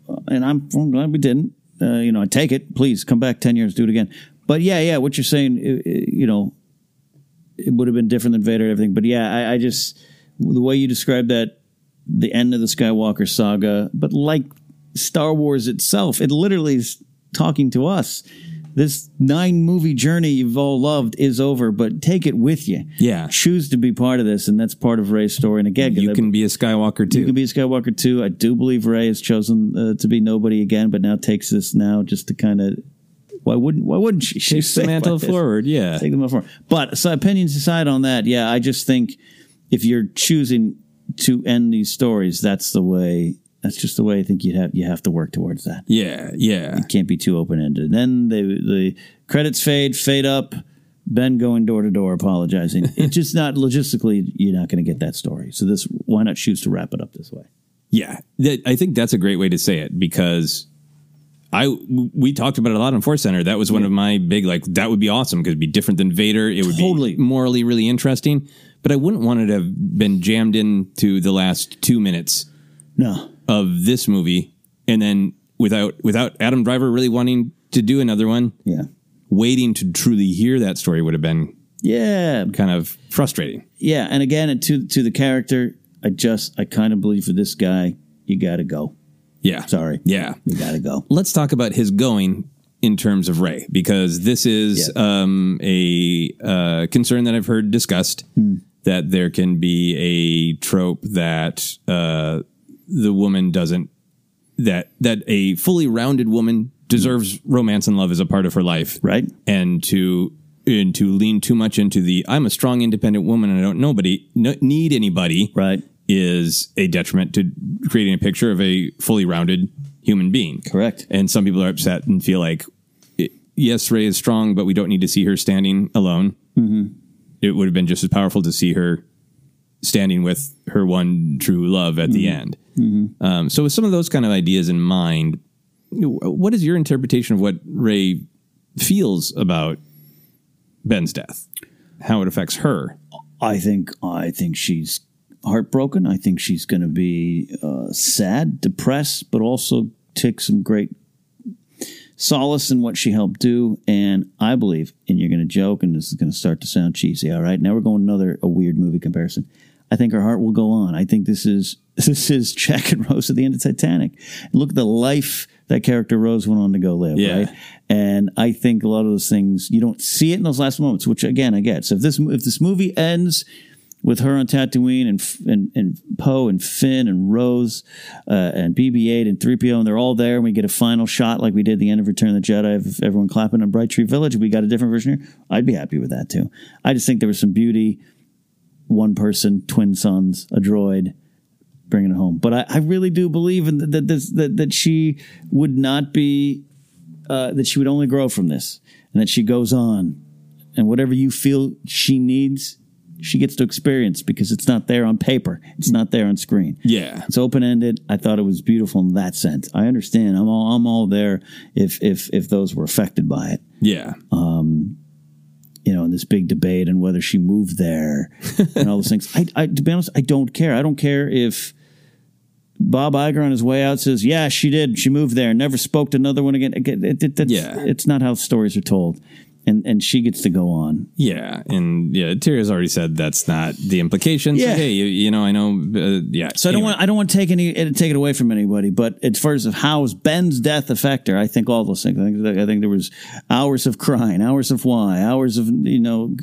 uh, and I'm, I'm glad we didn't. Uh, you know, I take it. Please come back ten years, do it again. but yeah, yeah, what you're saying, i- i- you know, it would have been different than Vader and everything. But yeah, I, I just the way you described that, the end of the Skywalker saga, but like Star Wars itself, it literally is talking to us. This nine movie journey you've all loved is over, but take it with you. Yeah. Choose to be part of this, and that's part of Rey's story. And again, You can be a Skywalker too. you can be a Skywalker too. I do believe Rey has chosen uh, to be nobody again, but now takes this now just to kind of. Why wouldn't Why wouldn't she? She's the mantle this. forward, yeah. take the mantle forward. But so opinions aside on that, yeah, I just think if you're choosing to end these stories, that's the way. That's just the way I think you have you have to work towards that. Yeah, yeah. It can't be too open ended. Then the the credits fade, fade up. Ben going door to door apologizing. *laughs* it's just not logistically. You're not going to get that story. So this, why not choose to wrap it up this way? Yeah, That- I think that's a great way to say it because I we talked about it a lot on Force Center. That was one of my big like that would be awesome because it'd be different than Vader. It would Totally. be morally really interesting, but I wouldn't want it to have been jammed into the last two minutes No, of this movie, and then without without Adam Driver really wanting to do another one, yeah, waiting to truly hear that story would have been yeah, kind of frustrating. yeah. And again, to to the character, I just I kind of believe for this guy, you got to go. Yeah, Sorry, yeah. you got to go. let's talk about his going in terms of Rey because this is um, a uh, concern that I've heard discussed that there can be a trope that uh, the woman doesn't that that a fully rounded woman deserves romance and love as a part of her life, Right. And to and to lean too much into the I'm a strong independent woman and I don't nobody no, need anybody, Right. is a detriment to creating a picture of a fully rounded human being. Correct. And some people are upset and feel like, yes, Rey is strong, but we don't need to see her standing alone. Mm-hmm. It would have been just as powerful to see her standing with her one true love at the end. Um, so, with some of those kind of ideas in mind, what is your interpretation of what Rey feels about Ben's death? How it affects her? I think I think she's heartbroken. I think she's going to be uh, sad, depressed, but also take some great solace in what she helped do. And I believe, and you're going to joke, and this is going to start to sound cheesy. All right, now we're going another a weird movie comparison. I think her heart will go on. I think this is *laughs* this is Jack and Rose at the end of Titanic. Look at the life that character Rose went on to go live, Yeah. right? And I think a lot of those things you don't see it in those last moments, which again I get. So if this if this movie ends with her on Tatooine and and, and Poe and Finn and Rose uh, and BB-8 and 3PO and they're all there and we get a final shot like we did at the end of Return of the Jedi of everyone clapping on Bright Tree Village. We got a different version here. I'd be happy with that too. I just think there was some beauty. One person, twin sons, a droid, bringing it home. But I, I really do believe in that that, this, that that she would not be uh, that she would only grow from this, and that she goes on, and whatever you feel she needs, she gets to experience because it's not there on paper, it's not there on screen. Yeah. It's open ended. I thought it was beautiful in that sense. I understand. I'm all I'm all there if if if those were affected by it Yeah. You know, in this big debate and whether she moved there *laughs* and all those things. I, I, to be honest, I don't care. I don't care if Bob Iger on his way out says, "Yeah, she did. She moved there. Never spoke to another one again." Again, it, Yeah. it's not how stories are told, and and she gets to go on. Yeah, and yeah, Terrio's already said that's not the implication. So, Yeah. hey, you, you know, I know. Uh, yeah. So I don't want I don't want to take any uh, take it away from anybody, but as far as of how's Ben's death affect her, I think all those things. I think I think there was hours of crying, hours of why, hours of you know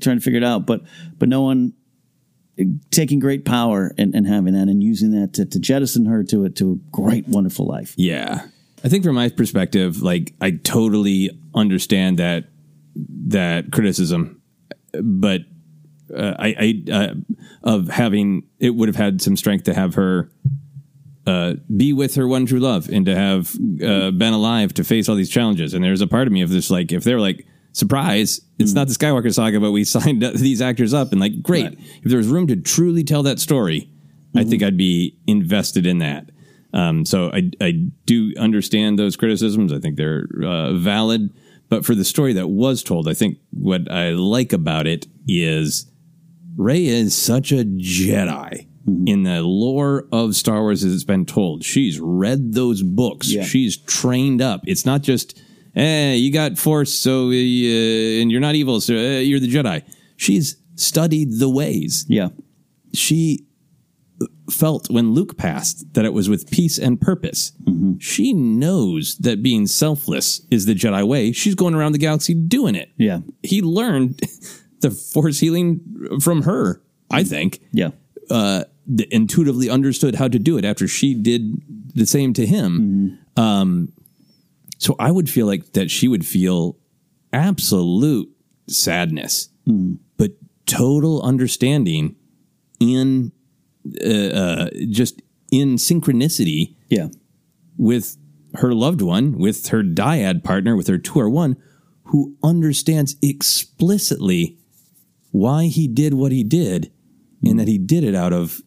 trying to figure it out, but but no one taking great power and, and having that and using that to, to jettison her to a to a great wonderful life. Yeah, I think from my perspective, like I totally understand that that criticism, but uh, I, I uh, of having it would have had some strength to have her uh, be with her one true love and to have uh, been alive to face all these challenges. And there's a part of me of this like if they're like surprise, it's not the Skywalker saga, but we *laughs* signed these actors up and like great. If there was room to truly tell that story, I think I'd be invested in that. Um, so I I do understand those criticisms. I think they're uh, valid. But for the story that was told, I think what I like about it is Rey is such a Jedi in the lore of Star Wars as it's been told. She's read those books. Yeah. She's trained up. It's not just eh, you got force, so uh, and you're not evil, so uh, you're the Jedi. She's studied the ways. Yeah. She felt when Luke passed that it was with peace and purpose. She knows that being selfless is the Jedi way. She's going around the galaxy doing it. Yeah. He learned *laughs* the force healing from her, I think. Yeah. Uh, intuitively understood how to do it after she did the same to him. Um, so I would feel like that she would feel absolute sadness, but total understanding in uh, uh, just in synchronicity Yeah. with her loved one, with her dyad partner, with her 2R1, who understands explicitly why he did what he did and that he did it out of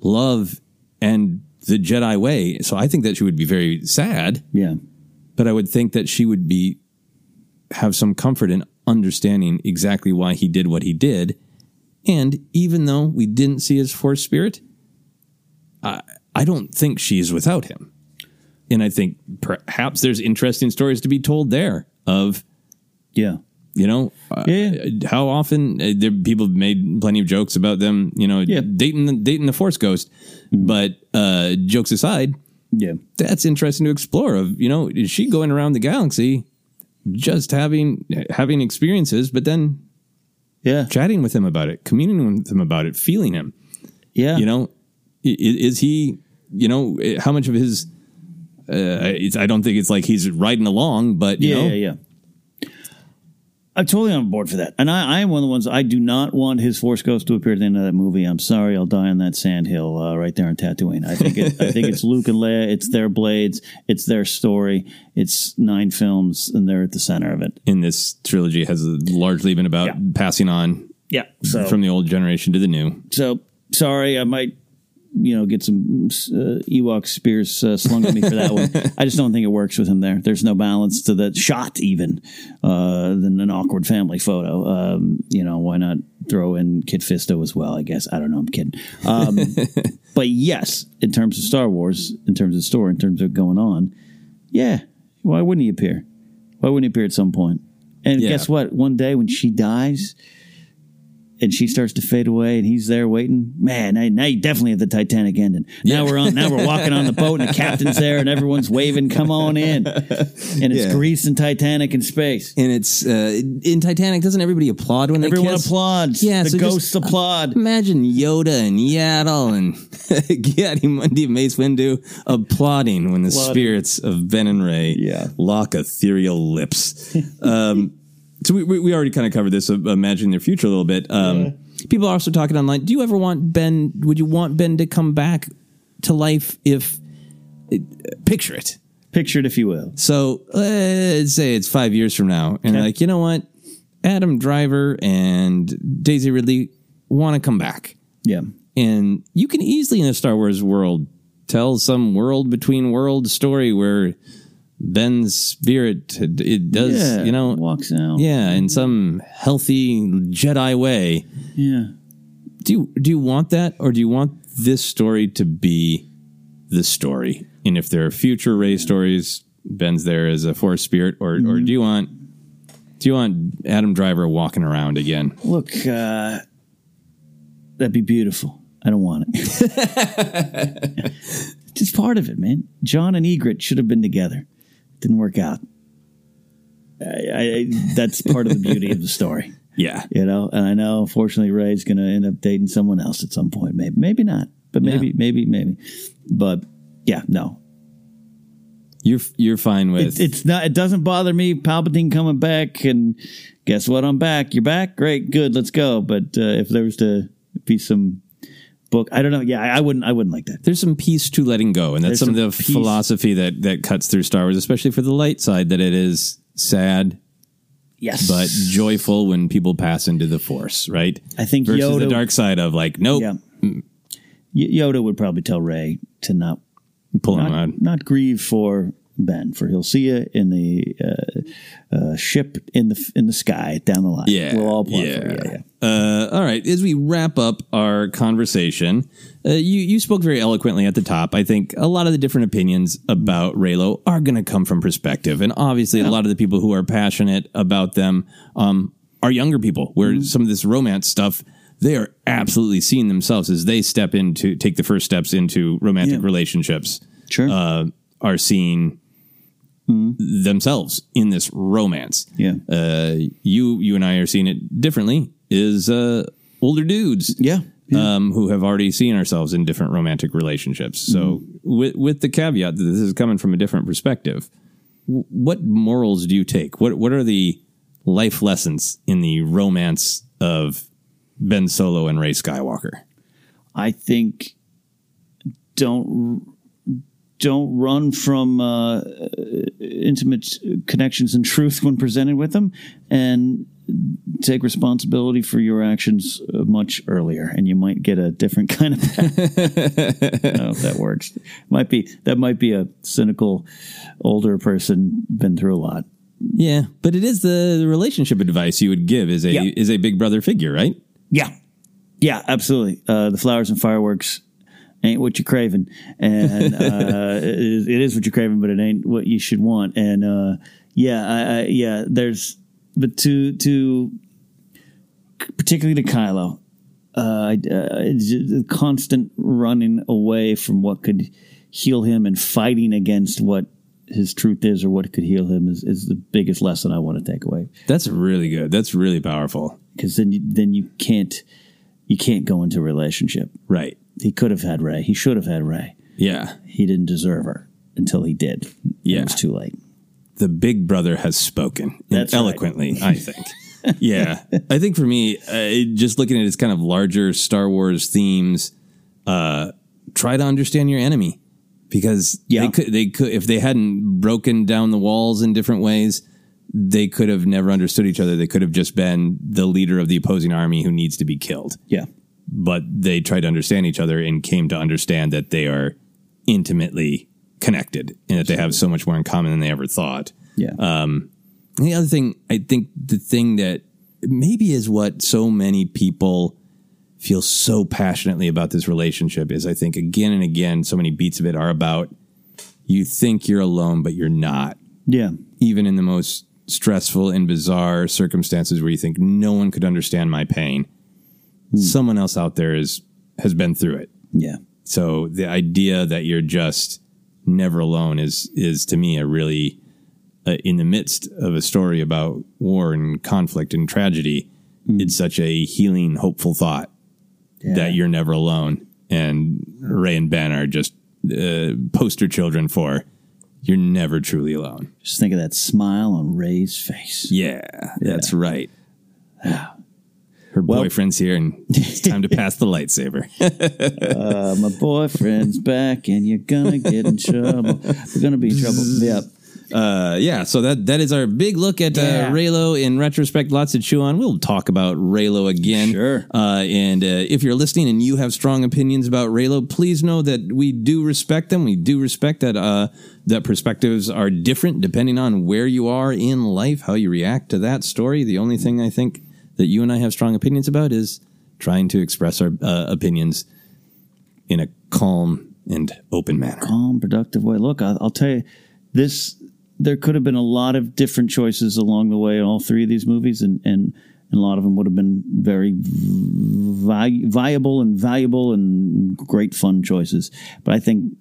love and the Jedi way. So I think that she would be very sad, Yeah. but I would think that she would be have some comfort in understanding exactly why he did what he did. And even though we didn't see his force spirit, I, I don't think she's without him. And I think perhaps there's interesting stories to be told there of, Yeah. you know, uh, how often uh, there, people have made plenty of jokes about them, you know, dating, the, dating the force ghost. But uh, jokes aside, Yeah. that's interesting to explore of you know is she going around the galaxy just having having experiences but then yeah chatting with him about it communing with him about it feeling him Yeah. you know is he you know how much of his uh, it's, I don't think it's like he's riding along but you yeah, know yeah, yeah. I'm totally on board for that. And I, I am one of the ones, I do not want his Force Ghost to appear at the end of that movie. I'm sorry, I'll die on that sand hill uh, right there in Tatooine. I think it, I think it's *laughs* Luke and Leia, it's their blades, it's their story, it's nine films, and they're at the center of it. in this trilogy has largely been about passing on Yeah. So, from the old generation to the new so sorry, I might, you know, get some uh, Ewok spears uh, slung at me for that one. *laughs* I just don't think it works with him there. There's no balance to the shot, even uh, than an awkward family photo. Um, you know, why not throw in Kit Fisto as well? I guess I don't know. I'm kidding. Um, *laughs* but yes, in terms of Star Wars, in terms of story, in terms of going on, yeah. Why wouldn't he appear? Why wouldn't he appear at some point? And Yeah. guess what? One day when she dies, and she starts to fade away and he's there waiting. Man, now, now you definitely have the Titanic ending. Now we're on now we're walking on the boat and the captain's there and everyone's waving, come on in. And it's Yeah. Grease and Titanic in space. and it's uh, in Titanic doesn't everybody applaud when they Everyone kiss? applauds. Yeah, the so just- ghosts applaud. Imagine Yoda and Yaddle and *laughs* Ki-Adi-Mundi Mace Windu applauding when the Applauding. spirits of Ben and Rey Yeah. lock ethereal lips. *laughs* Um, so we, we, we already kind of covered this, uh, imagining their future a little bit. Um, People are also talking online. Do you ever want Ben? Would you want Ben to come back to life if? Picture it. Picture it if you will. So let's say it's five years from now, and Okay. like you know what, Adam Driver and Daisy Ridley want to come back, Yeah. and you can easily in a Star Wars world tell some world between worlds story where Ben's spirit it does Yeah, you know walks out. yeah in some healthy Jedi way. Yeah. Do you do you want that, or do you want this story to be the story? And if there are future Rey stories, Ben's there as a Force spirit, or or do you want do you want Adam Driver walking around again? Look, uh, that'd be beautiful. I don't want it. *laughs* Just part of it, man. John and Egret should have been together. Didn't work out. I, I, that's part of the beauty of the story, *laughs* Yeah, you know. And I know, unfortunately, Rey's going to end up dating someone else at some point. Maybe, maybe not, but maybe, Yeah. maybe, maybe. But yeah, no, you're you're fine with it's, it's not. It doesn't bother me. Palpatine coming back, and guess what? I'm back. You're back. Great, good. Let's go. But uh, if there was to be some book, I don't know. Yeah, I, I wouldn't. I wouldn't like that. there's some peace to letting go, and that's There's some, of the peace. philosophy that that cuts through Star Wars, especially for the light side. That it is sad Yes, but joyful when people pass into the Force, right? I think Versus Yoda. the dark side of like, nope, Yeah. Mm. Y- Yoda would probably tell Rey to not pull him not, out. not grieve for Ben, for he'll see you in the uh, uh, ship in the in the sky down the line. Yeah, we'll all plug yeah. for it. Yeah, yeah. Uh, all right. As we wrap up our conversation, uh, you you spoke very eloquently at the top. I think a lot of the different opinions about Reylo are going to come from perspective, and obviously, a lot of the people who are passionate about them um, are younger people. Where Mm-hmm. some of this romance stuff. They are absolutely seeing themselves as they step into take the first steps into romantic Yeah. relationships. Sure. uh, are seeing themselves in this romance. Yeah. Uh, you you and I are seeing it differently. Is uh, older dudes. Yeah. Um, who have already seen ourselves in different romantic relationships. So, Mm-hmm. with with the caveat that this is coming from a different perspective, w- what morals do you take? What what are the life lessons in the romance of Ben Solo and Rey Skywalker? I think don't don't run from uh, intimate connections and truth when presented with them, and take responsibility for your actions uh, much earlier, and you might get a different kind of. I don't know if that works. Might be that might be a cynical older person been through a lot. Yeah, but it is the, the relationship advice you would give is a Yeah. is a big brother figure, right? Yeah, yeah, absolutely. Uh, the flowers and fireworks ain't what you're craving, and uh, *laughs* it, is, it is what you're craving, but it ain't what you should want. And uh, yeah, I, I, yeah, there's but to to particularly to Kylo, uh, uh, constant running away from what could heal him and fighting against what his truth is or what could heal him is, is the biggest lesson I want to take away That's really good. That's really powerful. because then you, then you can't you can't go into a relationship. Right. He could have had Rey. He should have had Rey. Yeah. He didn't deserve her until he did. Yeah. It was too late. The big brother has spoken That's right. eloquently, I think. *laughs* yeah. I think for me, uh, just looking at its kind of larger Star Wars themes, uh, try to understand your enemy because yeah. they could, they could, if they hadn't broken down the walls in different ways, they could have never understood each other. They could have just been the leader of the opposing army who needs to be killed. Yeah. But they tried to understand each other and came to understand that they are intimately connected and that they have so much more in common than they ever thought. Yeah. Um, and the other thing, I think the thing that maybe is what so many people feel so passionately about this relationship is I think again and again, so many beats of it are about you think you're alone, but you're not. Yeah. Even in the most stressful and bizarre circumstances where you think no one could understand my pain, someone else out there is has been through it. Yeah. So the idea that you're just never alone is is to me a really uh, in the midst of a story about war and conflict and tragedy, it's such a healing, hopeful thought that you're never alone. And Rey and Ben are just uh, poster children for you're never truly alone. Just think of that smile on Rey's face. Yeah, that's right. Her boyfriend's here, and it's time to *laughs* pass the lightsaber. uh, my boyfriend's back, and you're gonna get in trouble. We're gonna be in trouble. *laughs* Yep. Uh, yeah, so that that is our big look at Yeah. uh, Reylo in retrospect. Lots to chew on. We'll talk about Reylo again. Sure. Uh, and uh, if you're listening and you have strong opinions about Reylo, please know that we do respect them. We do respect that uh, that perspectives are different depending on where you are in life, how you react to that story. The only thing I think that you and I have strong opinions about is trying to express our uh, opinions in a calm and open manner. calm, productive way. Look, I'll, I'll tell you, this there could have been a lot of different choices along the way in all three of these movies, and and, and a lot of them would have been very vi- viable and valuable and great fun choices. But I think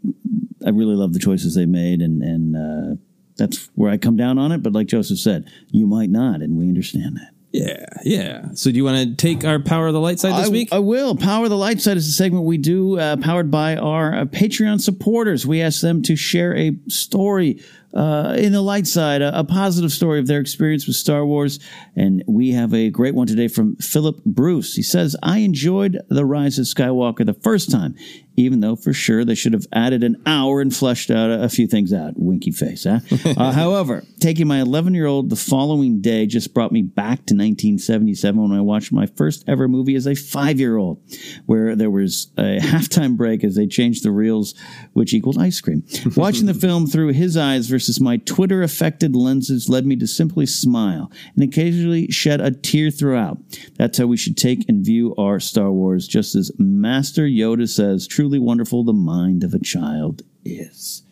I really love the choices they made, and and uh, that's where I come down on it. But like Joseph said, you might not, and we understand that. Yeah, yeah. So do you want to take our power of the light side this I, week? I will. Power of the Light Side is a segment we do uh, powered by our uh, Patreon supporters. We ask them to share a story uh, in the light side, a, a positive story of their experience with Star Wars. And we have a great one today from Philip Bruce. He says, I enjoyed The Rise of Skywalker the first time, even though for sure they should have added an hour and fleshed out a, few things out. Winky face, huh? *laughs* uh, however, taking my 11 year old the following day just brought me back to 1977 when I watched my first ever movie as a five year old, where there was a *laughs* halftime break as they changed the reels, which equaled ice cream. *laughs* Watching the film through his eyes versus my Twitter affected lenses led me to simply smile and occasionally shed a tear throughout. That's how we should take and view our Star Wars, just as Master Yoda says, truly wonderful the mind of a child is.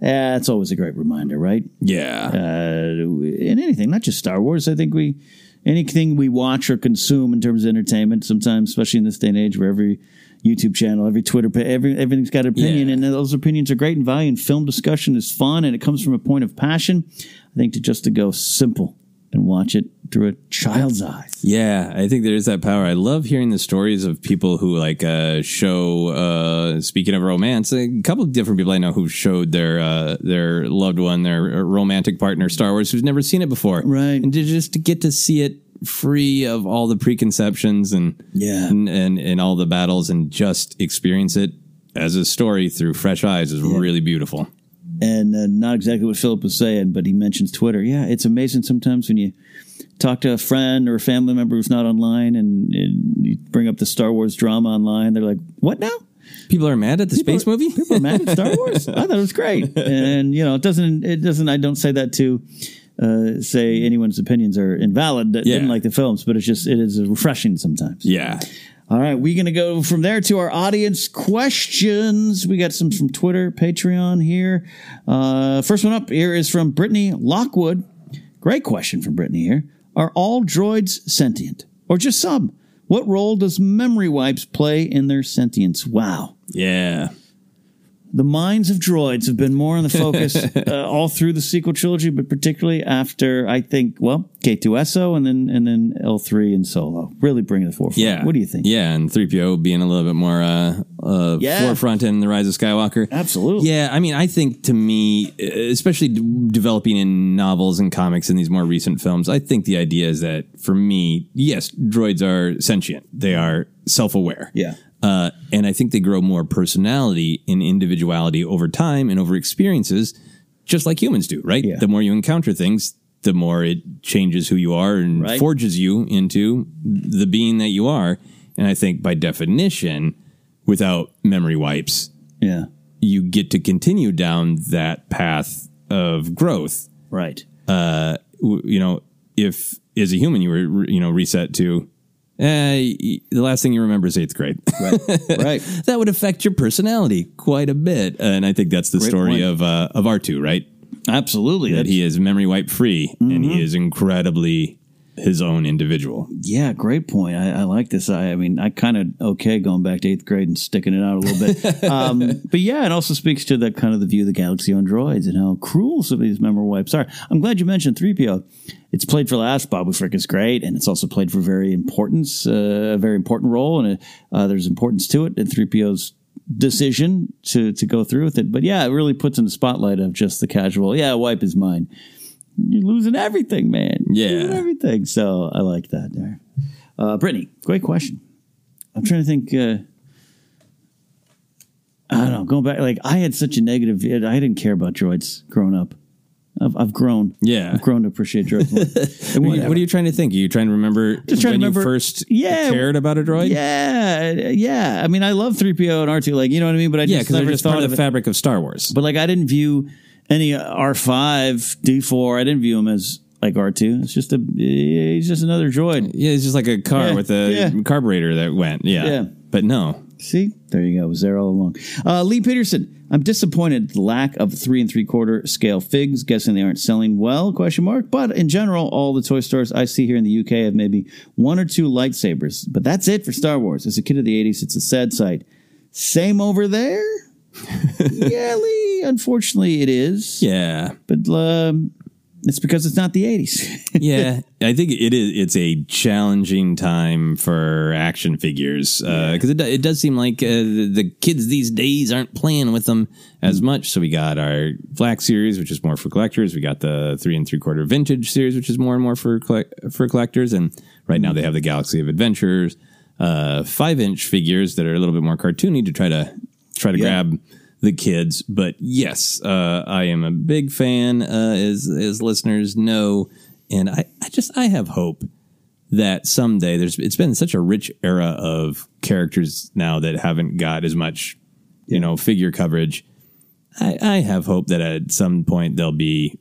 That's always a great reminder, right? Yeah. Uh, in anything, not just Star Wars. I think we, anything we watch or consume in terms of entertainment, sometimes, especially in this day and age where every YouTube channel, every Twitter, every, everything's got an opinion, Yeah. and those opinions are great and value. And film discussion is fun, and it comes from a point of passion. I think to just to go simple and watch it through a child's eyes. Yeah, I think there is that power. I love hearing the stories of people who like uh, show. Uh, speaking of romance, a couple of different people I know who showed their uh, their loved one, their romantic partner, Star Wars, who's never seen it before, right? And to just to get to see it free of all the preconceptions and Yeah. and and, and all the battles, and just experience it as a story through fresh eyes is really beautiful. And uh, not exactly what Philip was saying, but he mentions Twitter. Yeah, it's amazing sometimes when you talk to a friend or a family member who's not online and, and you bring up the Star Wars drama online. They're like, "What now?" People are mad at the space movie. People are mad at Star *laughs* Wars. I thought it was great, and you know, it doesn't. It doesn't. I don't say that to uh, say anyone's opinions are invalid that didn't like the films, but it's just it is refreshing sometimes. Yeah. All right, we're going to go from there to our audience questions. We got some from Twitter, Patreon here. Uh, first one up here is from Brittany Lockwood. Great question from Brittany here. Are all droids sentient or just some? What role does memory wipes play in their sentience? Wow. Yeah. The minds of droids have been more in the focus *laughs* uh, all through the sequel trilogy, but particularly after I think, well, K2SO and then and then L3 and Solo really bring it to the forefront. Yeah. What do you think? Yeah, and 3PO being a little bit more uh, uh, Yeah. forefront in The Rise of Skywalker. Absolutely. Yeah, I mean, I think to me, especially d- developing in novels and comics in these more recent films, I think the idea is that for me, yes, droids are sentient. They are self aware. Yeah. Uh, and I think they grow more personality and individuality over time and over experiences, just like humans do, right? The more you encounter things, the more it changes who you are and Right. forges you into the being that you are. And I think by definition, without memory wipes, Yeah. you get to continue down that path of growth. Right. Uh, you know, if as a human you were, you know, reset to, y- the last thing you remember is eighth grade. Right. *laughs* right. that would affect your personality quite a bit. And I think that's the Great story point. of, uh, of R2, right? Absolutely. That he is memory wipe free and Mm-hmm. he is incredibly his own individual. Yeah, great point. I, I like this. I, I mean, I kind of okay going back to eighth grade and sticking it out a little bit. *laughs* um, but yeah, it also speaks to that kind of the view of the galaxy on droids and how cruel some of these memory wipes are. I'm glad you mentioned 3PO. It's played for last. Babu Frick is great, and it's also played for very importance, uh, a very important role, and uh, there's importance to it. And 3PO's decision to to go through with it. But yeah, it really puts in the spotlight of just the casual. Yeah, wipe is mine. You're losing everything, man. You're Yeah. everything. So I like that there. Uh, Brittany, great question. I'm trying to think. Uh, I don't know. Going back, like I had such a negative. View, I didn't care about droids growing up. I've, I've grown. Yeah. I've grown to appreciate droids. *laughs* What are, you, what are you trying to think? Are you trying to remember Just trying when to remember- you first Yeah. cared about a droid? Yeah, yeah. I mean, I love 3PO and R2. Like, you know what I mean? But I Yeah, just because they're just part of of the fabric of Star Wars. But like, I didn't view any R5, D4. I didn't view him as like R2. It's just a. He's just another droid. Yeah, it's just like a car Yeah, with a yeah. carburetor that went. Yeah. Yeah. But no. See, there you go. It was there all along. Uh, Lee Peterson, I'm disappointed at the lack of three and three quarter scale figs. Guessing they aren't selling well? Question mark. But in general, all the toy stores I see here in the UK have maybe one or two lightsabers. But that's it for Star Wars. As a kid of the '80s, it's a sad sight. Same over there. Yeah, Lee. Unfortunately, it is. Yeah. But um, it's because it's not the '80s. *laughs* yeah, I think it is. It's a challenging time for action figures because it, it does seem like uh, the, the kids these days aren't playing with them as much. So we got our Black series, which is more for collectors. We got the three and three quarter vintage series, which is more and more for collect- for collectors. And right now they have the Galaxy of Adventures uh, five inch figures that are a little bit more cartoony to try to try to Yeah. grab the kids. But yes, uh, I am a big fan, uh, as as listeners know, and I, I just I have hope that someday there's it's been such a rich era of characters now that haven't got as much you know figure coverage. I, I have hope that at some point there'll be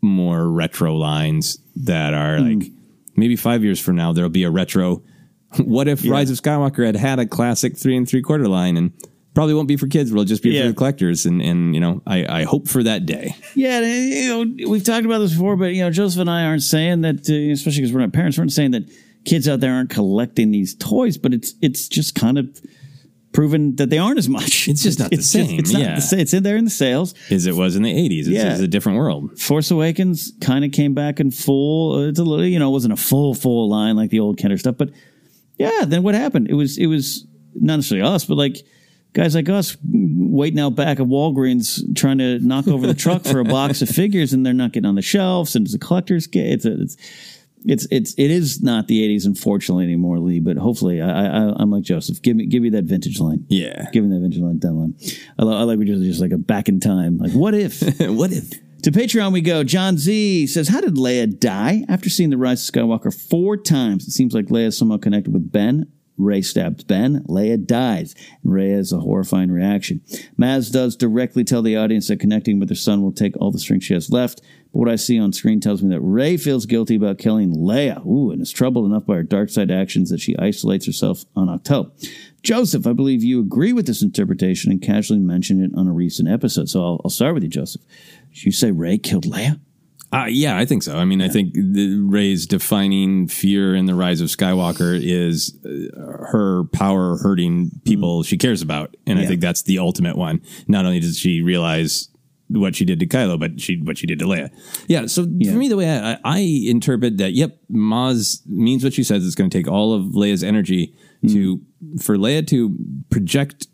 more retro lines that are Hmm. like maybe five years from now there'll be a retro. *laughs* What if Rise of Skywalker had had a classic three and three quarter line and probably won't be for kids, it'll just be Yeah. for the collectors. And and you know I, I hope for that day. Yeah, you know, we've talked about this before, but you know, Joseph and I aren't saying that, uh, especially because we're not parents, we're not saying that kids out there aren't collecting these toys, but it's it's just kind of proven that they aren't as much. It's just not the *laughs* same, it's not yeah. the same. It's in there in the sales. As it was in the eighties. It's, Yeah. it's a different world. Force Awakens kind of came back in full. uh, It's a little, you know, it wasn't a full full line like the old Kenner stuff, but yeah. Then what happened? It was it was not necessarily us, but like guys like us waiting out back at Walgreens trying to knock over the truck for a box of figures, and they're not getting on the shelves, and it's a collector's kit. It's a, it's it's it's it is not the '80s, unfortunately, anymore, Lee. But hopefully, I, I I'm like Joseph. Give me give me that vintage line. Yeah. give me that vintage line. That line. I, I like we just just like a back in time. Like what if? *laughs* what if? To Patreon we go. John Z says, How did Leia die? After seeing the rise of Skywalker four times, it seems like Leia is somehow connected with Ben. Rey stabs Ben. Leia dies. And Rey has a horrifying reaction. Maz does directly tell the audience that connecting with her son will take all the strength she has left. But what I see on screen tells me that Rey feels guilty about killing Leia. Ooh, and is troubled enough by her dark side actions that she isolates herself on Ahch-To. Joseph, I believe you agree with this interpretation and casually mentioned it on a recent episode. So I'll, I'll start with you, Joseph. You say Rey killed Leia? Uh, yeah, I think so. I mean, I think the Rey's defining fear in the rise of Skywalker is uh, her power hurting people she cares about, and I think that's the ultimate one. Not only does she realize what she did to Kylo, but she what she did to Leia. Yeah. So for me, the way I, I interpret that, yep, Maz means what she says. It's going to take all of Leia's energy to for Leia to project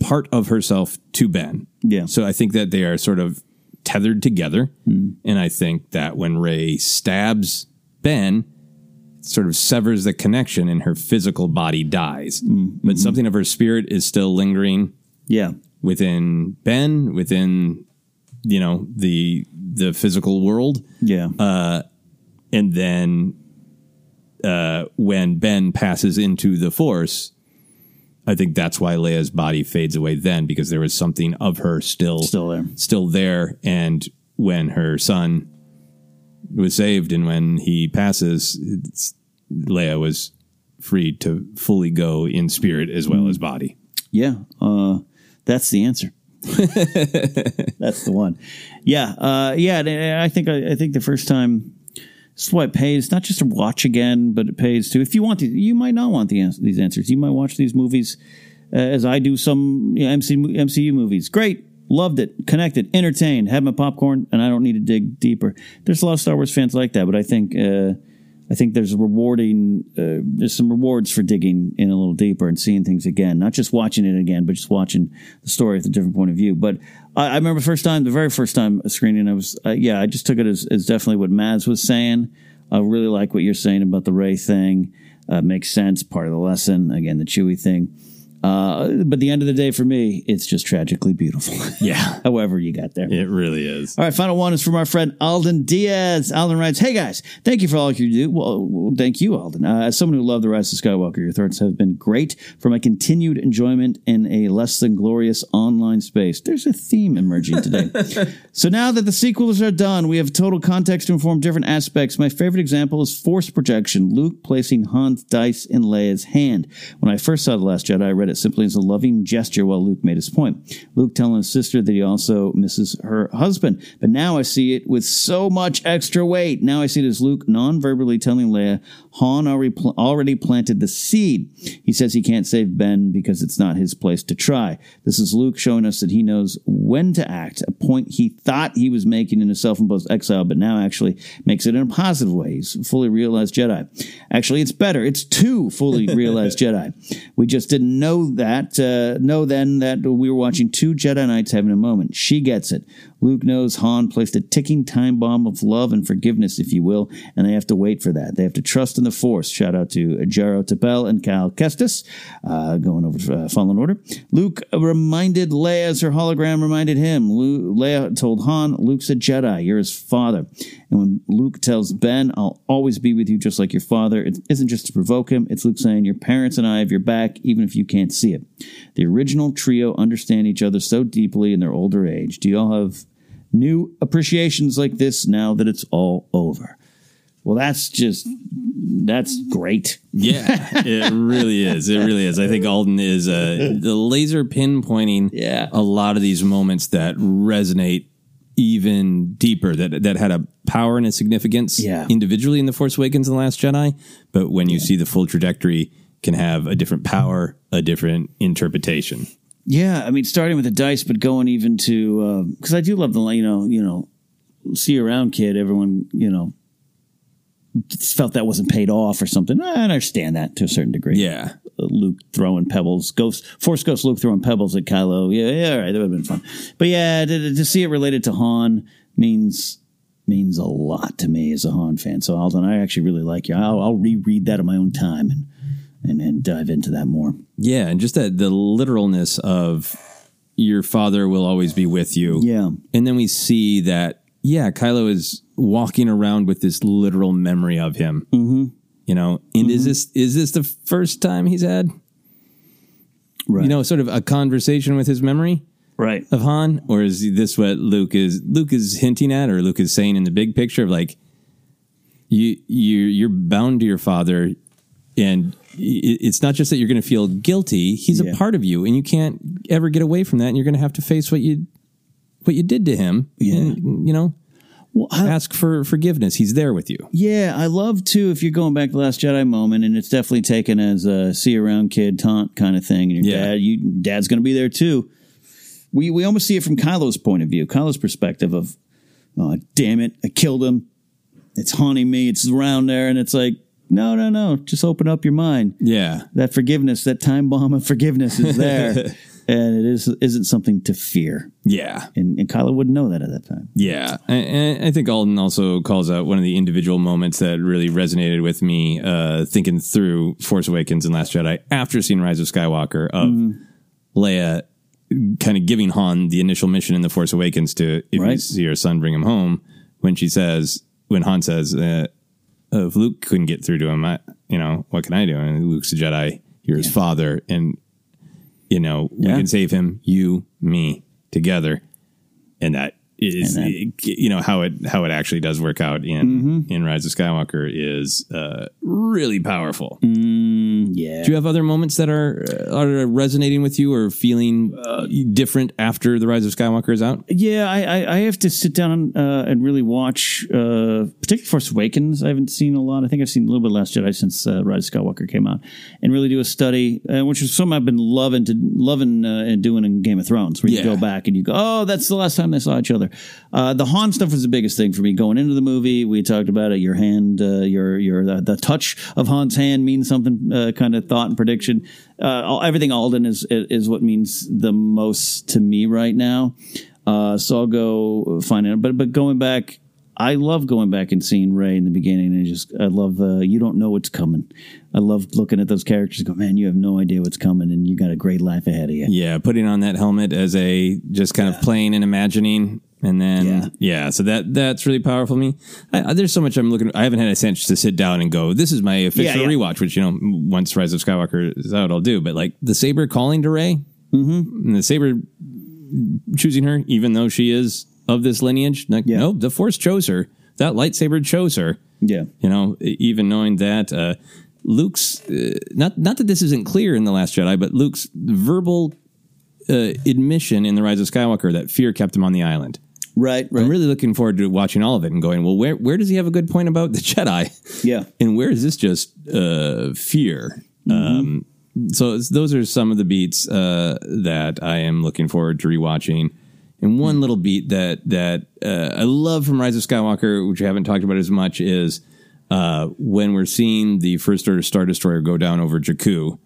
part of herself to Ben. Yeah. So I think that they are sort of tethered together. Hmm. And I think that when Rey stabs Ben, it sort of severs the connection and her physical body dies. But something of her spirit is still lingering Yeah. within Ben, within you know, the the physical world. Yeah. Uh and then uh when Ben passes into the force, I think that's why Leia's body fades away then because there was something of her still Still there. still there and when her son was saved and when he passes it's, Leia was free to fully go in spirit as well as body. Yeah. Uh, that's the answer. *laughs* that's the one. Yeah. Uh, yeah. I think I think the first time this is why it pays not just to watch again, but it pays to if you want to. You might not want the these answers. You might watch these movies uh, as I do some you know, MC, MCU movies. Great. Loved it, connected, entertained, had my popcorn, and I don't need to dig deeper. There's a lot of Star Wars fans like that, but I think uh, I think there's rewarding uh, there's some rewards for digging in a little deeper and seeing things again, not just watching it again, but just watching the story with a different point of view. But I, I remember the first time, the very first time screening, I was uh, yeah, I just took it as, as definitely what Maz was saying. I really like what you're saying about the Rey thing. Uh, makes sense, part of the lesson. Again, the Chewie thing. Uh, but the end of the day, for me, it's just tragically beautiful. *laughs* Yeah. However, you got there. It really is. All right, final one is from our friend Alden Diaz. Alden writes, "Hey guys, thank you for all you do. Well, well, thank you, Alden. Uh, as someone who loved the Rise of Skywalker, your thoughts have been great for my continued enjoyment in a less than glorious online space. There's a theme emerging today. *laughs* so now that the sequels are done, we have total context to inform different aspects. My favorite example is Force projection. Luke placing Han's dice in Leia's hand. When I first saw the Last Jedi, I read it simply as a loving gesture while Luke made his point. Luke telling his sister that he also misses her husband. But now I see it with so much extra weight. Now I see it as Luke non-verbally telling Leia, Han already, planted the seed. He says he can't save Ben because it's not his place to try. This is Luke showing us that he knows when to act, a point he thought he was making in a self-imposed exile, but now actually makes it in a positive way. He's a fully realized Jedi. Actually, it's better. It's two fully *laughs* realized Jedi. We just didn't know that, uh, know then that we were watching two Jedi Knights having a moment. She gets it. Luke knows Han placed a ticking time bomb of love and forgiveness, if you will, and they have to wait for that. They have to trust in the Force. Shout out to Jaro Tapal and Cal Kestis, uh, going over uh, Fallen Order. Luke reminded Leia as her hologram reminded him. Lu- Leia told Han, Luke's a Jedi. You're his father. And when Luke tells Ben, I'll always be with you just like your father, it isn't just to provoke him. It's Luke saying, Your parents and I have your back, even if you can't see it. The original trio understand each other so deeply in their older age. Do y'all have new appreciations like this now that it's all over? Well, that's just, that's great. Yeah, it really is. It really is. I think Alden is uh, the laser pinpointing yeah. a lot of these moments that resonate even deeper that that had a power and a significance Yeah. individually in the Force Awakens and the Last Jedi, but when you see the full trajectory can have a different power, a different interpretation. Yeah, I mean, starting with the dice, but going even to um, because I do love the you know you know see you around kid. Everyone you know felt that wasn't paid off or something. I understand that to a certain degree. Yeah, uh, Luke throwing pebbles, Ghost Force Ghost Luke throwing pebbles at Kylo. Yeah, yeah, all right, that would have been fun. But yeah, to, to see it related to Han means means a lot to me as a Han fan. So Alden, I actually really like you. I'll, I'll reread that at my own time and and and dive into that more. Yeah, and just that the literalness of your father will always be with you. Yeah. And then we see that, yeah, Kylo is walking around with this literal memory of him. Mm-hmm. You know, and is this is this the first time he's had right. you know, sort of a conversation with his memory? Right. Of Han? Or is this what Luke is Luke is hinting at or Luke is saying in the big picture of like you you you're bound to your father and it- it's not just that you're going to feel guilty he's Yeah. a part of you and you can't ever get away from that and you're going to have to face what you what you did to him and you know ask for forgiveness he's there with you Yeah, I love too if you're going back to the Last Jedi moment, and it's definitely taken as a see around kid taunt kind of thing. And your Yeah. dad, you dad's going to be there too. We we almost see it from Kylo's point of view, Kylo's perspective of, oh damn it, I killed him. It's haunting me. It's around there, and it's like, no, no, no, just open up your mind. yeah That forgiveness, that time bomb of forgiveness is there, *laughs* and it is isn't something to fear. yeah And, and Kylo wouldn't know that at that time. Yeah, and, I think Alden also calls out one of the individual moments that really resonated with me, uh, thinking through Force Awakens and Last Jedi after seeing Rise of Skywalker of Leia kind of giving Han the initial mission in the Force Awakens to if you see her son, bring him home. When she says, when Han says, uh, Uh, "If Luke couldn't get through to him, I, you know, what can I do?" And Luke's a Jedi, you're his father, and you know we Yeah. can save him, you, me, together, and that is And you know how it how it actually does work out in Mm-hmm. in Rise of Skywalker is uh, really powerful. Mm, yeah. Do you have other moments that are uh, are resonating with you or feeling uh, different after the Rise of Skywalker is out? Yeah, I, I, I have to sit down uh, and really watch, uh, particularly Force Awakens. I haven't seen a lot. I think I've seen a little bit of Last Jedi since uh, Rise of Skywalker came out, and really do a study, uh, which is something I've been loving to loving uh, and doing in Game of Thrones, where you go back and you go, oh, that's the last time they saw each other. Uh, the Han stuff was the biggest thing for me going into the movie. We talked about it. Your hand, uh, your your the, the touch of Han's hand means something. Uh, kind of thought and prediction. Uh, all, everything Alden is is what means the most to me right now. Uh, so I'll go find it. But but going back, I love going back and seeing Rey in the beginning. And I just I love uh, you don't know what's coming. I love looking at those characters. and Go man, you have no idea what's coming, and you got a great life ahead of you. Yeah, putting on that helmet as a just kind of playing and imagining, and then yeah. so that that's really powerful to me. I, I- there's so much I'm looking. I haven't had a chance to sit down and go. This is my official Yeah, yeah. rewatch, which you know, once Rise of Skywalker is out, I'll do. But like the saber calling to Rey, mm-hmm. and the saber choosing her, even though she is of this lineage. Like, no, the Force chose her. That lightsaber chose her. Yeah. You know, even knowing that uh, Luke's uh, not not that this isn't clear in the Last Jedi, but Luke's verbal uh, admission in the Rise of Skywalker that fear kept him on the island. Right, I'm really looking forward to watching all of it and going, well, where where does he have a good point about the Jedi? Yeah. *laughs* and where is this just uh, fear? Um, so those are some of the beats uh, that I am looking forward to rewatching. And one little beat that that uh, I love from Rise of Skywalker, which we haven't talked about as much, is uh, when we're seeing the First Order Star Destroyer go down over Jakku.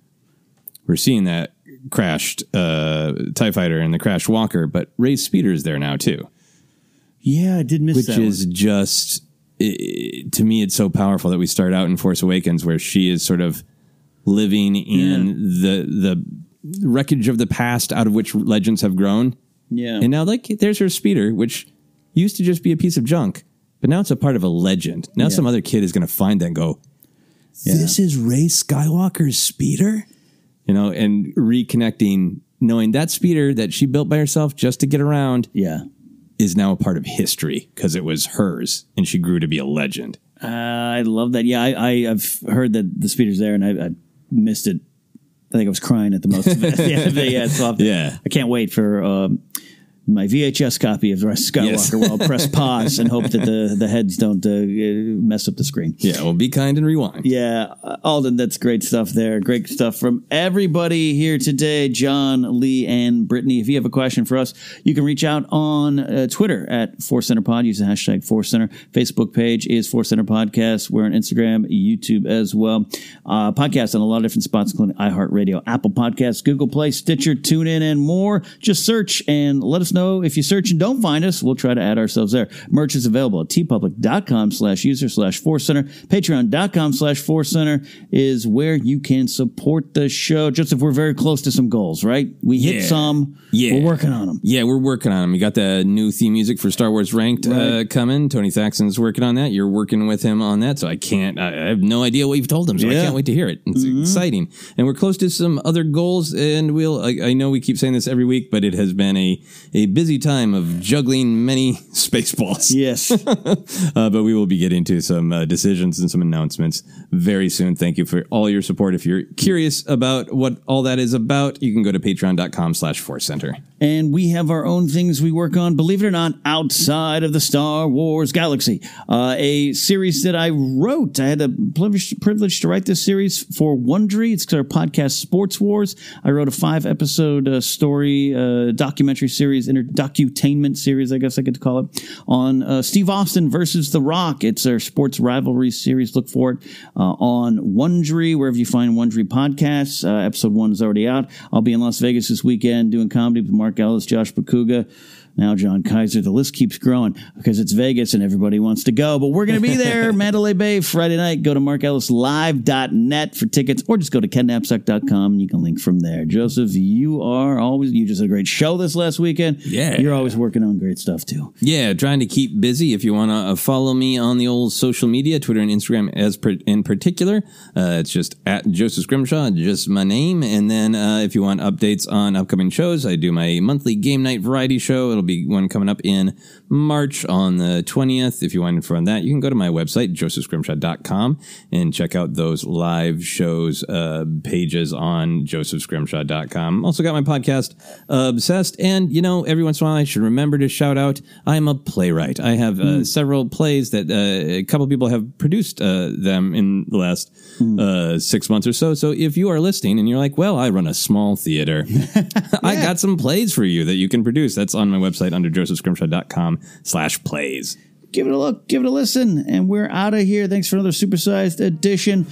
We're seeing that crashed uh, Tie Fighter and the crashed Walker, but Rey Speeder is there now too. Yeah, I did miss which that is just i- to me it's so powerful that we start out in Force Awakens where she is sort of living in the the wreckage of the past out of which legends have grown. Yeah. And now like there's her speeder which used to just be a piece of junk, but now it's a part of a legend. Now Yeah. some other kid is going to find that and go this is Rey Skywalker's speeder? You know, and reconnecting knowing that speeder that she built by herself just to get around yeah is now a part of history because it was hers and she grew to be a legend. Uh, I love that. Yeah, I, I, I've heard that the speeder's there, and I, I missed it. I think I was crying at the most of it. *laughs* yeah, yeah, so Yeah. I can't wait for um, my VHS copy of Skywalker. Yes. where I'll press pause and hope that the, the heads don't uh, mess up the screen. Yeah, well, be kind and rewind. Yeah, Alden, that's great stuff there. Great stuff from everybody here today. John, Lee, and Brittany. If you have a question for us, you can reach out on uh, Twitter at Force Center Pod. Use the hashtag Force Center. Facebook page is Force Center Podcast. We're on Instagram, YouTube as well. Uh, podcast on a lot of different spots, including iHeartRadio, Apple Podcasts, Google Play, Stitcher, TuneIn, and more. Just search and let us know if you search and don't find us. We'll try to add ourselves there. Merch is available at teepublic.com slash user slash Force Center. Patreon.com slash Force Center is where you can support the show. Just if we're very close to some goals, right? We hit Yeah. some. Yeah. We're working on them. Yeah, we're working on them. You got the new theme music for Star Wars Ranked uh, coming. Tony Thaxton's working on that. You're working with him on that. So I can't, I, have no idea what you've told him. So I can't wait to hear it. It's exciting. And we're close to some other goals. And we'll, I, I know we keep saying this every week, but it has been a, a busy time of juggling many *laughs* space balls. Yes. *laughs* uh, but we will be getting to some uh, decisions and some announcements very soon. Thank you for all your support. If you're curious about what all that is about, you can go to patreon.com slash force center. And we have our own things we work on, believe it or not, outside of the Star Wars galaxy. Uh, a series that I wrote. I had the privilege, to write this series for Wondery. It's our podcast, Sports Wars. I wrote a five episode uh, story, uh, documentary series, inter- docutainment series, I guess I could call it, on uh, Steve Austin versus The Rock. It's our sports rivalry series. Look for it uh, on Wondery, wherever you find Wondery podcasts. Uh, episode one is already out. I'll be in Las Vegas this weekend doing comedy with Mark Ellis, Josh Bakuga. Now, John Kaiser, the list keeps growing because it's Vegas and everybody wants to go. But we're going to be there *laughs* Mandalay Bay Friday night. Go to markellislive.net for tickets or just go to kennapsuck.com and you can link from there. Joseph, you are always, you just had a great show this last weekend. Yeah. You're always working on great stuff too. Yeah, trying to keep busy. If you want to uh, follow me on the old social media, Twitter and Instagram as per, in particular, uh, it's just at Joseph Scrimshaw, just my name. And then uh, if you want updates on upcoming shows, I do my monthly game night variety show. It'll be one coming up in March on the 20th. If you want info on that, you can go to my website, josephscrimshaw.com, and check out those live shows uh, pages on josephscrimshaw.com. Also got my podcast, Obsessed. And, you know, every once in a while I should remember to shout out I'm a playwright. I have uh, several plays that uh, a couple people have produced uh, them in the last uh, six months or so. So if you are listening and you're like, well, I run a small theater, *laughs* I got some plays for you that you can produce. That's on my website under josephscrimshaw.com slash plays. give it a look, give it a listen, and we're out of here. Thanks for another supersized edition.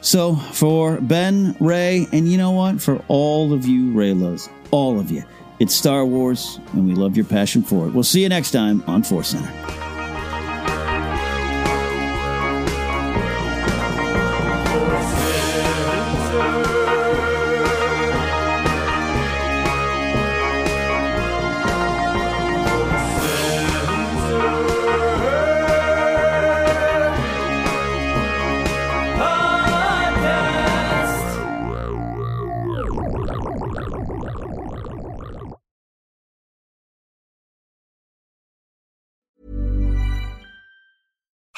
So, for Ben, Rey, and you know what? For all of you Reylos, all of you, it's Star Wars, and we love your passion for it. We'll see you next time on Force Center.